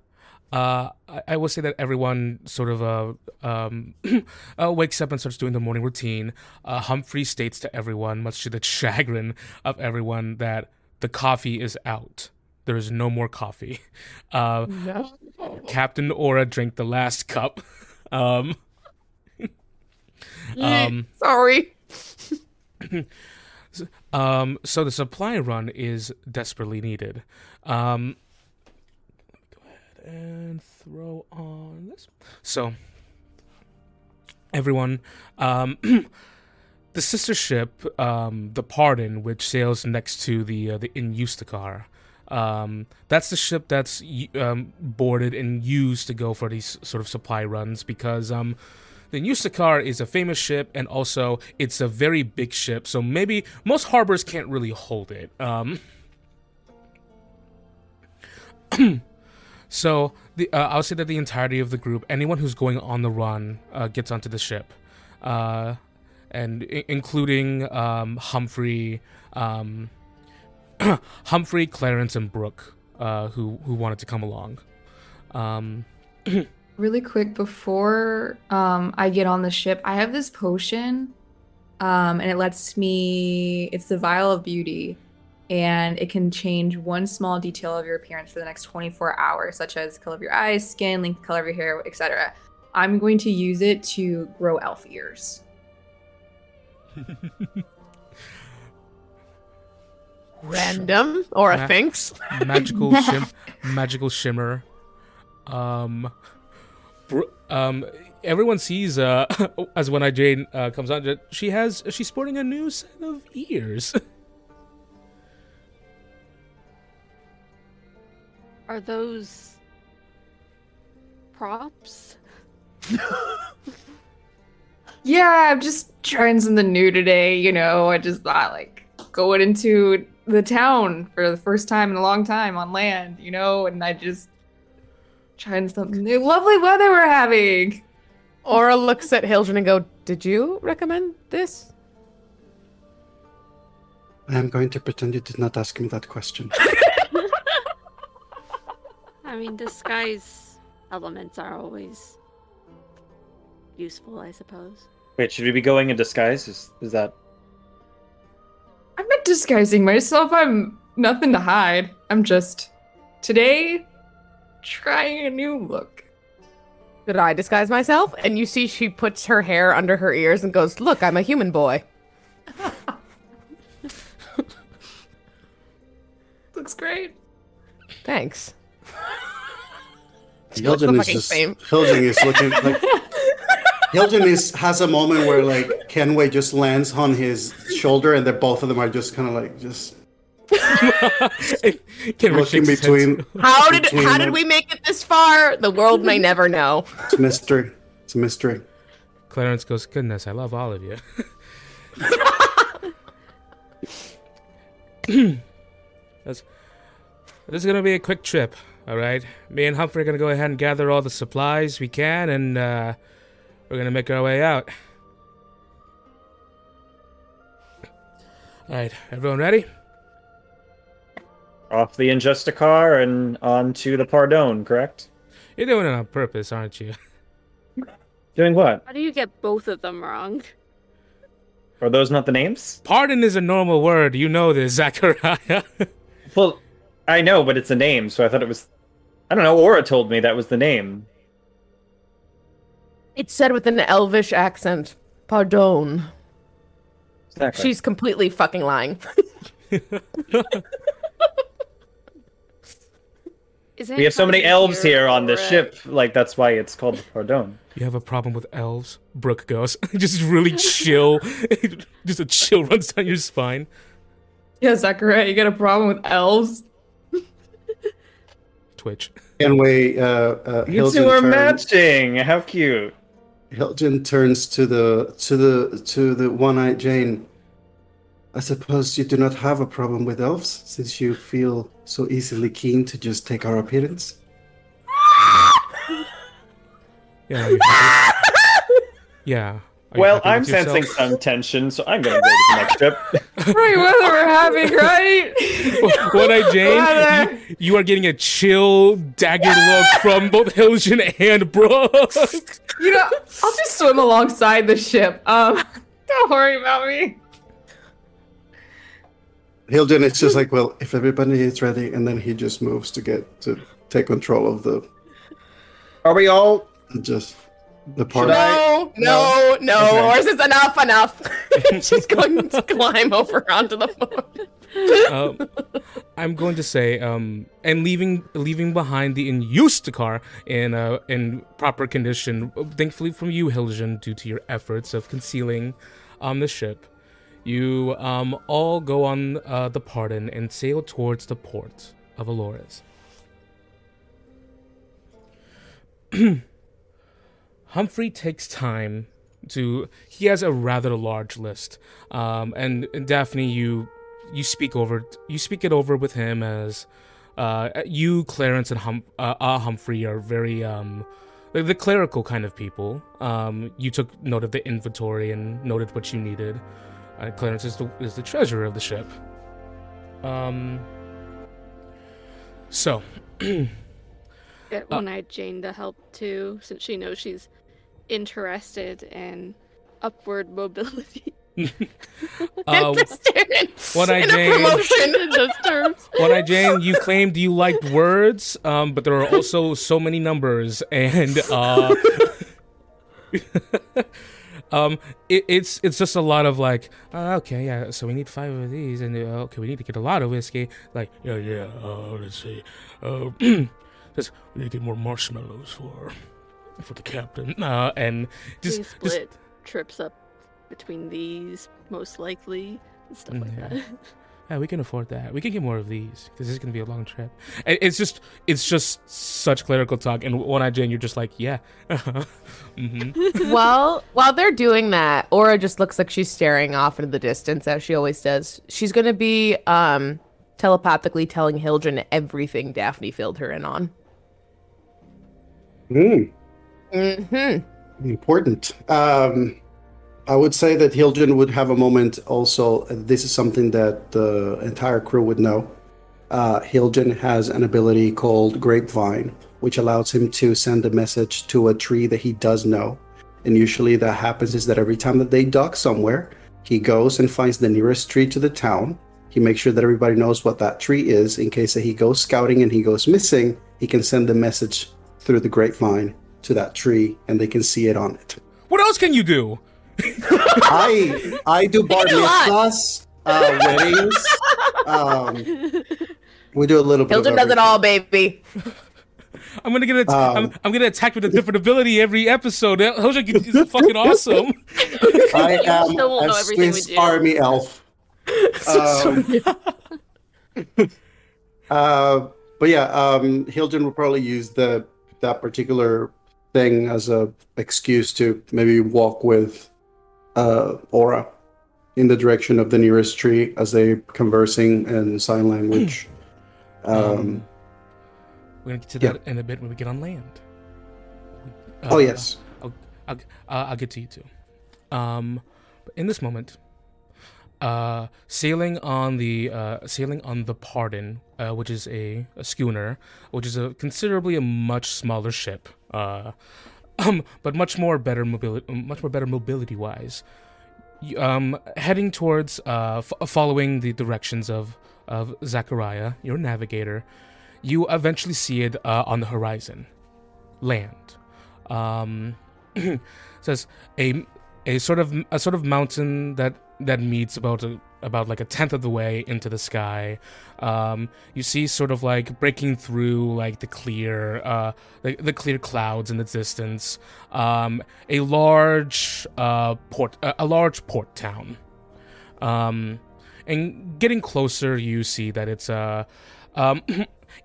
uh, I, I will say that everyone sort of uh, um, wakes up and starts doing the morning routine. Humphrey states to everyone, much to the chagrin of everyone, that the coffee is out. There is no more coffee. Uh, No. Captain Aura drank the last cup. Um, um, Sorry. Um, so the supply run is desperately needed. Um, go ahead and throw on this. So everyone, um, the sister ship, um, the Pardon, which sails next to the uh, the Injusticar. Um, that's the ship that's um, boarded and used to go for these sort of supply runs because um, the Eustacar is a famous ship and also it's a very big ship, so maybe most harbors can't really hold it. Um, so the uh, I'll say that the entirety of the group, anyone who's going on the run, uh, gets onto the ship, uh, and I- including um, Humphrey, um, Humphrey, Clarence, and Brooke, uh, who who wanted to come along. Um, Really quick before um, I get on the ship, I have this potion, um, and it lets me. It's the vial of beauty, and it can change one small detail of your appearance for the next 24 hours, such as color of your eyes, skin, length, color of your hair, etc. I'm going to use it to grow elf ears. Random or Ma- a thanks. magical shim- magical shimmer. Um, br- um, everyone sees uh as when I Jane uh, comes on. She has she's sporting a new set of ears. Are those props? Yeah, I'm just trying something new today. You know, I just thought like going into the town for the first time in a long time on land, you know, and I just trying something new. Lovely weather we're having. Aura looks at Hiljan and go, "Did you recommend this?" I am going to pretend you did not ask me that question. I mean, disguise elements are always useful, I suppose. Wait, should we be going in disguise? Is is that? I'm not disguising myself. I'm nothing to hide. I'm just today trying a new look. Did I disguise myself? And you see, she puts her hair under her ears and goes, "Look, I'm a human boy." Looks great. Thanks. Hiljan is just, is looking like Hiljan is has a moment where like Kenway just lands on his shoulder and then both of them are just kind of like just Kenway looking shakes his head. between. How did between how did we make it this far? The world may never know. It's a mystery. It's a mystery. Clarence goes, "Goodness, I love all of you." That's, this is gonna be a quick trip, all right. Me and Humphrey are gonna go ahead and gather all the supplies we can, and uh, we're gonna make our way out. All right, everyone ready? Off the Injusticar and onto the Pardon, correct? You're doing it on purpose, aren't you? Doing what? How do you get both of them wrong? Are those not the names? Pardon is a normal word. You know this, Zachariah. Well, I know, but it's a name, so I thought it was. I don't know. Aura told me that was the name. It's said with an elvish accent. Pardon. Exactly. She's completely fucking lying. Isn't we have so many elves here on the or, uh, ship. Like that's why it's called the Pardon. You have a problem with elves? Brooke goes. just really chill. just a chill runs down your spine. Yeah, Zachariah, you got a problem with elves? Twitch. Kenway, uh, uh, You Hiljan two are turns- matching. How cute. Hiljan turns to the to the to the one-eyed Jane. I suppose you do not have a problem with elves, since you feel so easily keen to just take our appearance. Yeah. are yeah. Well, I'm sensing yourself? some tension, so I'm gonna go to the next trip. Right, weather we're having, right? One Eye Jane, you, uh, you are getting a chill, dagger look from both Hiljan and Brooke. You know, I'll just swim alongside the ship. Um, don't worry about me. Hiljan it's just like, well, if everybody is ready, and then he just moves to get to take control of the Are we all? just the party? I- No, no, no. Okay. Horse is enough, enough. She's going to climb over onto the boat. um, I'm going to say, um, and leaving leaving behind the Injusticar in uh, in proper condition, thankfully from you, Hiljan, due to your efforts of concealing um, the ship, you um, all go on uh, the Pardon and sail towards the port of Aelores. Humphrey takes time to. He has a rather large list, um, and, and Daphne, you you speak over you speak it over with him as uh, you, Clarence, and hum, uh, uh, Humphrey are very um, the, the clerical kind of people. Um, you took note of the inventory and noted what you needed. Uh, Clarence is the is the treasurer of the ship. Um. So, Get Uh, One-Eyed Jane to help too, since she knows she's interested in upward mobility. uh, in a Jane. promotion. in those terms. One Eye Jane, you claimed you liked words, um, but there are also so many numbers, and uh, um, it, it's it's just a lot of like, uh, okay, yeah, so we need five of these, and uh, okay, we need to get a lot of whiskey. Like, yeah, yeah, uh, let's see, uh, just we need to get more marshmallows for for the captain, uh, and just just trips up between these, most likely, and stuff like Yeah. that. Yeah, we can afford that. We can get more of these because this is gonna be a long trip. It's just, it's just such clerical talk. And one eye Jane, you're just like, yeah, hmm Well, while they're doing that, Aura just looks like she's staring off into the distance as she always does. She's gonna be um telepathically telling Hiljan everything Daphne filled her in on. Hmm. Mm-hmm. important. Um, I would say that Hiljan would have a moment also. This is something that the entire crew would know. Uh, Hiljan has an ability called Grapevine, which allows him to send a message to a tree that he does know. And usually, that happens is that every time that they dock somewhere, he goes and finds the nearest tree to the town. He makes sure that everybody knows what that tree is in case that he goes scouting and he goes missing. He can send the message through the grapevine to that tree, and they can see it on it. What else can you do? I I do bar did mitzvahs, uh, weddings. Um, We do a little bit. Hiljan of does it all, baby. I'm gonna get att- I'm, Um, I'm gonna attack with a different ability every episode. Hoja is fucking awesome. I am still won't know a everything we Swiss do. Army elf. Um, uh, but yeah, um, Hiljan will probably use the that particular thing as a excuse to maybe walk with uh, Aura in the direction of the nearest tree as they conversing in sign language. um, We're gonna get to Yeah. that in a bit when we get on land. oh Uh, yes, I'll, I'll, uh, I'll get to you too. Um, but in this moment, uh, sailing on the uh, sailing on the Pardon, uh, which is a, a schooner, which is a considerably a much smaller ship, uh, um, but much more better mobility, much more better mobility wise. Um, heading towards uh, f- following the directions of of Zachariah, your navigator, you eventually see it uh, on the horizon, land. Um, says a a sort of a sort of mountain that that meets about a, about like a tenth of the way into the sky. Um, you see sort of like breaking through like the clear uh, the, the clear clouds in the distance. Um, a large uh, port a large port town. Um, and getting closer, you see that it's a. Um,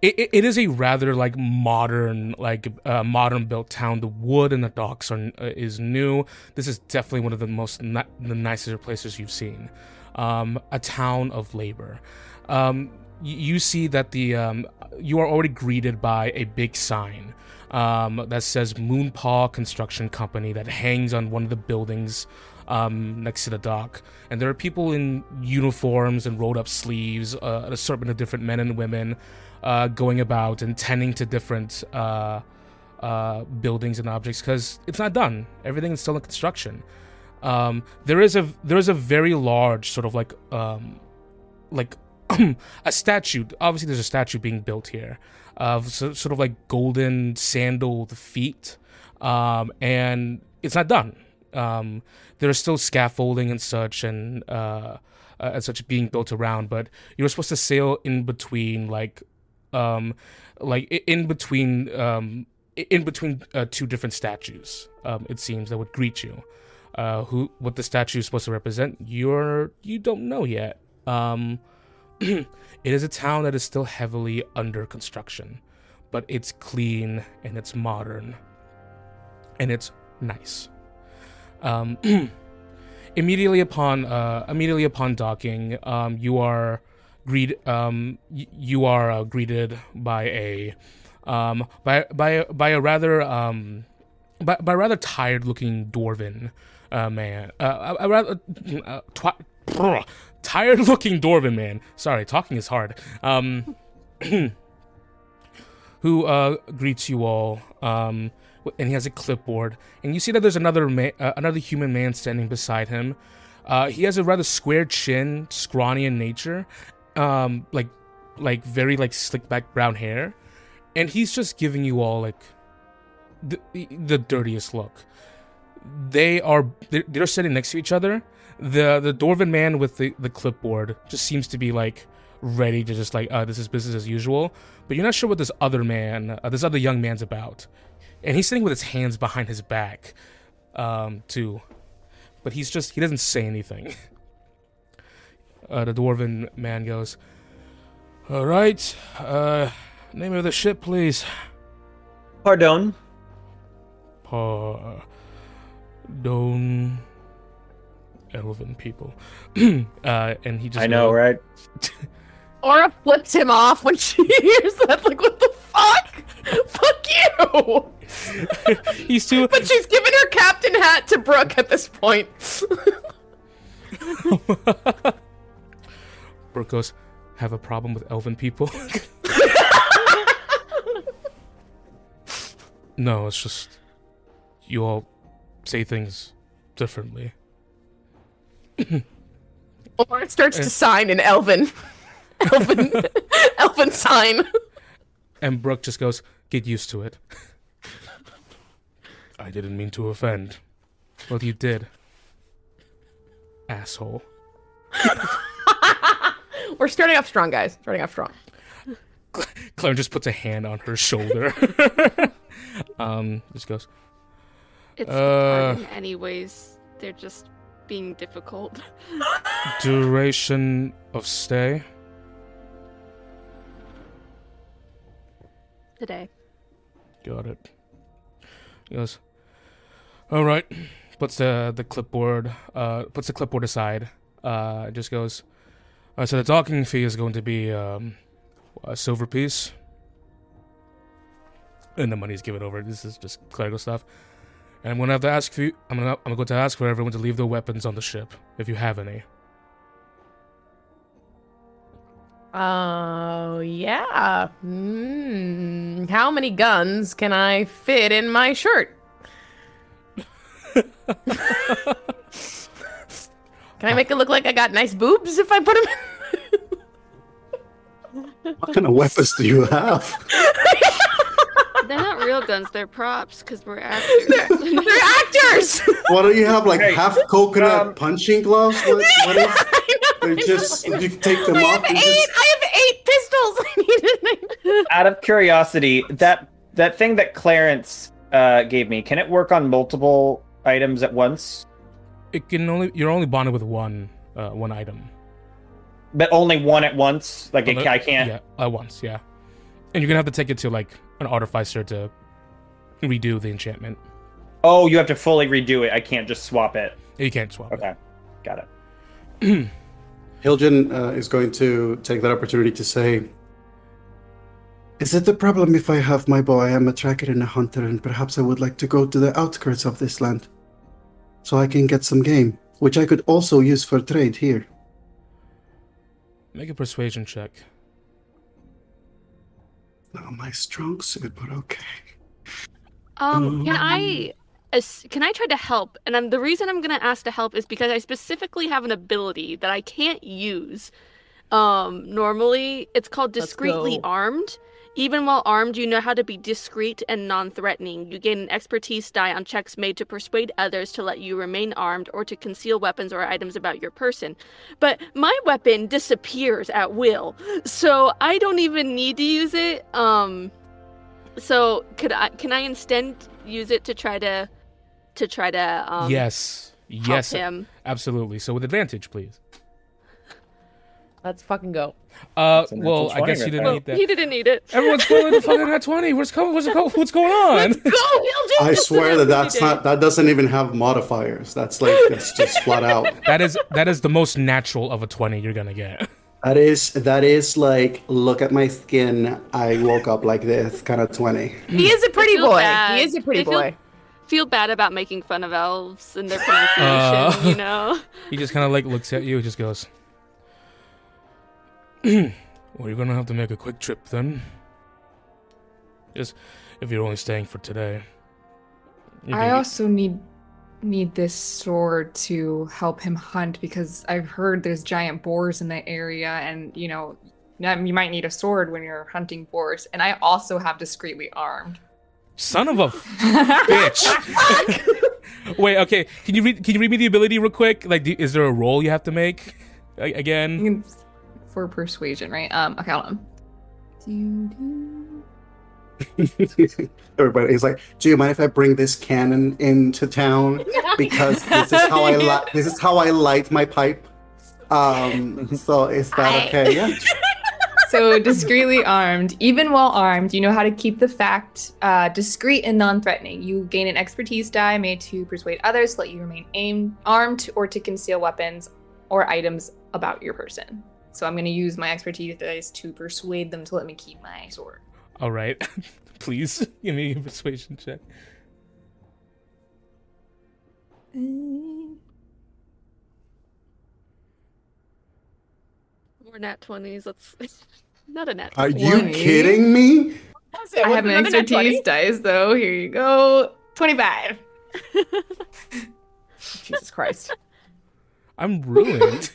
it, it- is a rather like modern like uh, modern built town the wood and the docks are uh, is new this is definitely one of the most ni- the nicer places you've seen um, a town of labor um, y- you see that the um, you are already greeted by a big sign um, that says Moonpaw Construction Company that hangs on one of the buildings um, next to the dock. And there are people in uniforms and rolled up sleeves, uh, an assortment of different men and women uh, going about and tending to different uh, uh, buildings and objects because it's not done. Everything is still in construction. Um, there is a there is a very large sort of like um, like a statue. Obviously, there's a statue being built here of so, sort of like golden sandaled feet, um, and it's not done. Um, there's still scaffolding and such, and uh, uh, and such being built around. But you're supposed to sail in between, like, um, like in between, um, in between uh, two different statues. Um, it seems that would greet you. Uh, who, what the statue is supposed to represent? You're, you don't know yet. Um, it is a town that is still heavily under construction, but it's clean and it's modern and it's nice. Um, immediately upon uh, immediately upon docking, um, you are greet um, y- you are uh, greeted by a um, by by by a rather um, by, by a rather tired looking dwarven uh, man. Uh, a, a rather uh, twi- tired looking dwarven man. Sorry, talking is hard. Um, who uh, greets you all. Um, and he has a clipboard, and you see that there's another ma- uh, another human man standing beside him. Uh, he has a rather square chin, scrawny in nature, um, like like very like slick back brown hair, and he's just giving you all like the the dirtiest look. They are they're, they're sitting next to each other. The the dwarven man with the, the clipboard just seems to be like ready to just like uh, this is business as usual. But you're not sure what this other man, uh, this other young man's about, and he's sitting with his hands behind his back, um, too. But he's just he doesn't say anything. Uh, the dwarven man goes, "All right, uh, name of the ship, please." Pardon. Pardon, elven people. uh, and he just I know, goes- right? Aura flips him off when she hears that. Like, what the fuck? fuck you! He's too. But she's giving her captain hat to Brooke at this point. Brooke goes, "Have a problem with elven people?" no, it's just you all say things differently. Aura starts to sign an Elven. Elven, Elven sign. And Brooke just goes, "Get used to it." I didn't mean to offend. Well, you did, asshole. We're starting off strong, guys. Starting off strong. Claire just puts a hand on her shoulder. um, just goes. It's Uh. the pardon anyways. They're just being difficult. Duration of stay. Today. Got it. He goes. All right. Puts the the clipboard. Uh, puts the clipboard aside. Uh, just goes. Uh, so the docking fee is going to be um, a silver piece. And the money's given over. This is just clerical stuff. And I'm gonna have to ask for you. I'm gonna I'm going to ask for everyone to leave their weapons on the ship if you have any. Oh, yeah. Hmm. How many guns can I fit in my shirt? can I make it look like I got nice boobs if I put them in? What kind of weapons do you have? They're not real guns, they're props because we're actors. They're actors! What do you have? Like Hey, half coconut um, punching gloves? What, what is? They just you take them I off have eight! just I have eight pistols! I need Out of curiosity, that that thing that Clarence uh, gave me, can it work on multiple items at once? It can only you're only bonded with one uh, one item. But only one at once? Like it, Although- I can't. Yeah, at once. Yeah, and you're gonna have to take it to like an artificer to redo the enchantment. Oh, you have to fully redo it. I can't just swap it. You can't swap. it. Okay, got it. Hiljan uh, is going to take that opportunity to say, Is it the problem if I have my bow? I am a tracker and a hunter, and perhaps I would like to go to the outskirts of this land so I can get some game, which I could also use for trade here. Make a persuasion check. Not my strong suit, but okay. Um, can I as- can I try to help? And I'm, the reason I'm gonna ask to help is because I specifically have an ability that I can't use. Um, normally it's called discreetly armed. Even while armed, you know how to be discreet and non-threatening. You gain an expertise die on checks made to persuade others to let you remain armed or to conceal weapons or items about your person. But my weapon disappears at will, so I don't even need to use it. Um, so could I can I instead use it to try to to try to um yes, help yes, him? absolutely. So with advantage, please. Let's fucking go. Uh, That's a natural well, I guess you didn't there. need that. He didn't need it. Everyone's going to fucking at twenty. What's going? What's, go- what's, go- what's going on? Go, Hiljan! I swear that that's not that doesn't even have modifiers. That's like that's just flat out. That is that is the most natural of a twenty you're gonna get. That is that is like look at my skin. I woke up like this kind of twenty. He is a pretty boy. bad. He is a pretty I feel- boy. Feel bad about making fun of elves and their pronunciation, Uh. you know. He just kind of like looks at you, and just goes, "Well, you're gonna have to make a quick trip then. Just if you're only staying for today." I gonna- also need need this sword to help him hunt because I've heard there's giant boars in the area, and you know, you might need a sword when you're hunting boars. And I also have discreetly armed. Son of a bitch. Wait, okay. Can you read? Can you read me the ability real quick? Like, do, is there a roll you have to make A- again? for persuasion, right? Um, okay, hold on. Everybody is like, "Do you mind if I bring this cannon into town because this is how I li- this is how I light my pipe." Um, so is that okay? Yeah. So discreetly armed, even while armed, you know how to keep the fact uh, discreet and non-threatening. You gain an expertise die made to persuade others to let you remain aimed, armed, or to conceal weapons or items about your person. So I'm going to use my expertise dice to persuade them to let me keep my sword. All right. Please give me a persuasion check. More nat twenties. Let's not a nat. Are 20. you kidding me? I have an expertise dice, though. Here you go. 25. Jesus Christ. I'm ruined.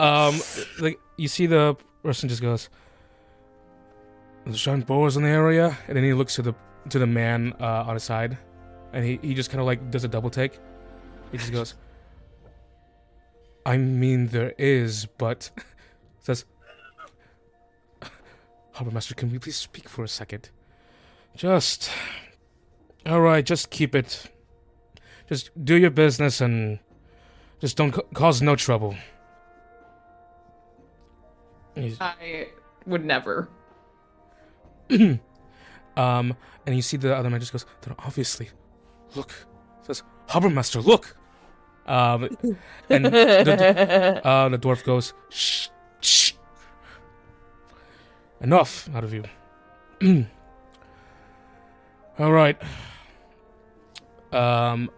um, like you see the person just goes, "There's giant boars in the area," and then he looks to the to the man uh, on his side, and he he just kind of like does a double take. He just goes, "I mean, there is, but," says, Harbor Master, can we please speak for a second? Just. Alright, just keep it. Just do your business and. Just don't ca- cause no trouble. He's- I would never. Um, and you see the other man just goes, then obviously, look, says, Harbor Master, look! Um, and the, uh, the dwarf goes, shh, shh. Enough out of you. All right. Um,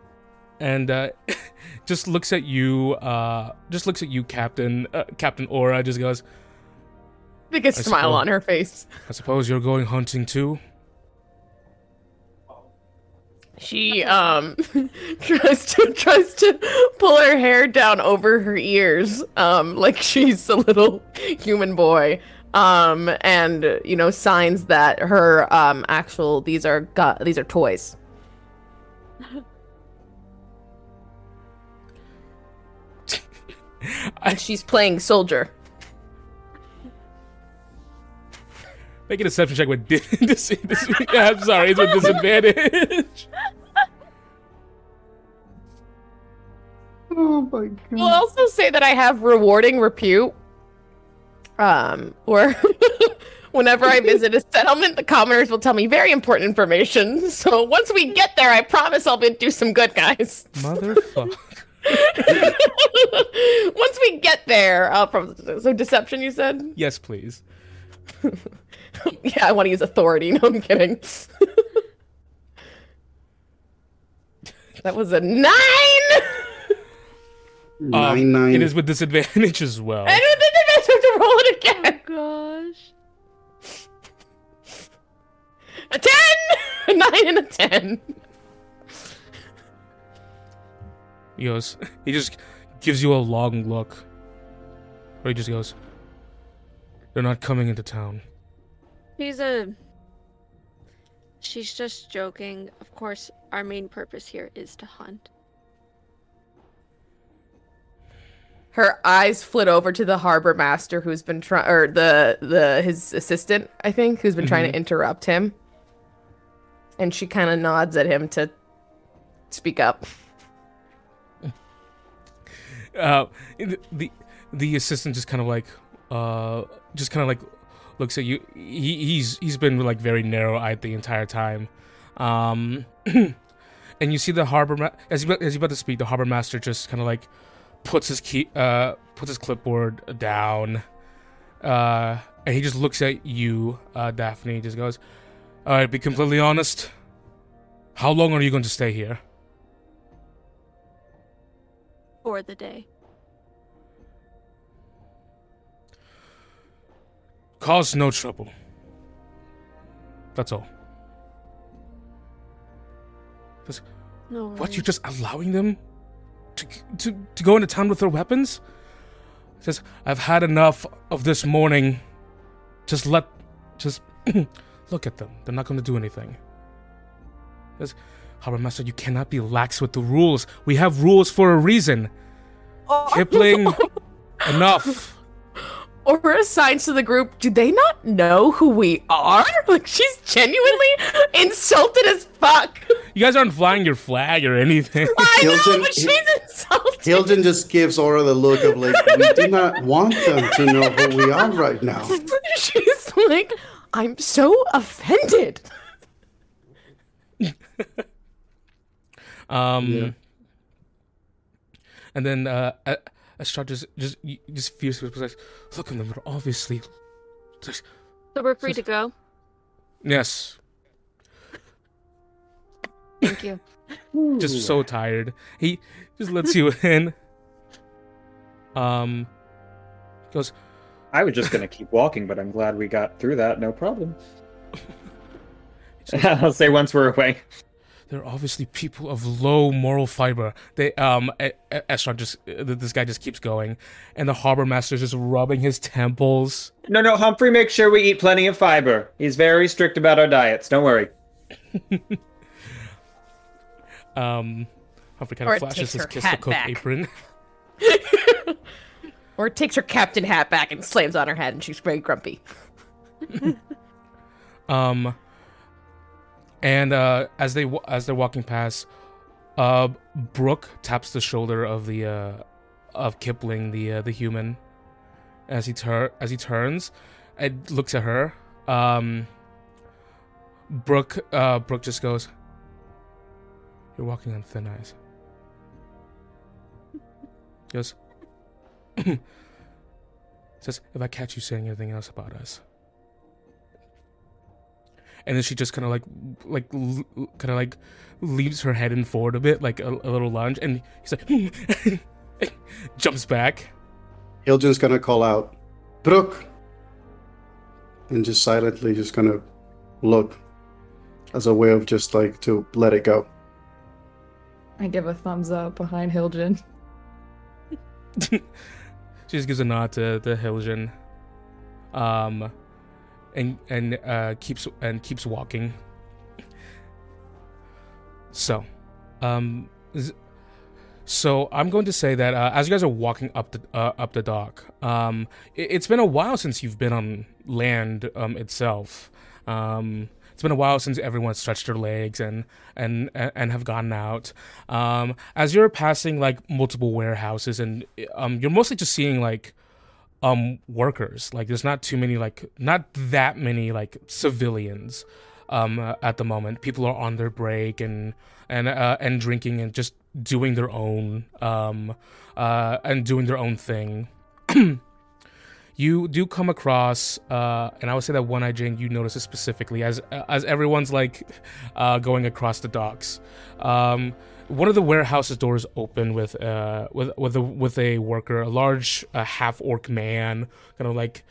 and uh, just looks at you. Uh, just looks at you, Captain. Uh, Captain Aura just goes. Biggest smile suppose- on her face. I suppose you're going hunting too. She um tries to tries to pull her hair down over her ears, um, like she's a little human boy. Um, and you know, signs that her um actual these are gu- these are toys. and she's playing soldier. Make a deception check with dis- dis- dis- yeah, I'm sorry, it's with disadvantage. Oh my god. We'll also say that I have rewarding repute. Um, or whenever I visit a settlement, the commoners will tell me very important information. So once we get there, I promise I'll be, do some good, guys. Motherfucker. once we get there, I'll probably. So deception, you said? Yes, please. yeah, I want to use authority. No, I'm kidding. that was a nine. Um, Nine nine. It is with disadvantage as well. I don't think I have to roll it again. Gosh. A ten, a nine, and a ten. He goes. He just gives you a long look. Or he just goes. They're not coming into town. She's a. She's just joking. Of course, our main purpose here is to hunt. Her eyes flit over to the harbor master, who's been trying, or the the his assistant, I think, who's been trying to interrupt him. And she kind of nods at him to speak up. Uh, the the, the assistant just kind of like, uh, just kind of like looks at you. He he's he's been like very narrow eyed the entire time. Um, and you see the harbor ma- as he as he about to speak, the harbor master just kind of like puts his key uh puts his clipboard down. Uh, and he just looks at you, uh, Daphne. Just goes, "All right, be completely honest. How long are you going to stay here?" For the day. Cause no trouble. That's all. No. What? You're just allowing them to to to go into town with their weapons? Says, I've had enough of this morning. Just let, just look at them. They're not going to do anything. Says, Harbor Master, you cannot be lax with the rules. We have rules for a reason. Kipling, enough. Or assigns to the group, do they not know who we are? Like, she's genuinely insulted as fuck. You guys aren't flying your flag or anything. I know, Hilton- but she's insulted. Hilton just gives Aura the look of like, we do not want them to know who we are right now. she's like, I'm so offended. Um, Yeah. and then uh, A- Estrad just just y- just fiercely was like, "Look at them! They're obviously just So we're free to go. yes, Thank you. just so tired." He just lets you in. Um, goes, I was just gonna keep walking, but I'm glad we got through that. No problem. I'll say once we're away. "They're obviously people of low moral fiber." They um, just uh, this guy just keeps going, and the harbor master's just rubbing his temples. No, no, Humphrey makes sure we eat plenty of fiber. He's very strict about our diets. Don't worry. Um, Humphrey kind of it flashes his kiss the cook back. apron. Aura takes her captain hat back and slams on her head, and she's very grumpy. um, and uh, as they as they're walking past, uh, Brooke taps the shoulder of the uh, of Kipling, the uh, the human, as he tur- as he turns, and looks at her. Um, Brooke uh, Brooke just goes, "You're walking on thin ice." Goes. says, "If I catch you saying anything else about us." And then she just kind of like like kind of like leaves her head in forward a bit like a, a little lunge and he's like jumps back Hiljan's gonna call out, Brooke, and just silently just gonna look as a way of just like to let it go. I give a thumbs up behind Hiljan. she just gives a nod to the Hiljan um and and uh keeps and keeps walking so um so I'm going to say that uh, as you guys are walking up the uh, up the dock, um, it, it's been a while since you've been on land um, itself. Um, it's been a while since everyone stretched their legs and and and have gotten out. Um, as you're passing like multiple warehouses, and um, you're mostly just seeing like um workers. Like there's not too many like not that many like civilians um uh, at the moment. People are on their break and and uh, and drinking and just doing their own um uh and doing their own thing. you do come across uh and I would say that one eye Jane you notice it specifically as as everyone's like uh going across the docks. Um one of the warehouse's doors open with uh with with a with a worker, a large uh, half orc man, kind of like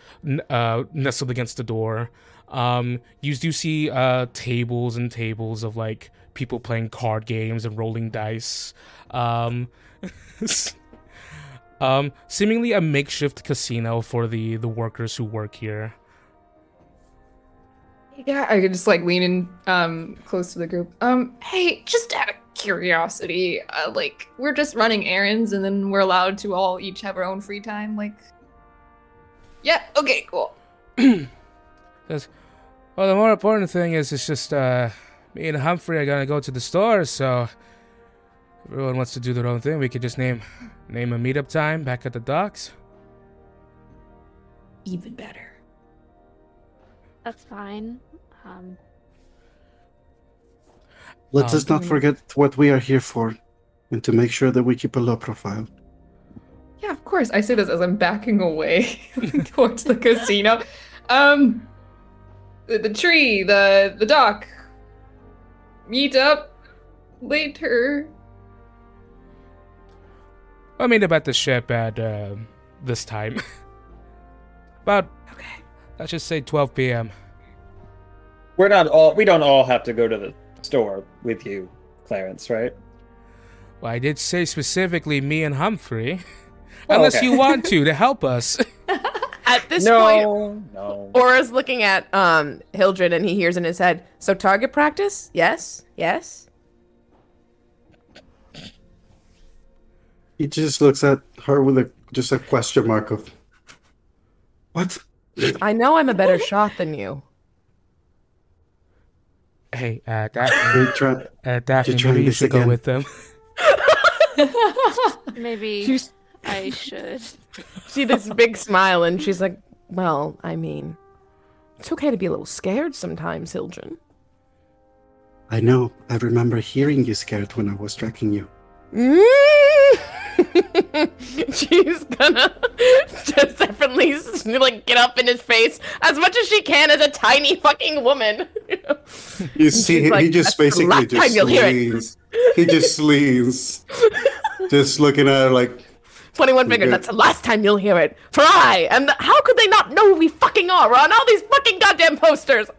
uh nestled against the door. Um, you do see uh tables and tables of like people playing card games and rolling dice. Um, um, seemingly a makeshift casino for the the workers who work here. Yeah, I could just like lean in um close to the group. Um, hey, just out of curiosity, uh, like we're just running errands and then we're allowed to all each have our own free time. Like, yeah, okay, cool. Says, well, the more important thing is it's just uh, me and Humphrey are gonna go to the store, so everyone wants to do their own thing, we could just name name a meetup time back at the docks. Even better. That's fine. Um, Let Um, us not forget what we are here for, and to make sure that we keep a low profile. Yeah, of course. I say this as I'm backing away towards the casino. Um, the, the tree, the the dock. Meet up later. I mean about the ship at uh, this time. About Okay. let's just say 12 p.m. We're not all. We don't all have to go to the store with you, Clarence, right? Well, I did say specifically me and Humphrey, Oh, unless okay. you want to to help us. At this point, no, no. Aura's looking at um Hildred and he hears in his head, so target practice? Yes? Yes? He just looks at her with a just a question mark of what? I know I'm a better shot than you. Hey, uh, Are Daphne, you try- uh, Daphne You're maybe you this should go with them. maybe She's I should. see this big smile and she's like, Well, I mean, it's okay to be a little scared sometimes, Hildren. I know. I remember hearing you scared when I was tracking you. She's gonna just definitely like get up in his face as much as she can as a tiny fucking woman. You see, she's like, he just basically just you'll hear it." leans. He just leans, just looking at her like, 21 finger, that's the last time you'll hear it. For I am the- how could they not know who we fucking are? We're on all these fucking goddamn posters.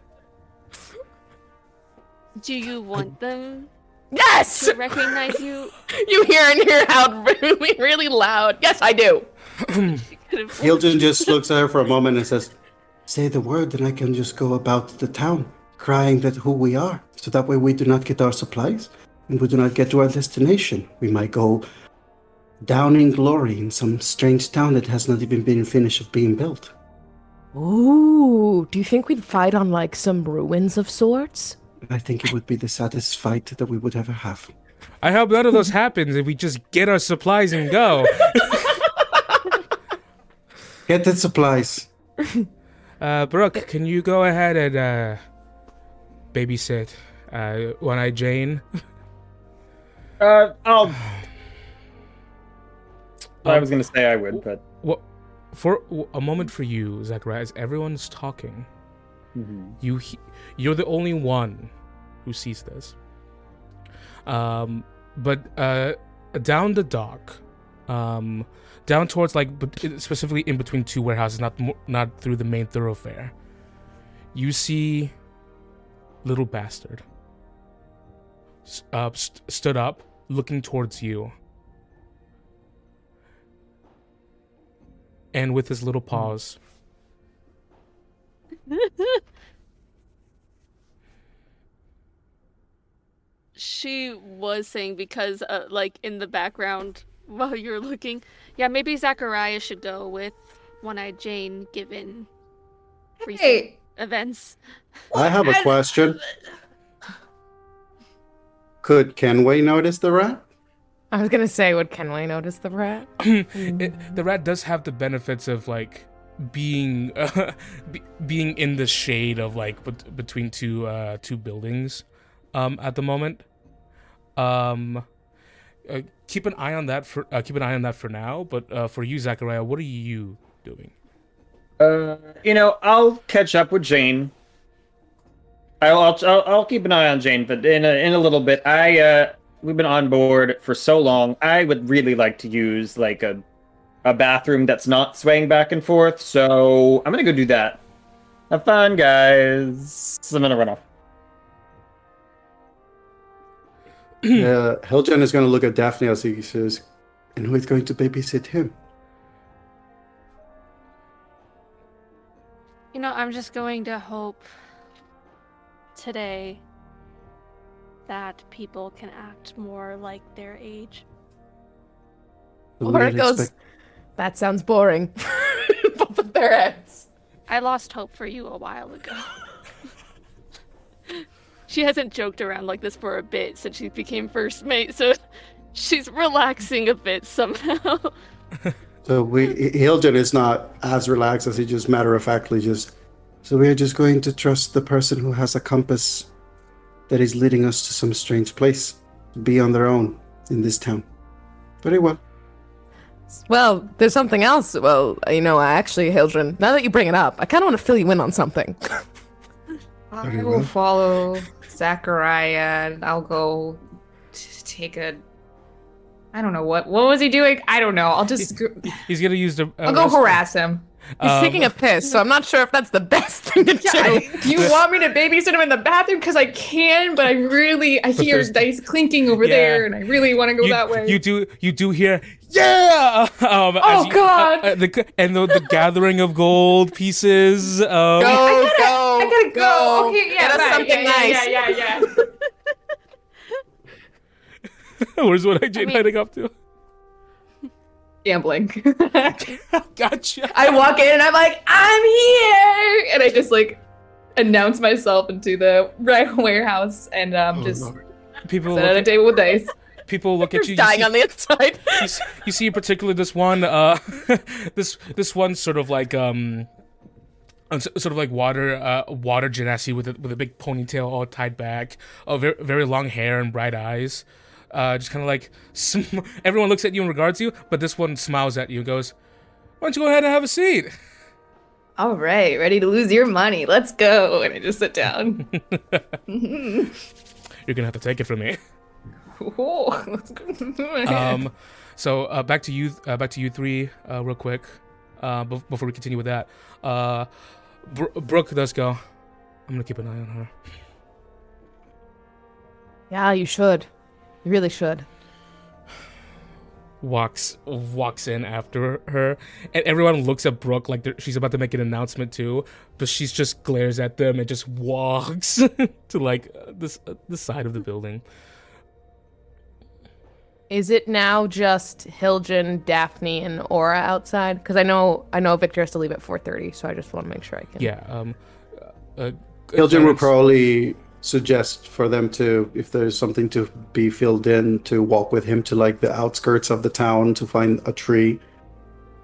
Do you want them Yes! to recognize you? You hear and hear out really, really loud. Yes, I do. Hilton just looks at her for a moment and says, "Say the word, and I can just go about the town, crying that who we are, so that way we do not get our supplies and we do not get to our destination. We might go down in glory in some strange town that has not even been finished of being built." Ooh, do you think we'd fight on like some ruins of sorts? I think it would be the saddest fight that we would ever have. I hope none of those happens if we just get our supplies and go. Get the supplies. Uh, Brooke, can you go ahead and uh, babysit uh, One Eye Jane? Uh, I'll. I Um, was gonna say I would, but What? For a moment for you, Zachariah, as everyone's talking, you he- you're the only one who sees this. Um, but uh, down the dock, um, down towards like specifically in between two warehouses, not not through the main thoroughfare, you see little bastard uh, st- stood up, looking towards you. And with his little paws, she was saying because uh, like in the background while you're looking yeah maybe zachariah should go with one-eyed jane given recent Hey, events I have a question. Could Kenway notice the rat? I was gonna say, would Kenway notice the rat? it, the rat does have the benefits of like being uh, be, being in the shade of like bet- between two uh two buildings um at the moment um uh, keep an eye on that for uh, keep an eye on that for now but uh for you zachariah what are you doing uh, you know, I'll catch up with Jane. I'll I'll, I'll, keep an eye on Jane, but in a, in a little bit, I uh, we've been on board for so long. I would really like to use like a a bathroom that's not swaying back and forth. So I'm gonna go do that. Have fun, guys. I'm gonna run off. Uh, Hiljan is going to look at Daphne as he says, and who is going to babysit him? you know i'm just going to hope today that people can act more like their age We Or would it goes, expect- that sounds boring. Both of their heads. i lost hope for you a while ago she hasn't joked around like this for a bit since she became first mate so she's relaxing a bit somehow So we Hilden is not as relaxed as he just matter of factly just. So we are just going to trust the person who has a compass that is leading us to some strange place to be on their own in this town. Very well. Well, there's something else. Well, you know, actually, Hildren, now that you bring it up, I kind of want to fill you in on something. I will follow Zachariah and I'll go t- take a. I don't know what. What was he doing? I don't know. I'll just. go- he's gonna use the uh, I'll go harass him. He's um, taking a piss, so I'm not sure if that's the best thing to do. I- do you want me to babysit him in the bathroom? Because I can, but I really I hear dice clinking over Yeah. there, and I really want to go you, that way. you do you do hear yeah um, Oh, you- God. uh, uh, the, and the, the gathering of gold pieces um, Go, go, I gotta go. Okay, yeah, Get us bye. something yeah, nice. yeah, yeah, yeah, yeah. where's what I Jane mean- heading up to Gambling. gotcha I walk in and I'm like, I'm here, and I just like announce myself into the right warehouse and um Oh, just Lord. people sit at a table with dice. people look at you You're you dying see- on the inside. you, s- you see particularly this one uh this this one sort of like um s- sort of like water uh water genasi with a, with a big ponytail all tied back oh very, very long hair and bright eyes uh just kind of like sm- everyone looks at you and regards you but this one smiles at you and goes why don't you go ahead and have a seat All right, ready to lose your money? Let's go. And I just sit down. you're gonna have to take it from me um so uh back to you uh, back to you three uh real quick uh bef- before we continue with that uh Br- brooke does go i'm gonna keep an eye on her yeah, you should. You really should. walks walks in after her and everyone looks at brooke like she's about to make an announcement too but she's just glares at them and just walks to like uh, this uh, the side of the building Is it now just Hiljan, Daphne, and Aura outside? Because I know I know Victor has to leave at 4:30, so I just want to make sure I can. Yeah. Um. Uh, Hilton would probably suggest for them to, if there's something to be filled in, to walk with him to like the outskirts of the town to find a tree,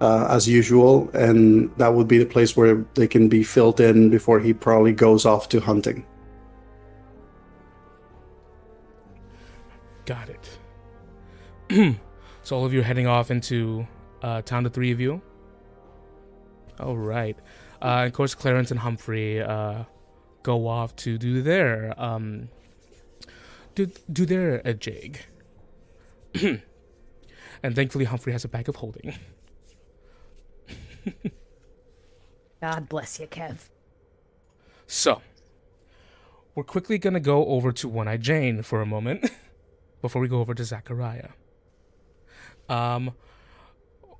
uh, as usual, and that would be the place where they can be filled in before he probably goes off to hunting. Got it. so all of you are heading off into uh, town. The three of you. All right. Uh, of course, Clarence and Humphrey uh, go off to do their um, do do their uh, jig. and thankfully, Humphrey has a bag of holding. God bless you, Kev. So, we're quickly gonna go over to One Eye Jane for a moment before we go over to Zachariah. Um,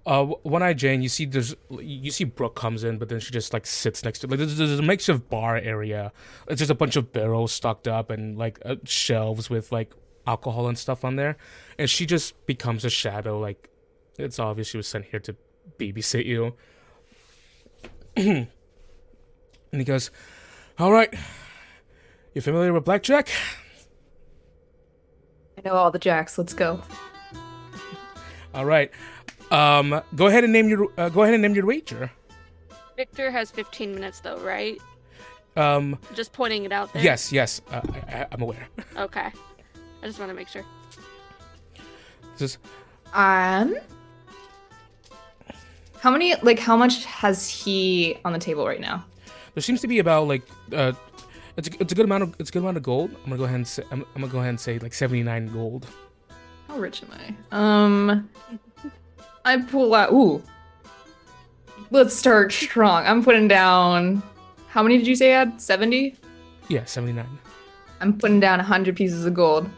uh, One Eye Jane, you see, there's you see Brooke comes in, but then she just like sits next to like there's, there's a makeshift bar area. It's just a bunch of barrels stocked up and like uh, shelves with like alcohol and stuff on there, and she just becomes a shadow. Like it's obvious she was sent here to babysit you. and he goes, all right. You familiar with blackjack? I know all the jacks. Let's go. All right. Um, go ahead and name your uh, go ahead and name your wager. Victor has 15 minutes though, right? Um, Just pointing it out there. yes, yes, uh, I, I, I'm aware. Okay. I just want to make sure. Just Um, how many? Like, how much has he on the table right now? there seems to be about like uh, it's a, it's a good amount of it's a good amount of gold. I'm gonna go ahead and say I'm, I'm gonna go ahead and say like 79 gold. How rich am I? Um, I pull out. Ooh, let's start strong. I'm putting down. How many did you say I had? Seventy. Yeah, 79. I'm putting down hundred pieces of gold.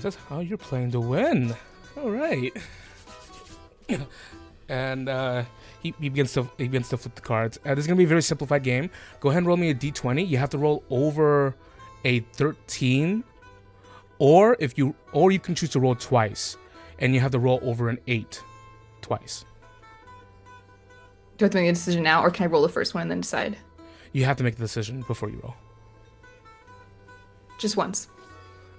That's how you're playing to win. All right. and uh, he, he begins to he begins to flip the cards. Uh, this is gonna be a very simplified game. Go ahead and roll me a d20. You have to roll over a 13, or if you or you can choose to roll twice, and you have to roll over an eight twice. Do I have to make a decision now, or can I roll the first one and then decide? You have to make the decision before you roll. Just once.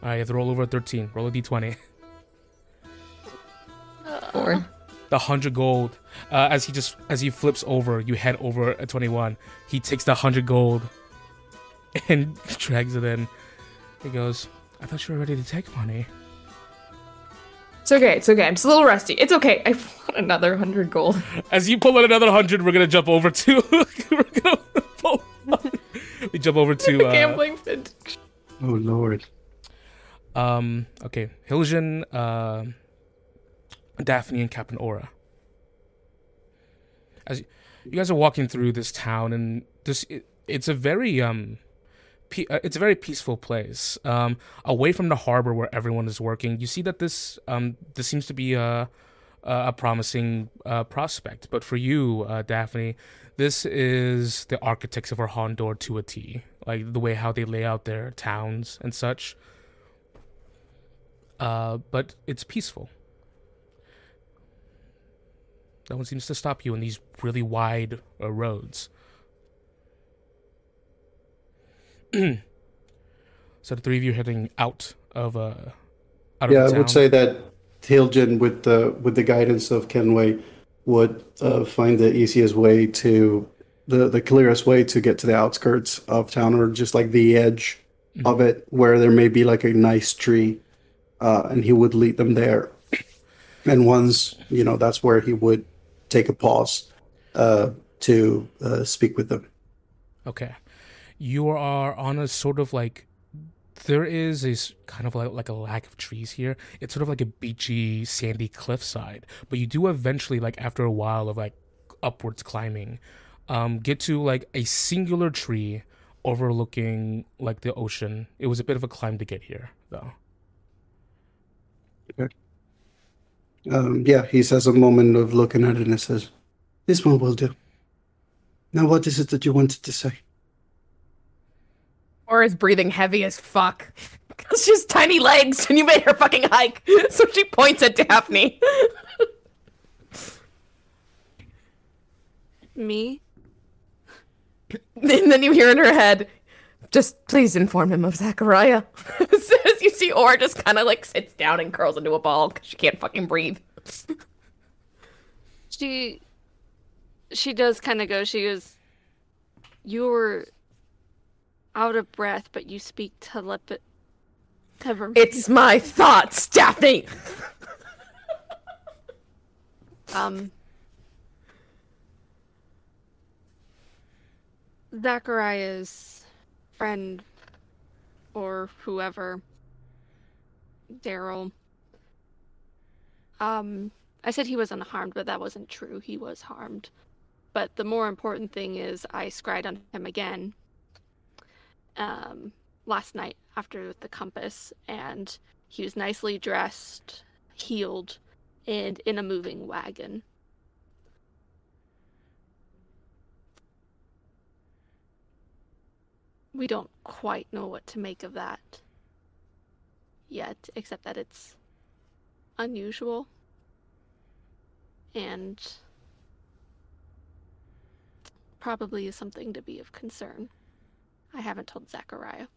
All right, you have to roll over a 13. Roll a d20. Or the hundred gold. Uh, as he just as he flips over, you head over a twenty-one. He takes the hundred gold and drags it in. He goes, "I thought you were ready to take money." it's okay. It's okay. I'm just a little rusty. It's okay. I want another hundred gold. As you pull out another hundred, we're gonna jump over to. we're gonna pull, we jump over to. Uh, Gambling fit. Oh lord. um. Okay, Hiljan, uh, Daphne, and Captain Aura. As you, you guys are walking through this town, and this it, it's a very um, pe- uh, it's a very peaceful place. Um, away from the harbor where everyone is working, you see that this um this seems to be a a promising uh, prospect. But for you, uh, Daphne, this is the architects of Orhandor to a T. Like the way how they lay out their towns and such. Uh, but it's peaceful. No one seems to stop you in these really wide uh, roads. so the three of you are heading out of uh, out of Yeah, I would say that Hiljan, with the with the guidance of Kenway, would uh, find the easiest way to the the clearest way to get to the outskirts of town, or just like the edge of it, where there may be like a nice tree, uh, and he would lead them there. And once you know, that's where he would take a pause uh, to uh, speak with them. Okay. You are on a sort of like there is a kind of like, like a lack of trees here. It's sort of like a beachy, sandy cliffside. But you do eventually, like after a while of like upwards climbing, um, get to like a singular tree overlooking like the ocean. It was a bit of a climb to get here, though. Um, yeah, he says a moment of looking at it and says, "This one will do." Now, what is it that you wanted to say? Aura is breathing heavy as fuck. Because she has tiny legs and you made her fucking hike. So she points at Daphne. Me? And then you hear in her head, just please inform him of Zachariah. As you see Aura just kind of like sits down and curls into a ball because she can't fucking breathe. She she does kind of go. She goes, "You're out of breath, but you speak telepath." It's my thoughts, Daphne. um. Zachariah's friend, or whoever, Daryl. Um, I said he was unharmed, but that wasn't true. He was harmed. But the more important thing is I scryed on him again um, last night after the compass, and he was nicely dressed, healed, and in a moving wagon. We don't quite know what to make of that yet, except that it's unusual and probably is something to be of concern. I haven't told Zachariah.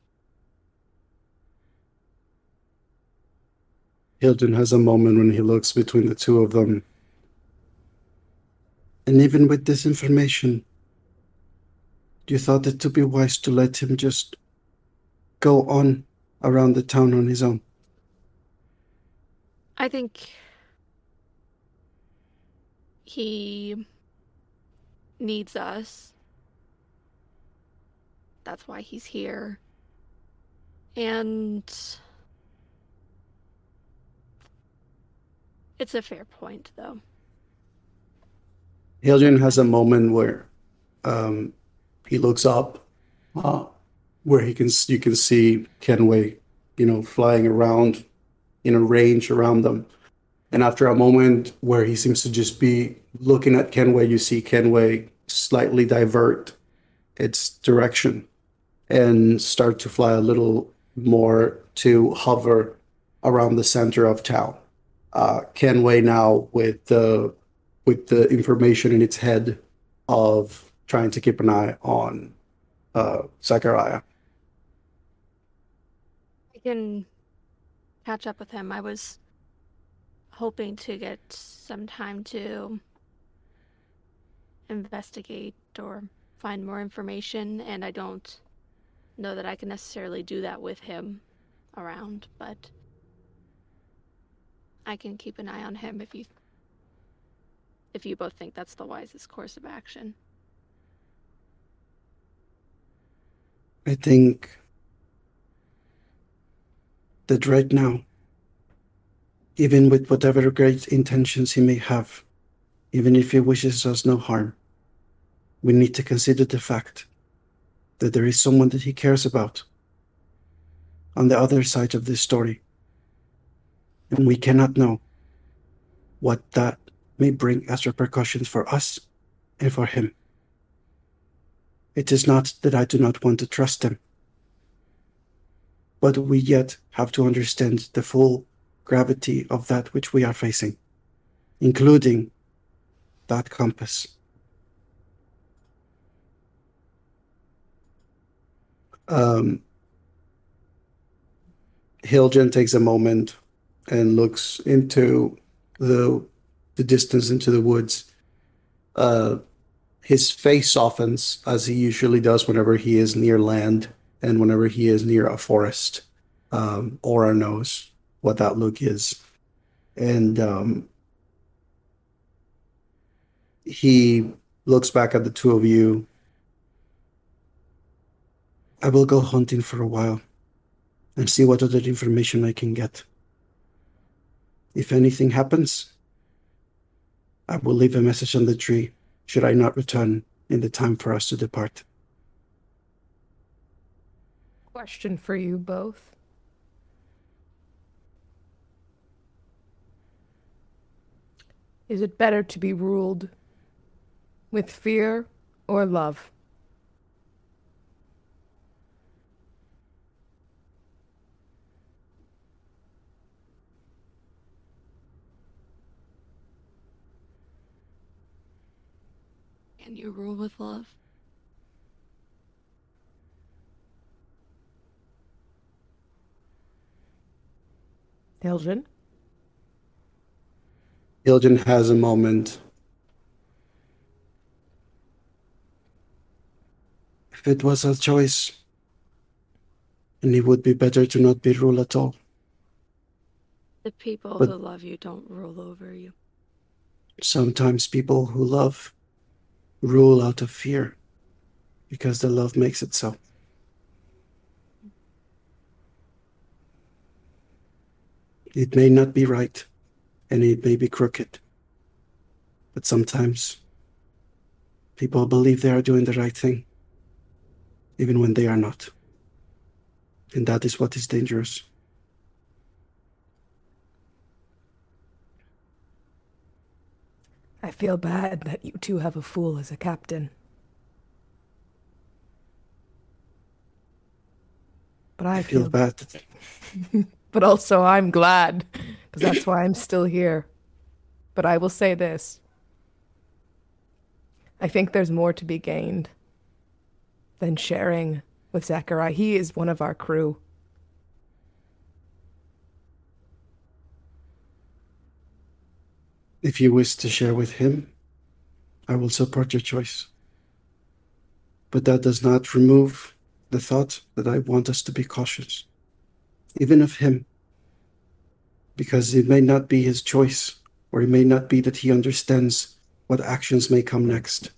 Hilton has a moment when he looks between the two of them. And even with this information, you thought it to be wise to let him just go on around the town on his own? I think he needs us. That's why he's here. And it's a fair point, though. Hillian has a moment where um, he looks up, uh, where he can you can see Kenway, you know, flying around in a range around them. And after a moment where he seems to just be looking at Kenway, you see Kenway slightly divert its direction and start to fly a little more to hover around the center of town. Uh, Kenway now with the with the information in its head of trying to keep an eye on uh, Zachariah. I can catch up with him. I was hoping to get some time to investigate or find more information, and I don't know that I can necessarily do that with him around, but I can keep an eye on him if you if you both think that's the wisest course of action. I think that right now, even with whatever great intentions he may have, even if he wishes us no harm, we need to consider the fact that there is someone that he cares about on the other side of this story. And we cannot know what that may bring as repercussions for us and for him. It is not that I do not want to trust him, but we yet have to understand the full gravity of that which we are facing, including that compass. Um, Hiljan takes a moment and looks into the the distance into the woods. Uh, his face softens as he usually does whenever he is near land and whenever he is near a forest. Um, Aura knows what that look is, and um, he looks back at the two of you. I will go hunting for a while and see what other information I can get. If anything happens, I will leave a message on the tree should I not return in the time for us to depart. Question for you both. Is it better to be ruled with fear or love? Can you rule with love? Hiljan? Hiljan has a moment. If it was a choice, and it would be better to not be ruled at all. The people But- who love you don't rule over you. Sometimes people who love rule out of fear because the love makes it so. It may not be right and it may be crooked, but sometimes people believe they are doing the right thing even when they are not. And that is what is dangerous. I feel bad that you two have a fool as a captain. But I, I feel bad. that- But also, I'm glad, because that's why I'm still here. But I will say this I think there's more to be gained than sharing with Zachariah. He is one of our crew. If you wish to share with him, I will support your choice. But that does not remove the thought that I want us to be cautious, even of him, because it may not be his choice, or it may not be that he understands what actions may come next.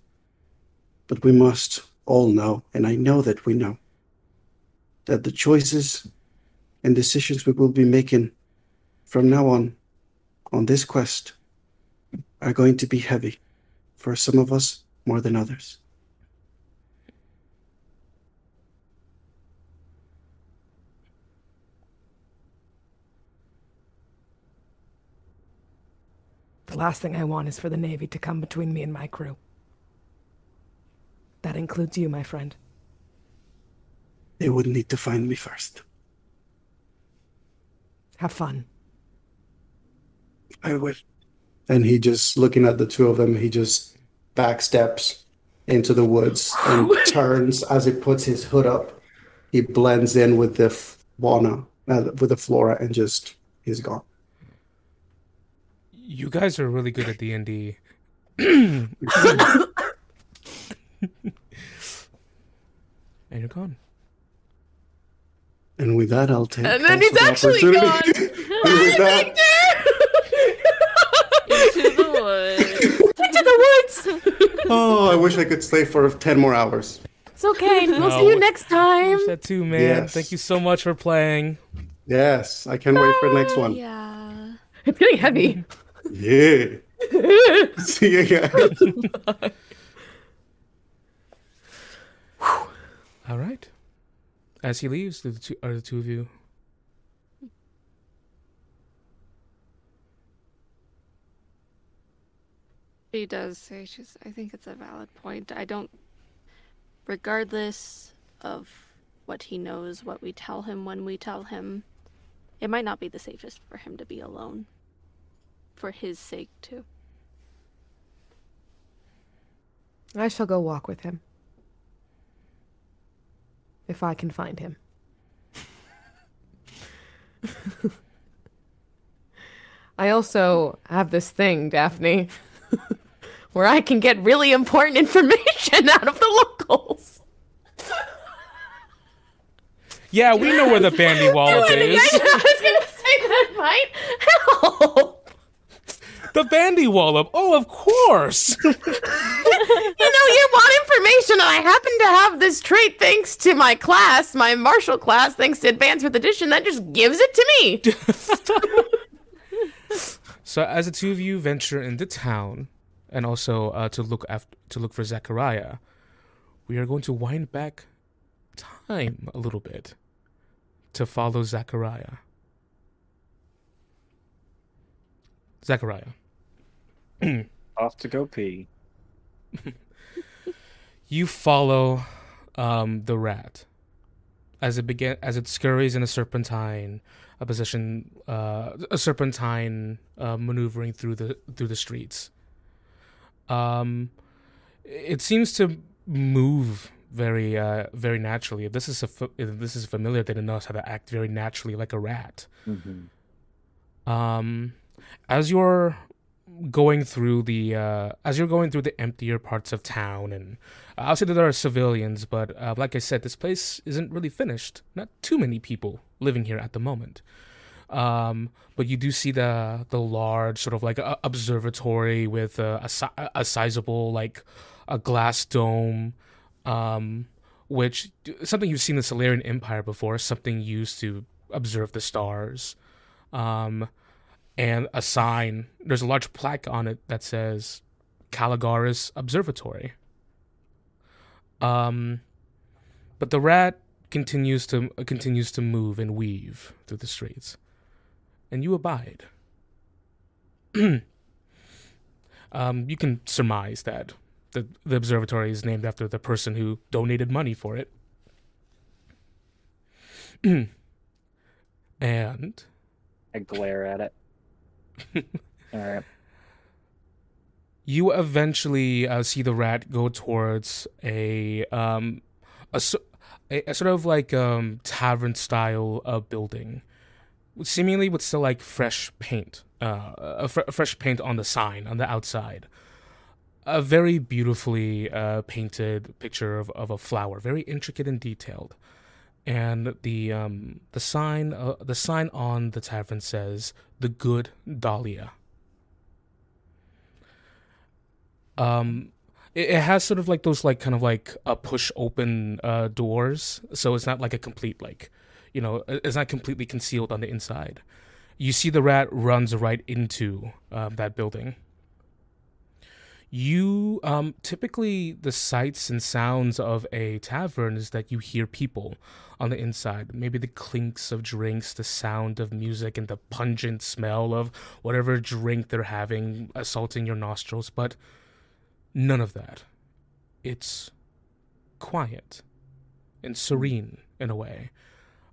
But we must all know, and I know that we know, that the choices and decisions we will be making from now on on this quest are going to be heavy for some of us more than others. The last thing I want is for the Navy to come between me and my crew. That includes you, my friend. They would need to find me first. Have fun. I will. And he just, looking at the two of them, he just backsteps into the woods and turns as he puts his hood up. He blends in with the fauna, uh, with the flora, and just, he's gone. You guys are really good at D and D. And you're gone. And with that, I'll take. And then also he's actually gone and with that, Into the woods. to the woods. oh, I wish I could stay for 10 more hours. It's okay. We'll No, see you next time. That too, man. Yes. Thank you so much for playing. Yes, I can't wait for the next one. Yeah. It's getting heavy. Yeah. See you guys. All right. As he leaves, do the two are the two of you. She does say she's I think it's a valid point. I don't regardless of what he knows, what we tell him when we tell him, it might not be the safest for him to be alone. For his sake too. I shall go walk with him. If I can find him. I also have this thing, Daphne, where I can get really important information out of the locals. Yeah, we know where the Bandy Wallop is. I was gonna say that might help. The Bandy Wallop. Oh, of course. You know, you want information, and I happen to have this trait thanks to my class, my martial class, thanks to Advanced Fifth Edition, that just gives it to me. So, as the two of you venture into town, and also uh, to look after to look for Zachariah, we are going to wind back time a little bit to follow Zachariah. Zachariah. Off to go pee. you follow um, the rat as it begin as it scurries in a serpentine, a position, uh, a serpentine uh, maneuvering through the through the streets. Um, it seems to move very uh very naturally. If this is a fa- if this is familiar, then it knows how to act very naturally like a rat. Um, as you're going through the uh, as you're going through the emptier parts of town, and uh, I'll say that there are civilians, but uh, like I said, this place isn't really finished. Not too many people living here at the moment. Um, but you do see the the large sort of like uh, observatory with a, a, a sizable like a glass dome, um, which something you've seen in the Solarian Empire before, something used to observe the stars um, and a sign. There's a large plaque on it that says Caligaris Observatory. Um, but the rat continues to continues to move and weave through the streets, and you abide. um, you can surmise that the the observatory is named after the person who donated money for it. and I glare at it. All right. you eventually uh, see the rat go towards a um a, a, a sort of like um tavern style uh, building seemingly with still like fresh paint uh a, fr- fresh paint on the sign on the outside. A very beautifully uh, painted picture of, of a flower very intricate and detailed. And the um the sign uh, the sign on the tavern says the good dahlia. Um it, it has sort of like those like kind of like a push open uh doors so it's not like a complete like you know it- it's not completely concealed on the inside. You see the rat runs right into um, that building. You um typically the sights and sounds of a tavern is that you hear people on the inside. Maybe the clinks of drinks the sound of music and the pungent smell of whatever drink they're having assaulting your nostrils but none of that. It's quiet and serene in a way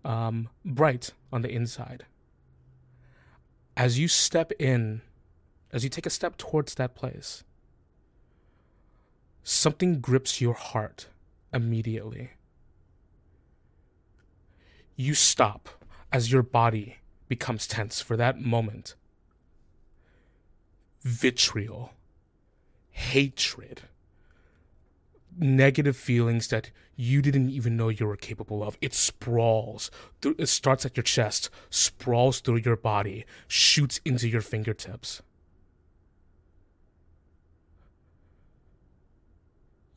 um bright on the inside as you step in as you take a step towards that place something grips your heart immediately. You stop as your body becomes tense for that moment. Vitriol, hatred, negative feelings that you didn't even know you were capable of. It sprawls. It starts at your chest, sprawls through your body, shoots into your fingertips.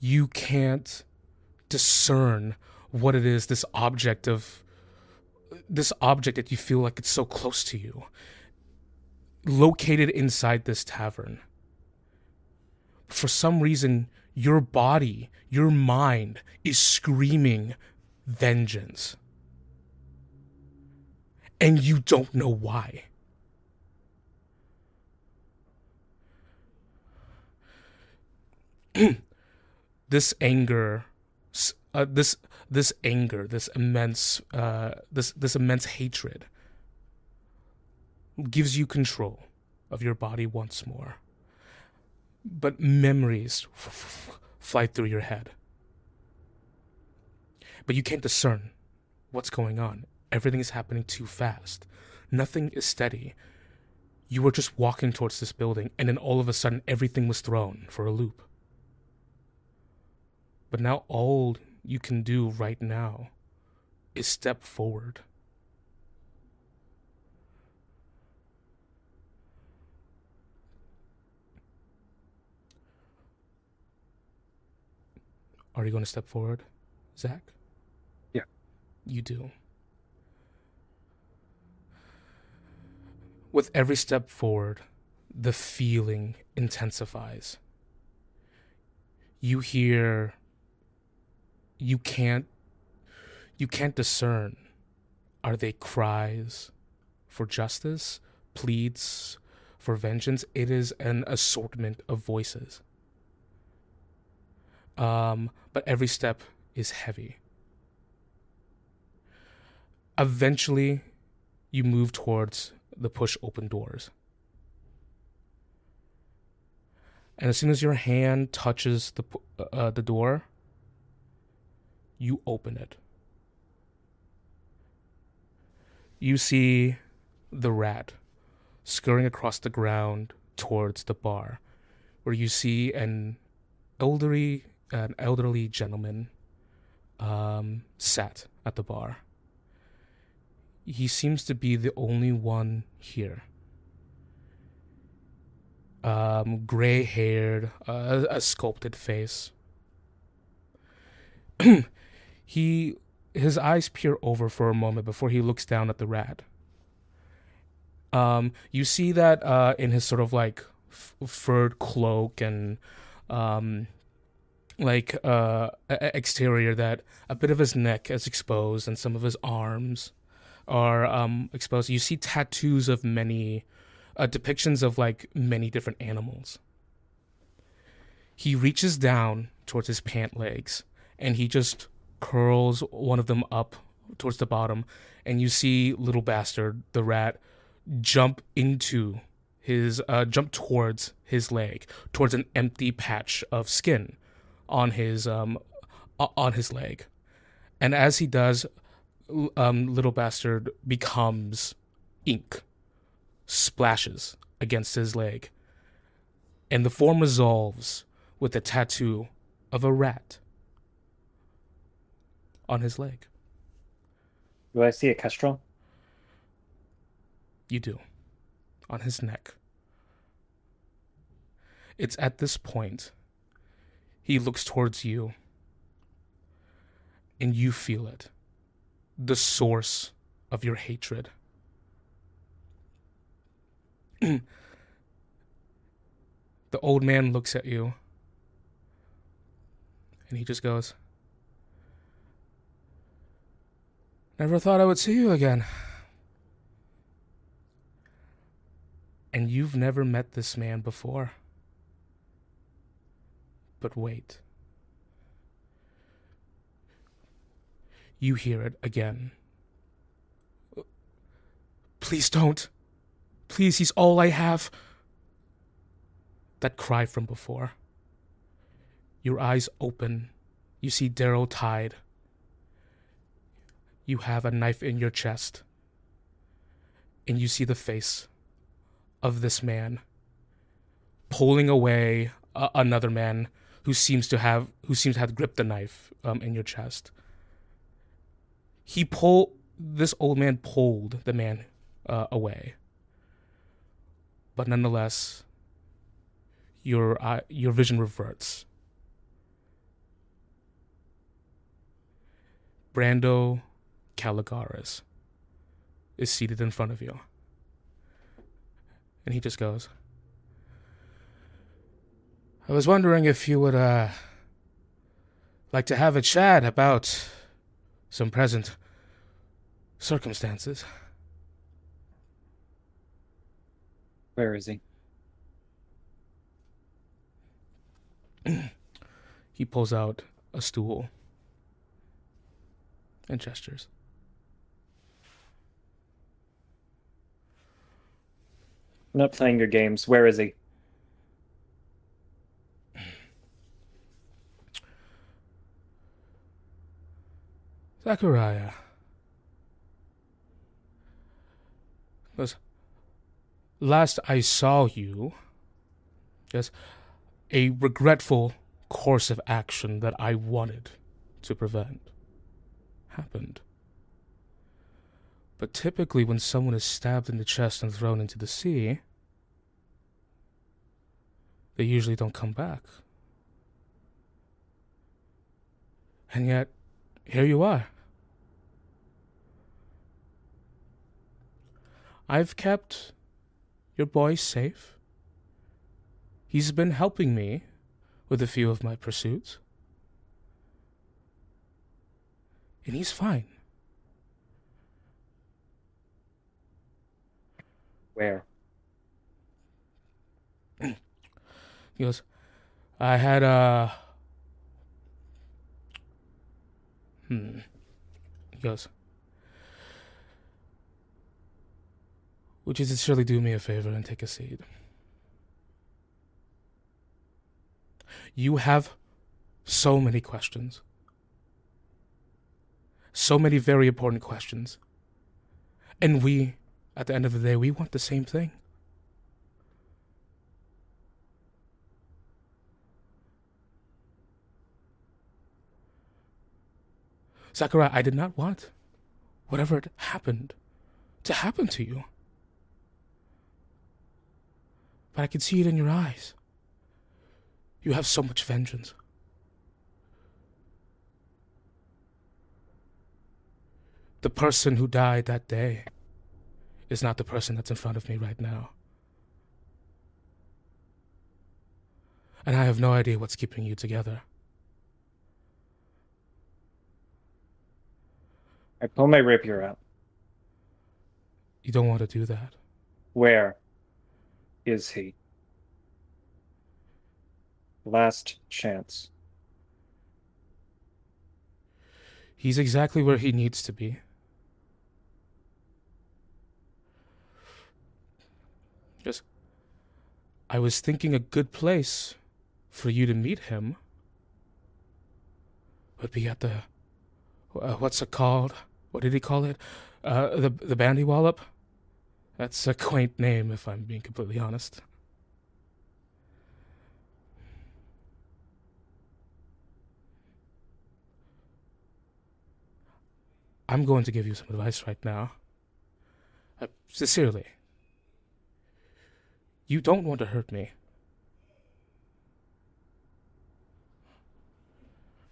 you can't discern what it is this object of this object that you feel like it's so close to you located inside this tavern for some reason your body your mind is screaming vengeance. And you don't know why. This anger uh, this this anger this immense uh, this this immense hatred gives you control of your body once more but memories fly through your head. But you can't discern what's going on. Everything is happening too fast. Nothing is steady. You were just walking towards this building and then all of a sudden everything was thrown for a loop. But now all you can do right now is step forward. Are you going to step forward, Zach? Yeah. You do. With every step forward, the feeling intensifies. You hear you can't you can't discern are they cries for justice pleads for vengeance it is an assortment of voices um but every step is heavy eventually you move towards the push open doors And as soon as your hand touches the uh, the door, you open it. You see the rat scurrying across the ground towards the bar, where you see an elderly an elderly gentleman um, sat at the bar. He seems to be the only one here. Um, gray haired, uh, a sculpted face. he his eyes peer over for a moment before he looks down at the rat. Um, you see that uh, in his sort of like f- furred cloak and um, like uh, exterior that a bit of his neck is exposed and some of his arms are um, exposed. You see tattoos of many uh, depictions of like many different animals. He reaches down towards his pant legs and he just curls one of them up towards the bottom, and you see little bastard the rat jump into his uh, jump towards his leg, towards an empty patch of skin on his um on his leg, and as he does, um, little bastard becomes ink, splashes against his leg, and the form resolves with the tattoo of a rat on his leg. Do I see a kestrel? You do. On his neck. It's at this point he looks towards you and you feel it. The source of your hatred. the old man looks at you and he just goes, Never thought I would see you again. And you've never met this man before. But wait. You hear it again. Please don't. Please, he's all I have. That cry from before. Your eyes open. You see Daryl tied. You have a knife in your chest. And you see the face of this man pulling away another man who seems to have who seems to have gripped the knife um, in your chest. He pulled this old man pulled the man uh, away, but nonetheless, your uh, your vision reverts. Brando Caligaris is seated in front of you. And he just goes, I was wondering if you would, uh, like to have a chat about some present circumstances. Where is he? He pulls out a stool and gestures. I'm not playing your games. Where is he? Zachariah. Because last I saw you, yes, a regretful course of action that I wanted to prevent happened. But typically, when someone is stabbed in the chest and thrown into the sea, they usually don't come back. And yet, here you are. I've kept your boy safe. He's been helping me with a few of my pursuits. And he's fine. Where? He goes, I had a. Hmm. He goes, Would you surely do me a favor and take a seat? You have so many questions. So many very important questions. And we, at the end of the day, we want the same thing. Zachariah, I did not want whatever happened to happen to you. But I can see it in your eyes. You have so much vengeance. The person who died that day is not the person that's in front of me right now. And I have no idea what's keeping you together. I pull my rapier out. You don't want to do that. Where is he? Last chance. He's exactly where he needs to be. Just, I was thinking a good place for you to meet him would be at the, uh, what's it called? What did he call it? Uh, the the Bandy Wallop. That's a quaint name, if I'm being completely honest. I'm going to give you some advice right now. Uh, sincerely. You don't want to hurt me.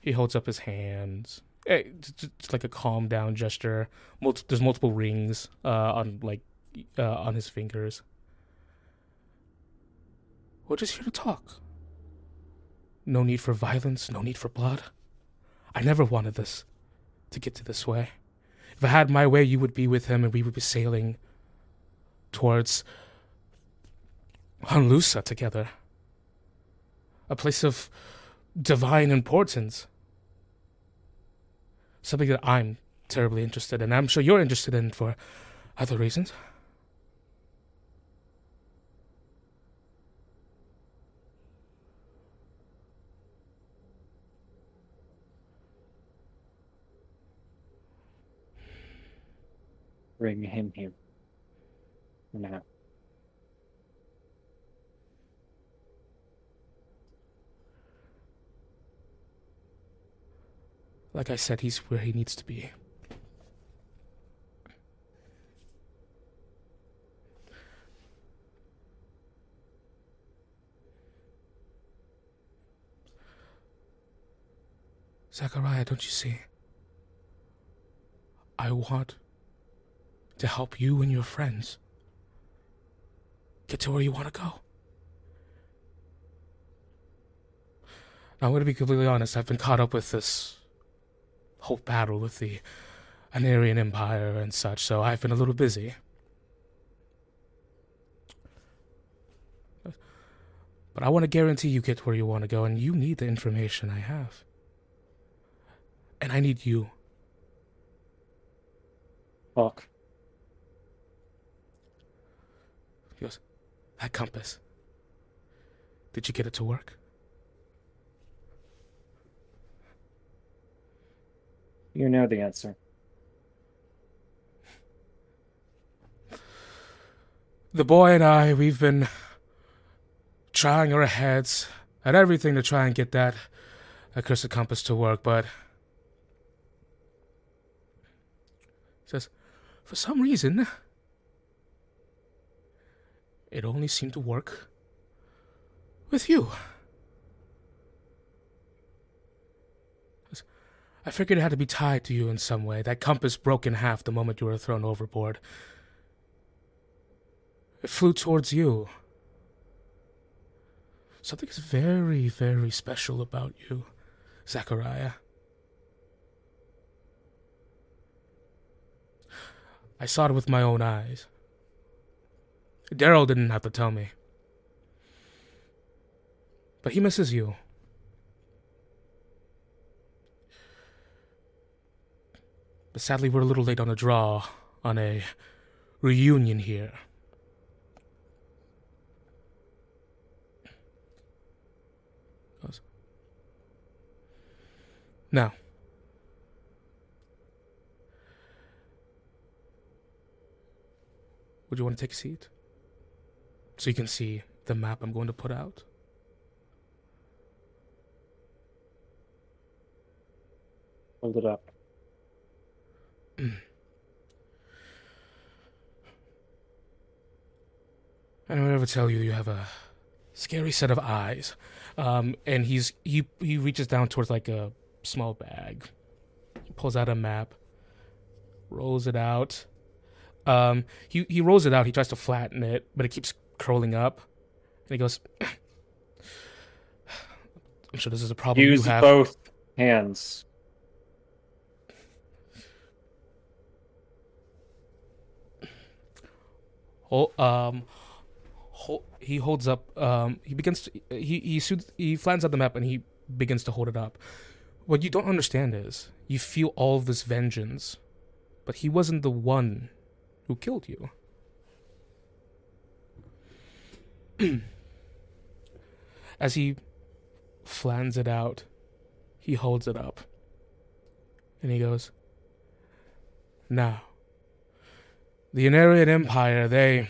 He holds up his hands. Just like a calm down gesture. There's multiple rings uh, on like uh, on his fingers. We're just here to talk. No need for violence. No need for blood. I never wanted this to get to this way. If I had my way, you would be with him and we would be sailing towards Hanlusa together. A place of divine importance. Something that I'm terribly interested in. I'm sure you're interested in for other reasons. Bring him here. Now. Like I said, he's where he needs to be. Zachariah, don't you see? I want to help you and your friends get to where you want to go. Now, I'm going to be completely honest. I've been caught up with this whole battle with the Anarian Empire and such, so I've been a little busy. But I want to guarantee you get where you want to go, and you need the information I have. And I need you. Fuck. He goes, That compass. Did you get it to work? You know the answer. The boy and I, we've been trying our heads at everything to try and get that accursed compass to work, but he says, for some reason, it only seemed to work with you. I figured it had to be tied to you in some way. That compass broke in half the moment you were thrown overboard. It flew towards you. Something is very, very special about you, Zachariah. I saw it with my own eyes. Daryl didn't have to tell me. But he misses you. But sadly, we're a little late on a draw on a reunion here. Now, would you want to take a seat? So you can see the map I'm going to put out? Hold it up. I don't ever tell you you have a scary set of eyes. Um, and he's he he reaches down towards like a small bag, pulls out a map, rolls it out. Um, he he rolls it out. He tries to flatten it, but it keeps curling up. And he goes, "I'm sure this is a problem Use you have." both hands. Hol- um, he holds up. Um, he begins to. He he he flattens out the map and he begins to hold it up. What you don't understand is you feel all of this vengeance, but he wasn't the one who killed you. As he flans it out, he holds it up, and he goes, "Now." the Anarian Empire, they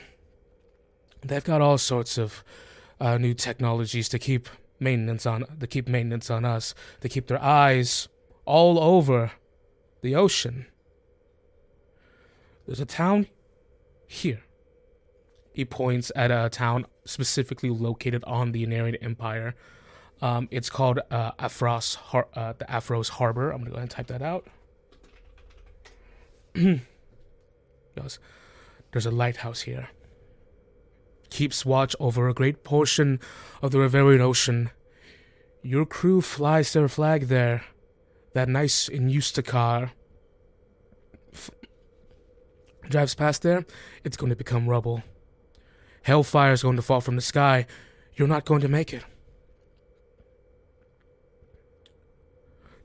they've got all sorts of uh, new technologies to keep maintenance on to keep maintenance on us. They keep their eyes all over the ocean. There's a town here. He points at a town specifically located on the Anarian Empire. Um, it's called uh, Afros, Har- uh, the Afros Harbor. I'm gonna go ahead and type that out. There's a lighthouse here. Keeps watch over a great portion of the Riverian Ocean. Your crew flies their flag there. That nice Injusticar f- drives past there. It's going to become rubble. Hellfire is going to fall from the sky. You're not going to make it.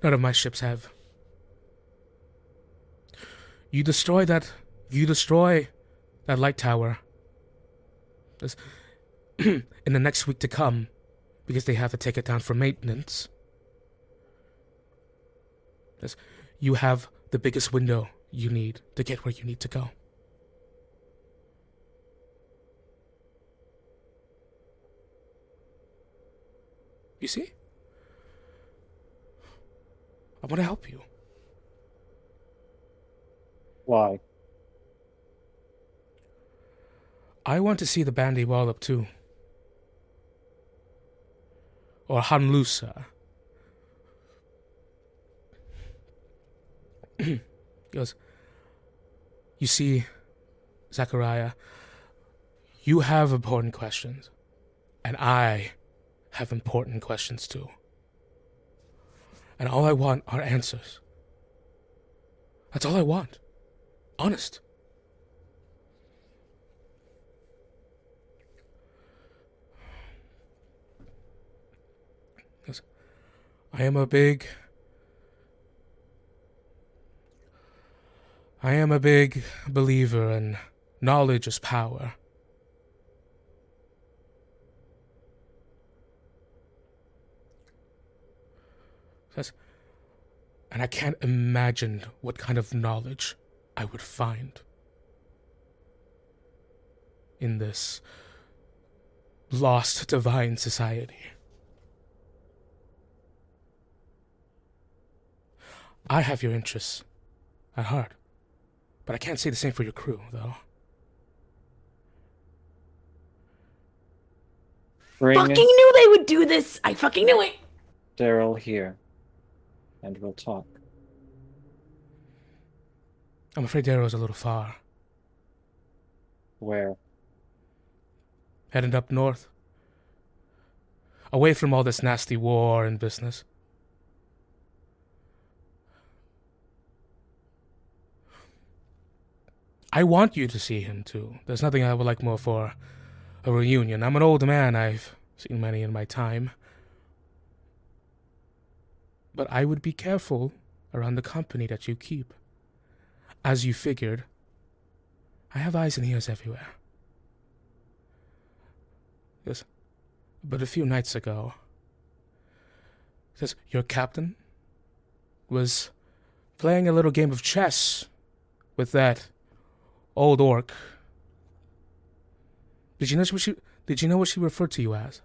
None of my ships have. You destroy that you destroy that light tower in the next week to come because they have to take it down for maintenance. You have the biggest window you need to get where you need to go. You see? I want to help you. Why? I want to see the Bandy Wallop too. Or Hanlusa. he goes, You see, Zachariah, you have important questions. And I have important questions too. And all I want are answers. That's all I want. Honest. I am a big. I am a big believer in knowledge is power. And I can't imagine what kind of knowledge I would find in this lost divine society. I have your interests at heart, but I can't say the same for your crew, though. Bring Fucking knew they would do this. I fucking knew it. Daryl here, and we'll talk. I'm afraid Darrow's a little far. Where? Heading up north. Away from all this nasty war and business. I want you to see him too. There's nothing I would like more for a reunion. I'm an old man, I've seen many in my time. But I would be careful around the company that you keep. As you figured, I have eyes and ears everywhere. Yes, but a few nights ago, says your captain was playing a little game of chess with that old orc. Did you know what she did you know what she referred to you as?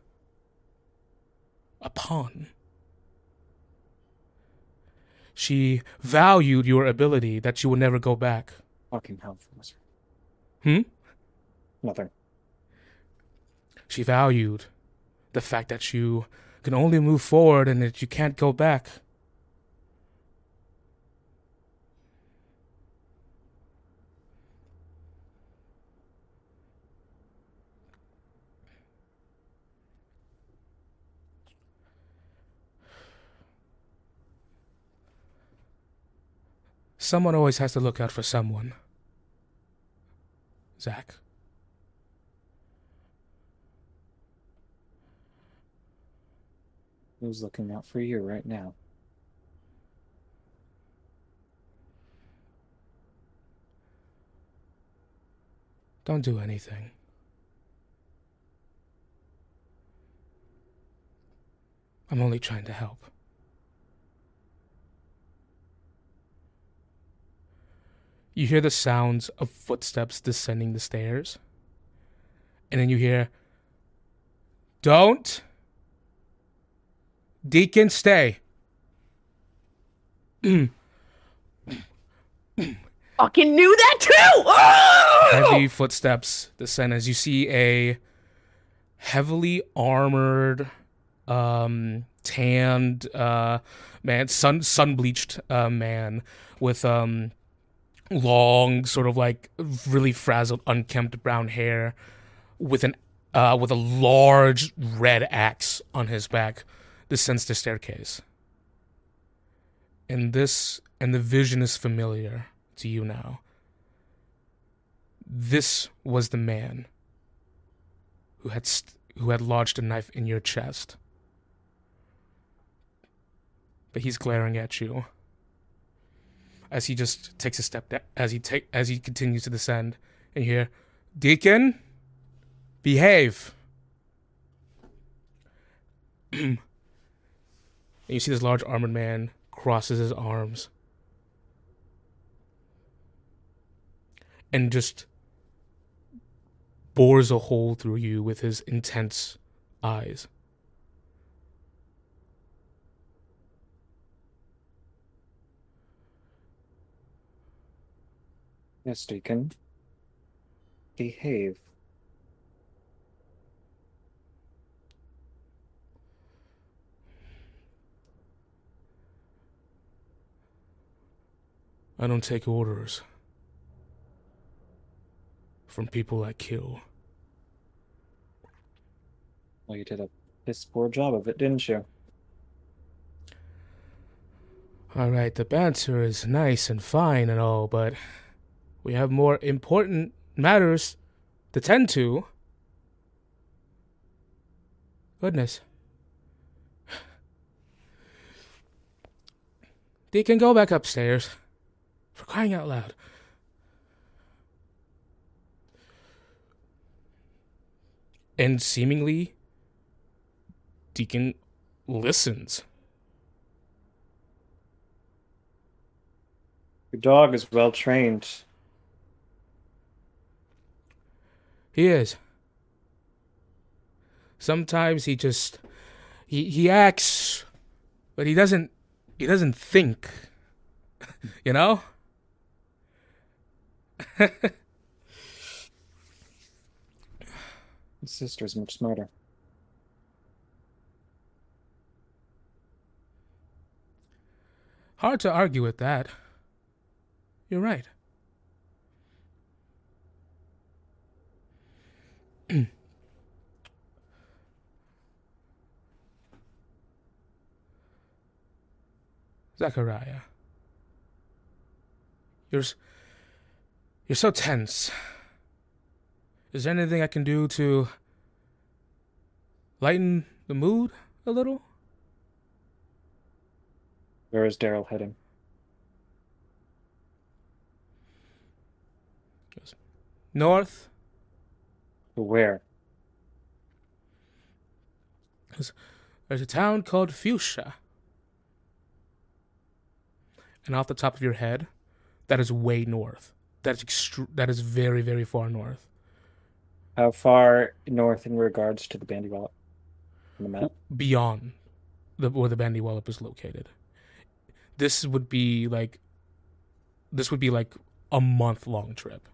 A pawn. She valued your ability that you would never go back. Fucking hell, Foster. Hmm? Nothing. She valued the fact that you can only move forward and that you can't go back. Someone always has to look out for someone. Zach. Who's looking out for you right now? Don't do anything. I'm only trying to help. You hear the sounds of footsteps descending the stairs. And then you hear, Don't. Deacon, stay. Fucking knew that too. Oh! Heavy footsteps descend as you see a heavily armored, um, tanned, uh, man, sun sun bleached uh, man with um long, sort of like really frazzled, unkempt brown hair, with an uh, with a large red axe on his back, descends the staircase. And this and the vision is familiar to you now. This was the man who had st- who had lodged a knife in your chest. But he's glaring at you as he just takes a step as he take as he continues to descend. And you hear deacon behave. And you see this large armored man crosses his arms. And just bores a hole through you with his intense eyes Yes, Deacon. Behave. I don't take orders from people I kill. Well, you did a piss poor job of it, didn't you? All right, the banter is nice and fine and all, but we have more important matters to tend to. Goodness. Deacon, go back upstairs. For crying out loud. And seemingly, Deacon listens. Your dog is well trained. He is. Sometimes he just he he acts but he doesn't he doesn't think. you know? His sister's much smarter. Hard to argue with that. You're right. Zachariah. You're you're so tense. Is there anything I can do to lighten the mood a little? Where is Daryl heading? North? To where? There's a town called Fuchsia. and off the top of your head, that is way north. That's extru- that is very very far north. How far north in regards to the Bandy Wallop on the map? Beyond the where the Bandy Wallop is located. This would be like this would be like a month long trip.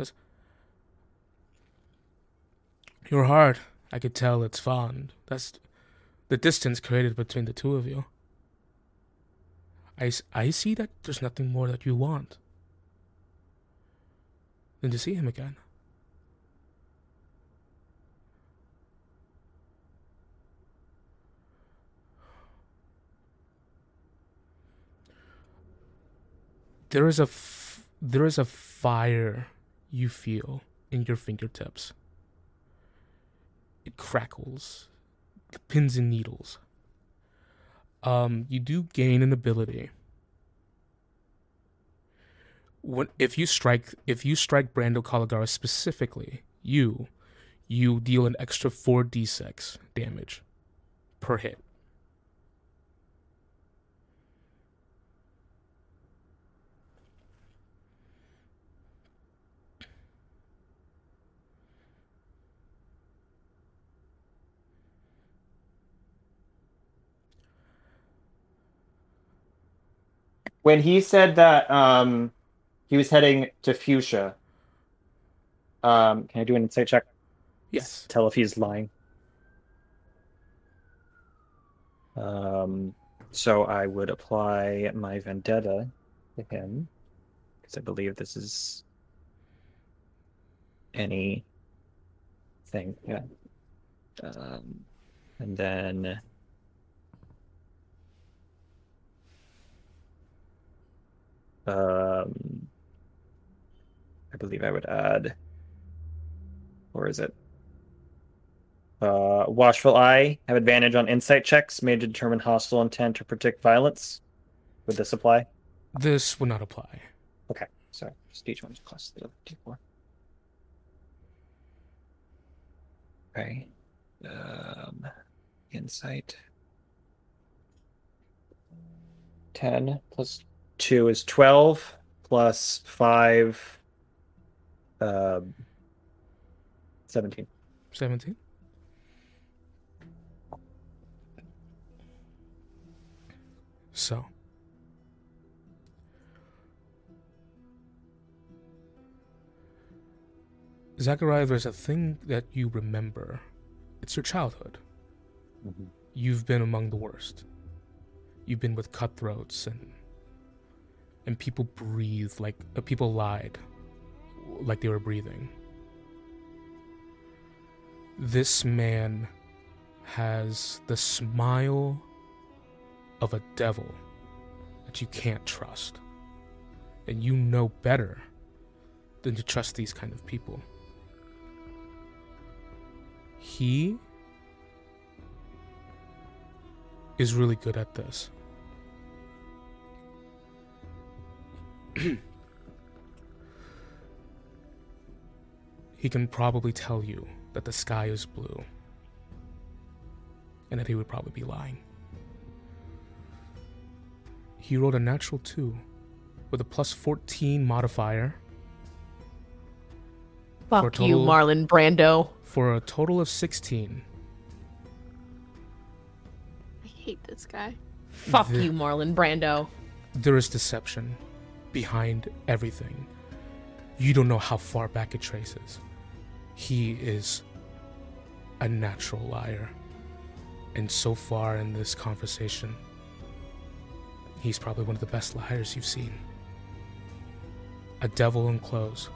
Yes. Your heart, I could tell it's fond. That's the distance created between the two of you. I, I see that there's nothing more that you want than to see him again. There is a f- there is a fire you feel in your fingertips. It crackles, pins and needles. Um, you do gain an ability. When if you strike if you strike Brando Caligara specifically, you you deal an extra four d six damage per hit. When he said that um, he was heading to Fuchsia, Um, can I do an insight check? Yes. Tell if he's lying. Um, so I would apply my vendetta to him because I believe this is any thing. Yeah. Um, and then um, I believe I would add, or is it? Uh, watchful eye have advantage on insight checks made to determine hostile intent or predict violence. Would this apply? This would not apply. Okay, so just each one's plus the other d4. Okay. Um, insight. 10 plus 2 is 12, plus 5, um, 17. 17. So. Zachariah, there's a thing that you remember. It's your childhood. You've been among the worst. You've been with cutthroats and and people breathed like uh, people lied like they were breathing. This man has the smile of a devil that you can't trust. And you know better than to trust these kind of people. He is really good at this. he can probably tell you that the sky is blue and that he would probably be lying. He rolled a natural 2 with a plus 14 modifier For a Fuck you, Marlon Brando. for a total of 16. I hate this guy. Fuck The- you, Marlon Brando. There is deception behind everything. You don't know how far back it traces. He is a natural liar. And so far in this conversation, he's probably one of the best liars you've seen. A devil in clothes.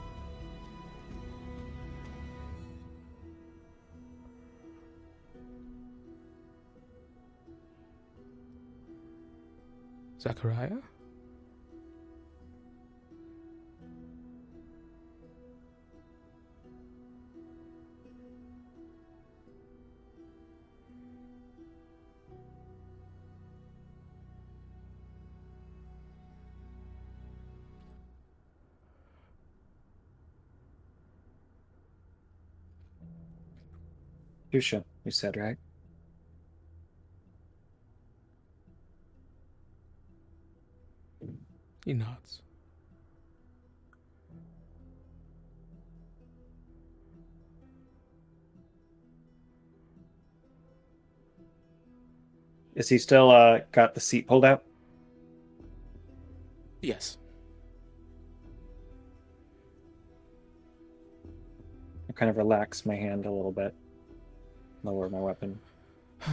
Zachariah? Lucia, you said, right? He nods. Is he still uh got the seat pulled out? Yes. I kind of relax my hand a little bit. Lower my weapon.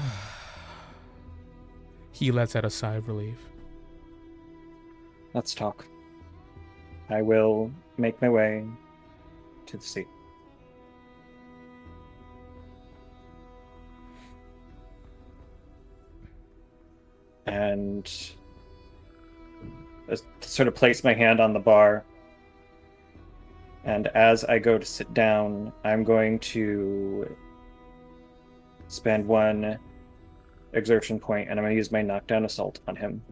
He lets out a sigh of relief. Let's talk. I will make my way to the seat. And I sort of place my hand on the bar. And as I go to sit down, I'm going to spend one exertion point and I'm going to use my knockdown assault on him.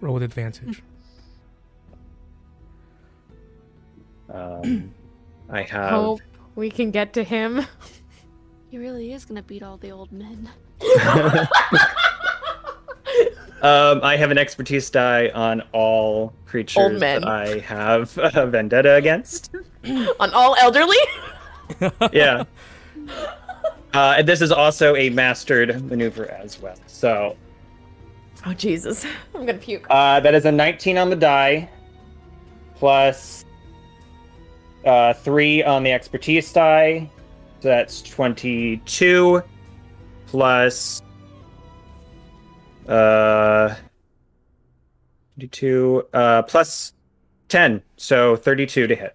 Roll with advantage. Um, I have. Hope we can get to him. He really is gonna beat all the old men. Um, I have an expertise die on all creatures men. that I have a vendetta against. On all elderly? yeah. Uh, and this is also a mastered maneuver as well. So Oh Jesus. I'm gonna puke. uh, that is a 19 on the die, plus uh, three on the expertise die. So that's 22, plus uh, 22, uh, plus 10. So 32 to hit.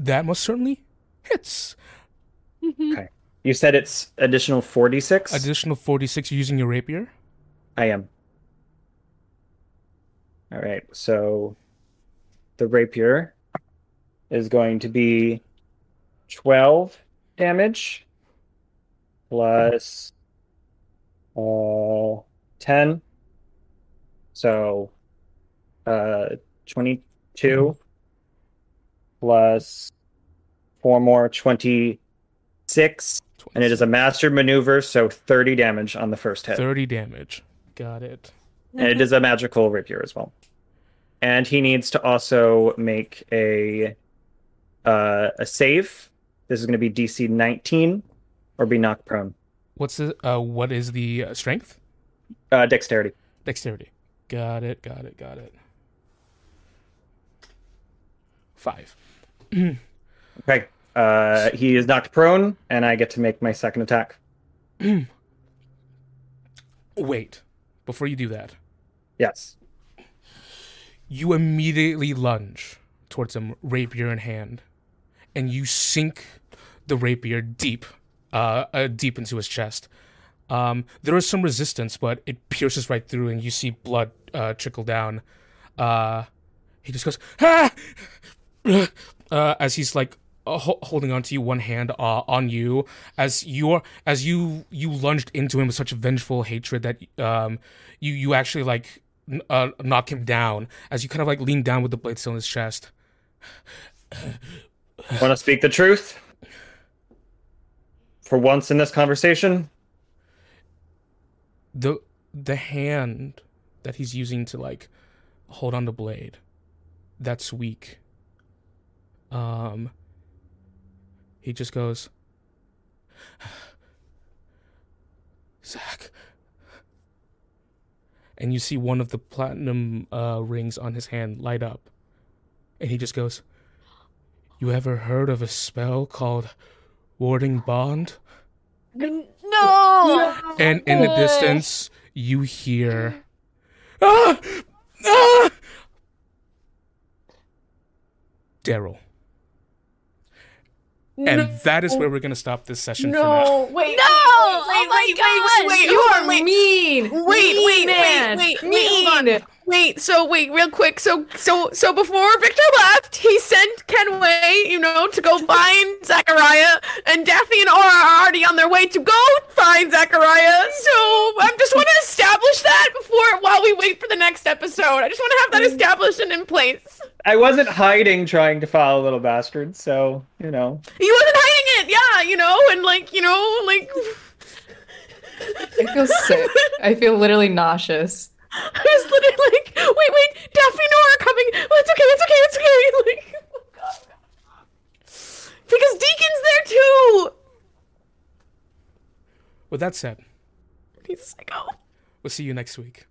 That most certainly hits. Okay. You said it's additional 46? Additional 46 using your rapier. I am. All right. So the rapier is going to be 12 damage plus uh 10. So uh 22 plus four more 26 and it is a mastered maneuver so 30 damage on the first hit. 30 damage. Got it. and it is a magical rapier as well. And he needs to also make a uh, a save. This is going to be DC 19 or be knocked prone. What's the uh what is the uh, strength? Uh, dexterity. Dexterity. Got it. Got it. Got it. 5. Okay. Uh, he is knocked prone, and I get to make my second attack. Wait. Before you do that, Yes. you immediately lunge towards him, rapier in hand, and you sink the rapier deep, uh, uh deep into his chest. Um, there is some resistance, but it pierces right through, and you see blood uh, trickle down. Uh, he just goes ah! uh, as he's like uh, ho- holding onto you, one hand uh, on you, as you're as you you lunged into him with such vengeful hatred that um you you actually like n- uh, knock him down as you kind of like lean down with the blade still in his chest. Want to speak the truth? For once in this conversation, the the hand that he's using to like hold on the blade that's weak um he just goes zach and you see one of the platinum uh rings on his hand light up and he just goes you ever heard of a spell called warding bond No! and in the distance you hear ah! Ah! daryl and that is where we're gonna stop this session for now No, wait, No! Oh my gosh! wait, You are wait. mean, Wait, mean wait, man. wait, wait, wait, hold mean. on. Wait, so wait, real quick. So, so, so before Victor left, he sent Kenway, you know, to go find Zachariah, and Daphne and Aura are already on their way to go find Zachariah. So, I just want to establish that before while we wait for the next episode. I just want to have that Mm. established and in place. I wasn't hiding trying to follow little bastard, so you know. You wasn't hiding it, yeah, you know, and like, you know, like I feel sick. I feel literally nauseous. I was literally like, wait, wait, Daphne and Aura are coming. Oh, it's okay, it's okay, it's okay. Like, oh God. because Deacon's there too. With that said, He's a psycho. we'll see you next week.